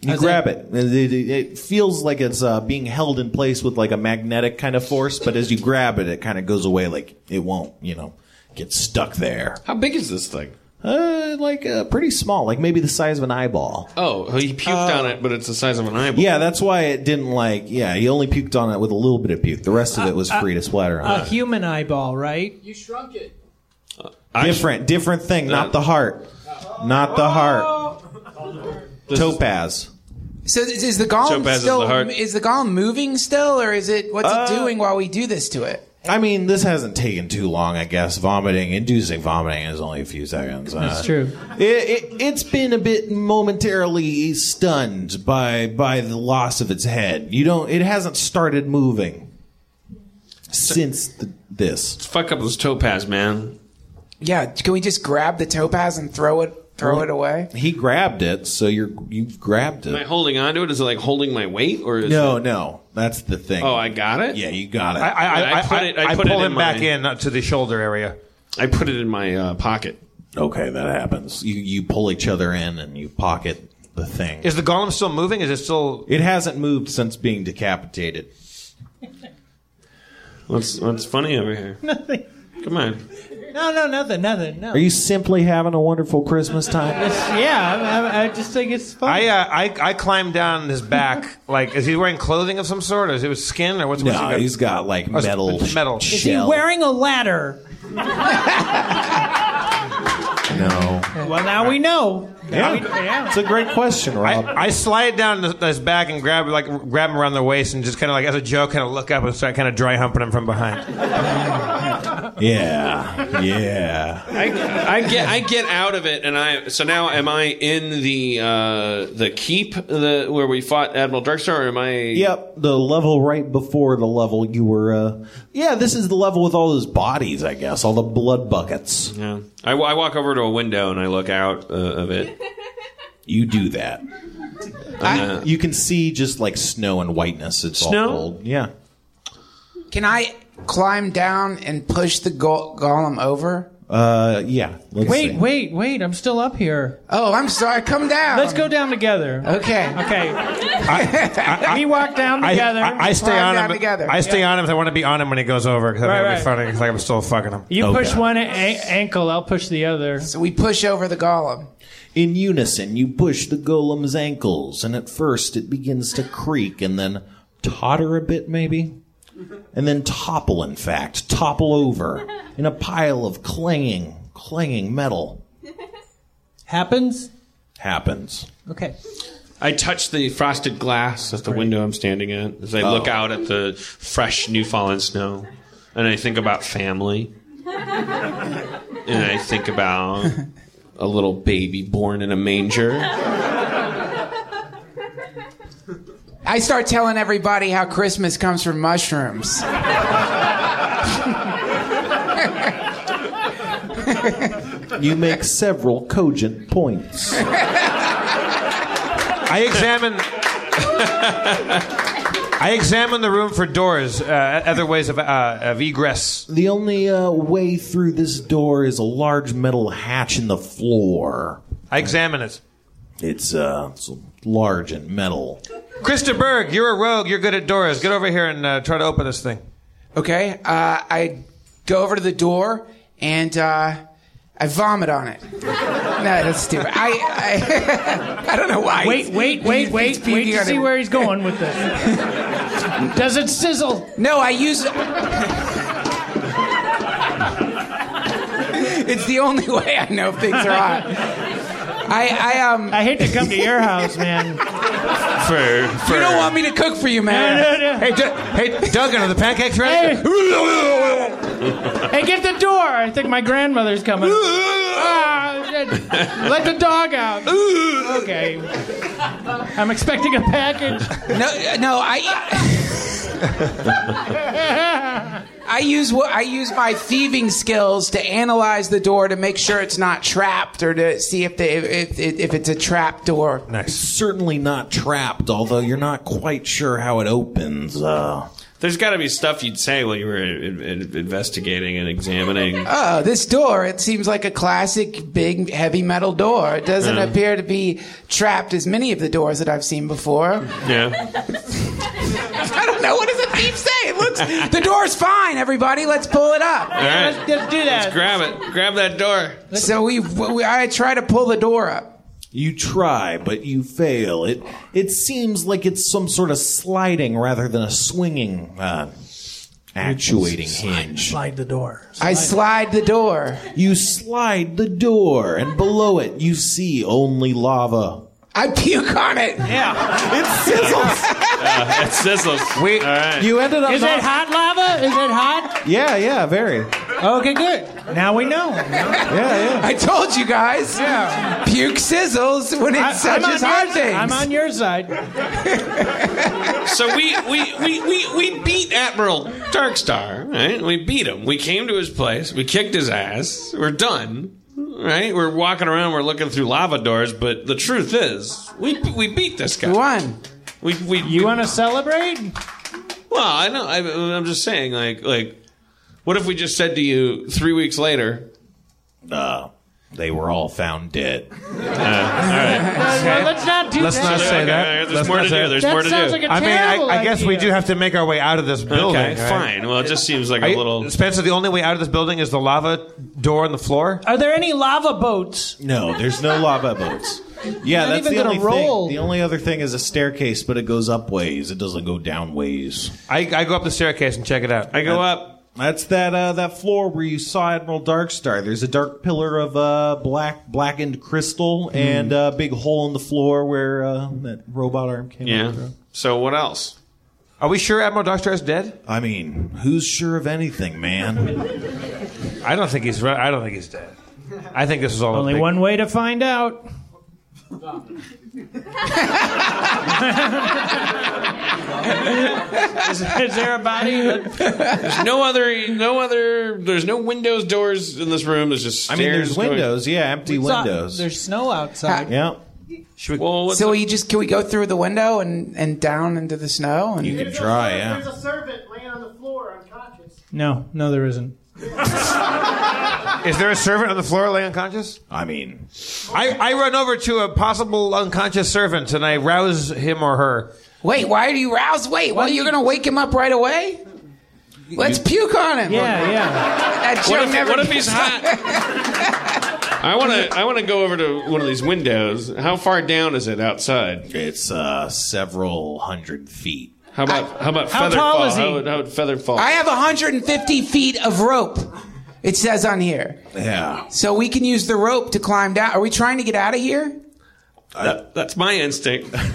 Speaker 11: You grab it. It, it- it feels like it's uh, being held in place with like a magnetic kind of force, but as you grab it, it kind of goes away. Like it won't, you know, get stuck there.
Speaker 7: How big is this thing?
Speaker 11: Uh, like uh, pretty small, like maybe the size of an eyeball.
Speaker 7: Oh, he puked on it, but it's the size of an eyeball.
Speaker 11: Yeah, that's why it didn't like. Yeah, he only puked on it with a little bit of puke. The rest of it was free to splatter on.
Speaker 12: A human eyeball, right?
Speaker 13: You shrunk it.
Speaker 11: different, different thing. Not the heart. Not the heart. Topaz.
Speaker 8: So is, is the golem
Speaker 7: Topaz is
Speaker 8: still
Speaker 7: the heart.
Speaker 8: is the golem moving still, or is it what's
Speaker 11: Uh,
Speaker 8: it doing while we do this to it?
Speaker 11: I mean, this hasn't taken too long, I guess. Vomiting, inducing vomiting is only a few seconds.
Speaker 12: That's
Speaker 11: Uh,
Speaker 12: true.
Speaker 11: It, it, it's been a bit momentarily stunned by by the loss of its head. You don't. It hasn't started moving since the, this.
Speaker 7: Let's fuck up those topaz, man.
Speaker 8: Yeah, can we just grab the topaz and throw it throw
Speaker 11: Well,
Speaker 8: it away?
Speaker 11: He grabbed it, so you're you've grabbed it.
Speaker 7: Am I
Speaker 11: it.
Speaker 7: holding onto it? Is it like holding my weight, or is
Speaker 11: No,
Speaker 7: it-
Speaker 11: no, that's the thing.
Speaker 7: Oh, I got it.
Speaker 11: yeah, you got it.
Speaker 4: I, I, I,
Speaker 7: I put it- I
Speaker 4: I
Speaker 7: put it
Speaker 4: pull
Speaker 7: in
Speaker 4: him back
Speaker 7: my-
Speaker 4: in uh, to the shoulder area.
Speaker 7: I put it in my uh, pocket.
Speaker 11: okay, that happens. You you pull each other in and you pocket the thing.
Speaker 4: Is the golem still moving? Is it still?
Speaker 11: It hasn't moved since being decapitated.
Speaker 7: What's what's funny over here?
Speaker 12: Nothing.
Speaker 7: Come on.
Speaker 12: No, no, nothing, nothing. No.
Speaker 11: Are you simply having a wonderful Christmas time?
Speaker 12: Yeah, I, I just think it's fun.
Speaker 4: I, uh, I I climbed down his back. like, is he wearing clothing of some sort? Or is it with skin? Or what's, what's he
Speaker 11: No,
Speaker 4: got?
Speaker 11: he's got like
Speaker 4: Oh,
Speaker 11: metal.
Speaker 4: it's metal.
Speaker 11: sh-
Speaker 12: Is he wearing a ladder?
Speaker 11: No.
Speaker 12: Well, now we know.
Speaker 11: Yeah.
Speaker 12: yeah.
Speaker 11: It's a great question, Rob.
Speaker 4: I, I slide down the- his back and grab like grab him around the waist and just kind of like as a joke, kind of look up and start kind of dry humping him from behind.
Speaker 11: yeah, yeah.
Speaker 7: I, I get I get out of it, and I so now am I in the uh, the keep the where we fought Admiral Darkstar, or am I?
Speaker 11: Yep, the level right before the level you were. Uh, yeah, this is the level with all those bodies, I guess, all the blood buckets.
Speaker 7: Yeah. I, I walk over to a window and I look out uh, of it.
Speaker 11: You do that.
Speaker 7: I-
Speaker 11: you can see just like snow and whiteness. It's
Speaker 7: Snow?
Speaker 11: all cold. Yeah.
Speaker 8: Can I climb down and push the go- golem over?
Speaker 11: Uh, yeah. Let's
Speaker 12: Wait,
Speaker 11: see.
Speaker 12: wait, wait! I'm still up here.
Speaker 8: Oh, I'm sorry. Come down.
Speaker 12: Let's go down together.
Speaker 8: Okay.
Speaker 12: Okay. I we walk down
Speaker 4: I,
Speaker 12: together.
Speaker 4: I, I stay
Speaker 8: Climb
Speaker 4: on
Speaker 8: down
Speaker 4: him.
Speaker 8: together.
Speaker 4: I stay on him. 'cause I want to be on him when he goes over because
Speaker 12: Right,
Speaker 4: that'd
Speaker 12: right.
Speaker 4: be funny. 'cause, like I'm still fucking him.
Speaker 12: you
Speaker 11: Okay.
Speaker 12: push one a- ankle, I'll push the other.
Speaker 8: So we push over the golem.
Speaker 11: In unison, you push the golem's ankles, and at first it begins to creak and then totter a bit, maybe? And then topple, in fact, topple over in a pile of clanging, clanging metal.
Speaker 12: Happens.
Speaker 11: Happens.
Speaker 12: Okay.
Speaker 7: I touch the frosted glass at the window I'm standing at as I look
Speaker 11: Oh.
Speaker 7: out at the fresh new fallen snow, and I think about family, and I think about a little baby born in a manger.
Speaker 8: I start telling everybody how Christmas comes from mushrooms.
Speaker 11: You make several cogent points.
Speaker 4: I examine. I examine the room for doors, uh, other ways of, uh, of egress.
Speaker 11: The only uh, way through this door is a large metal hatch in the floor.
Speaker 4: I examine it.
Speaker 11: It's, uh, it's large and metal.
Speaker 4: Krista Berg, you're a rogue. You're good at doors. Get over here and uh, try to open this thing.
Speaker 8: Okay. Uh, I go over to the door and uh, I vomit on it. no, that's stupid. I I, I don't know why.
Speaker 12: Wait, wait, wait, wait, wait to see
Speaker 8: it.
Speaker 12: where he's going with this. Does it sizzle?
Speaker 8: No, I use. it's the only way I know if things are hot. I I um.
Speaker 12: I hate to come to your house, man.
Speaker 7: For, for
Speaker 8: You don't want me to cook for you, man.
Speaker 12: No, no, no.
Speaker 4: Hey, D- hey, Duggan, are the pancakes ready?
Speaker 12: Hey, get the door! I think my grandmother's coming. Ah, shit. let the dog out. Okay. I'm expecting a package.
Speaker 8: No, no, I. I use I use my thieving skills to analyze the door to make sure it's not trapped or to see if they, if, if, if it's a trap door.
Speaker 11: It's certainly not trapped, although you're not quite sure how it opens. Uh,
Speaker 7: There's got to be stuff you'd say while you were in, in- investigating and examining.
Speaker 8: Oh, this door, it seems like a classic big heavy metal door. It doesn't
Speaker 7: Yeah.
Speaker 8: appear to be trapped as many of the doors that I've seen before.
Speaker 7: Yeah.
Speaker 8: I don't know. What does the thief say? It looks. The door's fine, everybody. Let's pull it up.
Speaker 7: All right.
Speaker 12: Let's, let's do that.
Speaker 7: Grab it. Grab that door.
Speaker 8: So we, we, I try to pull the door up.
Speaker 11: You try, but you fail. It it seems like it's some sort of sliding rather than a swinging, uh, actuating hinge.
Speaker 12: Slide the door.
Speaker 8: I slide the door.
Speaker 11: You slide the door, and below it you see only lava.
Speaker 8: I puke on it.
Speaker 12: Yeah.
Speaker 11: It sizzles.
Speaker 7: Uh, it sizzles.
Speaker 4: We,
Speaker 7: All right.
Speaker 11: You ended up.
Speaker 12: Is
Speaker 11: not-
Speaker 12: it hot lava lava? Is it hot?
Speaker 11: Yeah, yeah, very.
Speaker 12: Okay, good. Now we know.
Speaker 11: Yeah, yeah.
Speaker 8: I told you guys. Yeah. Puke sizzles when
Speaker 12: I-
Speaker 8: it
Speaker 12: I'm on
Speaker 8: touches hot
Speaker 12: your-
Speaker 8: things.
Speaker 12: I'm on your side.
Speaker 7: So we, we, we, we, we beat Admiral Darkstar, right? We beat him. We came to his place. We kicked his ass. We're done, right? We're walking around. We're looking through lava doors. But the truth is, we we beat this guy.
Speaker 8: We won.
Speaker 7: We we.
Speaker 12: You want to celebrate?
Speaker 7: Well, I know. I, I'm just saying, like like, what if we just said to you three weeks later?
Speaker 11: Uh, they were all found dead.
Speaker 12: Uh, well, let's not do
Speaker 4: Let's
Speaker 12: that.
Speaker 4: not say
Speaker 7: Okay,
Speaker 4: that.
Speaker 7: There's
Speaker 4: Let's
Speaker 7: more
Speaker 4: not
Speaker 7: to
Speaker 4: say
Speaker 7: do.
Speaker 4: it.
Speaker 7: There's
Speaker 12: That
Speaker 7: more to
Speaker 12: sounds
Speaker 7: do.
Speaker 12: like a
Speaker 4: I mean, I, I guess we do have to make our way out of this building.
Speaker 7: Okay,
Speaker 4: right?
Speaker 7: fine. Well, it just seems like
Speaker 4: Are
Speaker 7: a
Speaker 4: you-
Speaker 7: little.
Speaker 4: Spencer, the only way out of this building is the lava door on the floor.
Speaker 12: Are there any lava boats?
Speaker 11: No, there's no lava boats. Yeah, that's the only
Speaker 12: roll.
Speaker 11: thing. The only other thing is a staircase, but it goes up ways. It doesn't go down ways.
Speaker 4: I, I go up the staircase and check it out.
Speaker 7: I go up.
Speaker 11: That's that uh, that floor where you saw Admiral Darkstar. There's a dark pillar of uh, black blackened crystal
Speaker 7: Hmm.
Speaker 11: and a big hole in the floor where uh, that robot arm came
Speaker 7: Yeah.
Speaker 11: out. from.
Speaker 7: So what else?
Speaker 4: Are we sure Admiral Darkstar is dead?
Speaker 11: I mean, who's sure of anything, man?
Speaker 4: I don't think he's. re- I don't think he's dead. I think this is all. a
Speaker 12: Only
Speaker 4: big-
Speaker 12: one way to find out. Is, is there a body?
Speaker 7: There's no other, no other. There's no windows, doors in this room. There's just
Speaker 11: I mean, there's
Speaker 7: going-
Speaker 11: windows. Yeah, empty windows.
Speaker 12: There's snow outside.
Speaker 11: yeah.
Speaker 7: Well, what's
Speaker 8: So we just can we go through the window and, and down into the snow? And
Speaker 11: You can try, yeah.
Speaker 14: There's a servant laying on the floor unconscious.
Speaker 12: No, no, there isn't.
Speaker 4: Is there a servant on the floor laying unconscious?
Speaker 11: I mean,
Speaker 4: I, I run over to a possible unconscious servant and I rouse him or her.
Speaker 8: Wait, why do you rouse? Wait, well, you're gonna wake him up right away? Let's puke on him.
Speaker 12: Yeah, yeah.
Speaker 8: That
Speaker 7: What if,
Speaker 8: never
Speaker 7: what if he's
Speaker 8: gets-
Speaker 7: hot? I want to. I want to go over to one of these windows. How far down is it outside?
Speaker 11: it's uh, several hundred feet.
Speaker 7: How about how about
Speaker 12: How
Speaker 7: feather
Speaker 12: tall
Speaker 7: fall?
Speaker 12: is he?
Speaker 7: How would, how would feather fall?
Speaker 8: I have 150 feet of rope. It says on here,
Speaker 11: Yeah.
Speaker 8: so we can use the rope to climb down. Are we trying to get out of here?
Speaker 7: That- that's my instinct.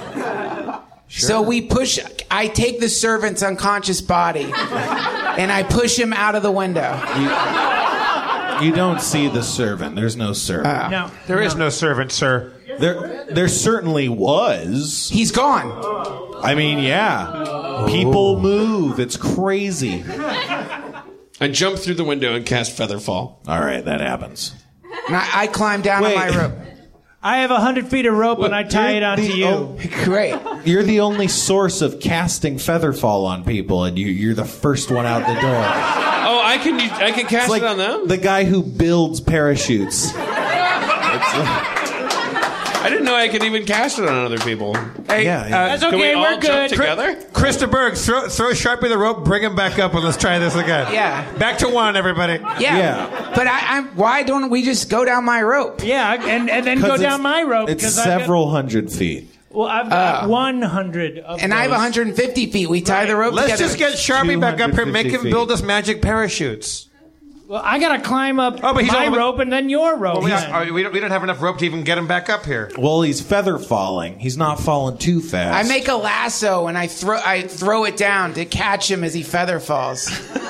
Speaker 8: So we push. I take the servant's unconscious body, and I push him out of the window.
Speaker 11: You don't see the servant. There's no servant.
Speaker 12: Uh, no,
Speaker 4: There is no servant, sir.
Speaker 11: There, there certainly was.
Speaker 8: He's gone.
Speaker 11: I mean, yeah. People oh. move. It's crazy.
Speaker 7: I jump through the window and cast feather fall.
Speaker 11: All right, that happens.
Speaker 8: And I, I climb down
Speaker 11: Wait.
Speaker 8: on my rope.
Speaker 12: I have a hundred feet of rope and I tie it onto
Speaker 11: the-
Speaker 12: you.
Speaker 11: oh,
Speaker 8: Great.
Speaker 11: You're the only source of casting featherfall on people, and you, you're the first one out the door.
Speaker 7: Oh, I can. I can cast
Speaker 11: like
Speaker 7: it on them.
Speaker 11: the guy who builds parachutes.
Speaker 7: I didn't know I could even cast it on other people.
Speaker 4: Hey,
Speaker 11: Yeah,
Speaker 4: uh,
Speaker 11: yeah.
Speaker 12: That's
Speaker 7: Can we
Speaker 12: okay.
Speaker 7: all
Speaker 12: We're
Speaker 7: jump
Speaker 12: good.
Speaker 7: together?
Speaker 4: Krista Berg, throw, throw Sharpie the rope, bring him back up, and let's try this again.
Speaker 8: Yeah.
Speaker 4: Back to one, everybody.
Speaker 8: Yeah.
Speaker 11: Yeah.
Speaker 8: But I, I'm. Why don't we just go down my rope?
Speaker 12: Yeah, and, and then go down my rope.
Speaker 11: It's
Speaker 12: I've got-
Speaker 11: several hundred feet.
Speaker 12: well, I've got 100 of
Speaker 8: Uh, And I have 150 feet. We tie the rope
Speaker 4: Let's
Speaker 8: together.
Speaker 4: just get Sharpie back up here, make him
Speaker 11: 250
Speaker 4: build us magic parachutes.
Speaker 12: Well, I got to climb up
Speaker 4: Oh, but he's
Speaker 12: my
Speaker 4: all the
Speaker 12: rope and then your rope.
Speaker 4: Well, we, are- we, don't, we don't have enough rope to even get him back up here.
Speaker 11: Well, he's feather falling. He's not falling too fast.
Speaker 8: I make a lasso and I throw I throw it down to catch him as he feather falls.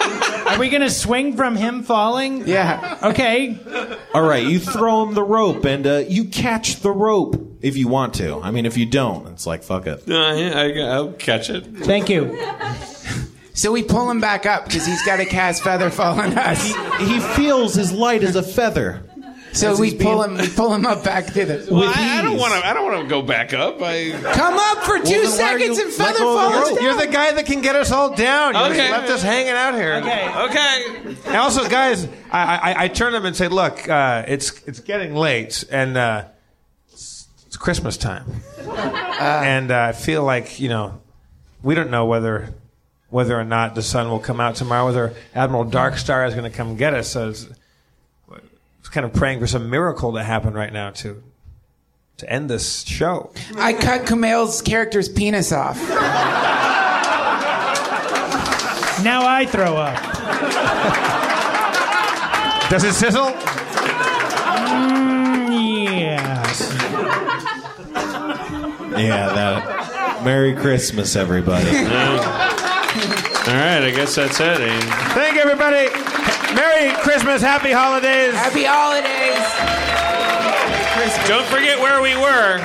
Speaker 12: Are we going to swing from him falling?
Speaker 8: Yeah.
Speaker 12: Okay.
Speaker 11: All right, you throw him the rope, and uh, you catch the rope if you want to. I mean, if you don't, it's like fuck it.
Speaker 7: Uh, yeah, I, I'll catch it.
Speaker 12: Thank you.
Speaker 8: So we pull him back up because he's got a cast feather fall on us.
Speaker 11: He feels as light as a feather.
Speaker 8: So
Speaker 11: As
Speaker 8: we
Speaker 11: he's
Speaker 8: pull
Speaker 11: being-
Speaker 8: him we pull him up back to the.
Speaker 7: Well,
Speaker 11: With
Speaker 7: I, I don't
Speaker 11: ease.
Speaker 7: want to. I don't want to go back up. I.
Speaker 8: Come up for two
Speaker 11: then why are
Speaker 8: seconds
Speaker 11: you
Speaker 8: and
Speaker 11: let
Speaker 8: feather
Speaker 11: go of the
Speaker 8: falls
Speaker 11: rope?
Speaker 8: down.
Speaker 4: You're the guy that can get us all down. You
Speaker 7: Okay.
Speaker 4: left us hanging out here.
Speaker 12: Okay.
Speaker 7: Okay.
Speaker 4: And also, guys, I, I, I turn to them and say, "Look, uh, it's it's getting late, and uh, it's, it's Christmas time, and uh, I feel like you know, we don't know whether whether or not the sun will come out tomorrow, whether Admiral Darkstar is going to come get us. So it's, it's kind of praying for some miracle to happen right now to to end this show.
Speaker 8: I cut Kumail's character's penis off.
Speaker 12: Now I throw up.
Speaker 4: Does it sizzle?
Speaker 12: Mm, yes.
Speaker 11: Yeah, that. Merry Christmas, everybody.
Speaker 7: All right, I guess that's it. eh?
Speaker 4: Thank you, everybody. Merry Christmas, happy holidays.
Speaker 8: Happy holidays.
Speaker 7: Don't forget where we were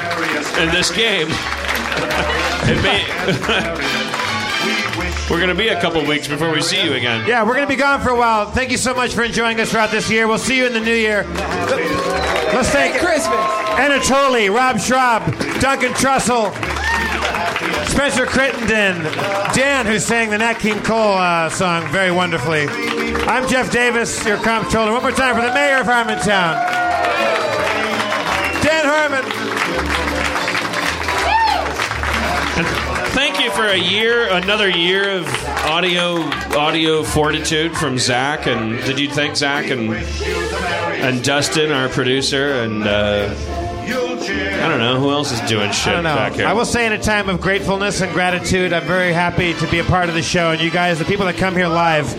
Speaker 7: in this game. We're going to be a couple weeks before we see you again.
Speaker 4: Yeah, we're going to be gone for a while. Thank you so much for enjoying us throughout this year. We'll see you in the new year. Let's thank
Speaker 8: Christmas.
Speaker 4: Anatoly, Rob Schrab, Duncan Trussell, Spencer Crittenden, Dan, who sang the Nat King Cole uh, song very wonderfully. I'm Jeff Davis, your comptroller. One more time for the mayor of Harmontown, Dan Harmon.
Speaker 7: Thank you for a year, another year of audio audio fortitude from Zach. And did you thank Zach and and Dustin, our producer, and uh, I don't know who else is doing shit
Speaker 4: I don't know.
Speaker 7: back here.
Speaker 4: I will say, in a time of gratefulness and gratitude, I'm very happy to be a part of the show. And you guys, the people that come here live,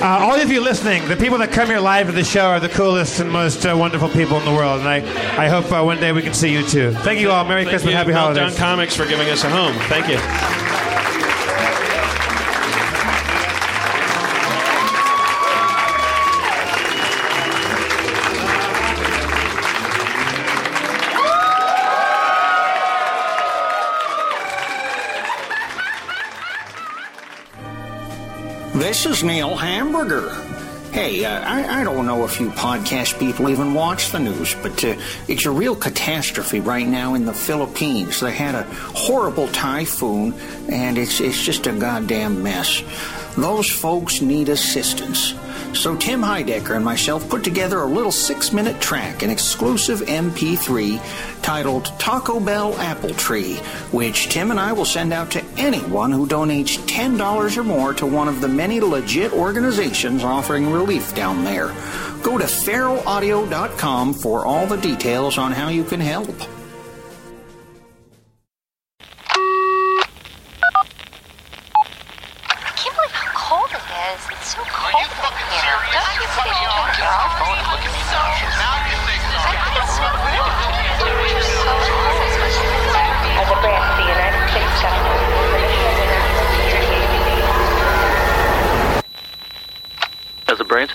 Speaker 4: uh, all of you listening, the people that come here live to the show are the coolest and most uh, wonderful people in the world. And I, I hope uh, one day we can see you too. Thank you all. Merry
Speaker 7: Thank
Speaker 4: Christmas,
Speaker 7: you,
Speaker 4: Happy
Speaker 7: Meltdown
Speaker 4: Holidays.
Speaker 7: Comics for giving us a home. Thank you.
Speaker 15: This is Neil Hamburger. Hey, uh, I, I don't know if you podcast people even watch the news, but uh, it's a real catastrophe right now in the Philippines. They had a horrible typhoon, and it's, it's just a goddamn mess. Those folks need assistance. So Tim Heidecker and myself put together a little six minute track, an exclusive MP3 titled Taco Bell Apple Tree, which Tim and I will send out to anyone who donates $10 or more to one of the many legit organizations offering relief down there. Go to feralaudio.com for all the details on how you can help.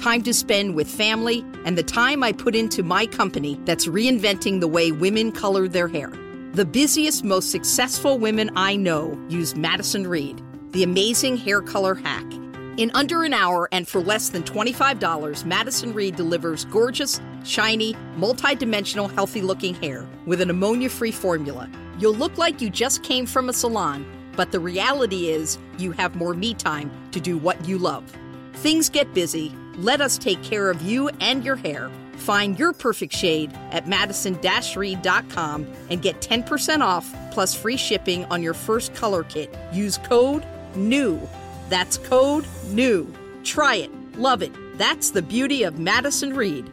Speaker 16: time to spend with family, and the time I put into my company that's reinventing the way women color their hair. The busiest, most successful women I know use Madison Reed, the amazing hair color hack. In under an hour and for less than $25, Madison Reed delivers gorgeous, shiny, multi-dimensional, healthy-looking hair with an ammonia-free formula. You'll look like you just came from a salon, but the reality is you have more me time to do what you love. Things get busy. Let us take care of you and your hair. Find your perfect shade at madison-reed.com and get 10% off plus free shipping on your first color kit. Use code NEW. That's code NEW. Try it. Love it. That's the beauty of Madison Reed.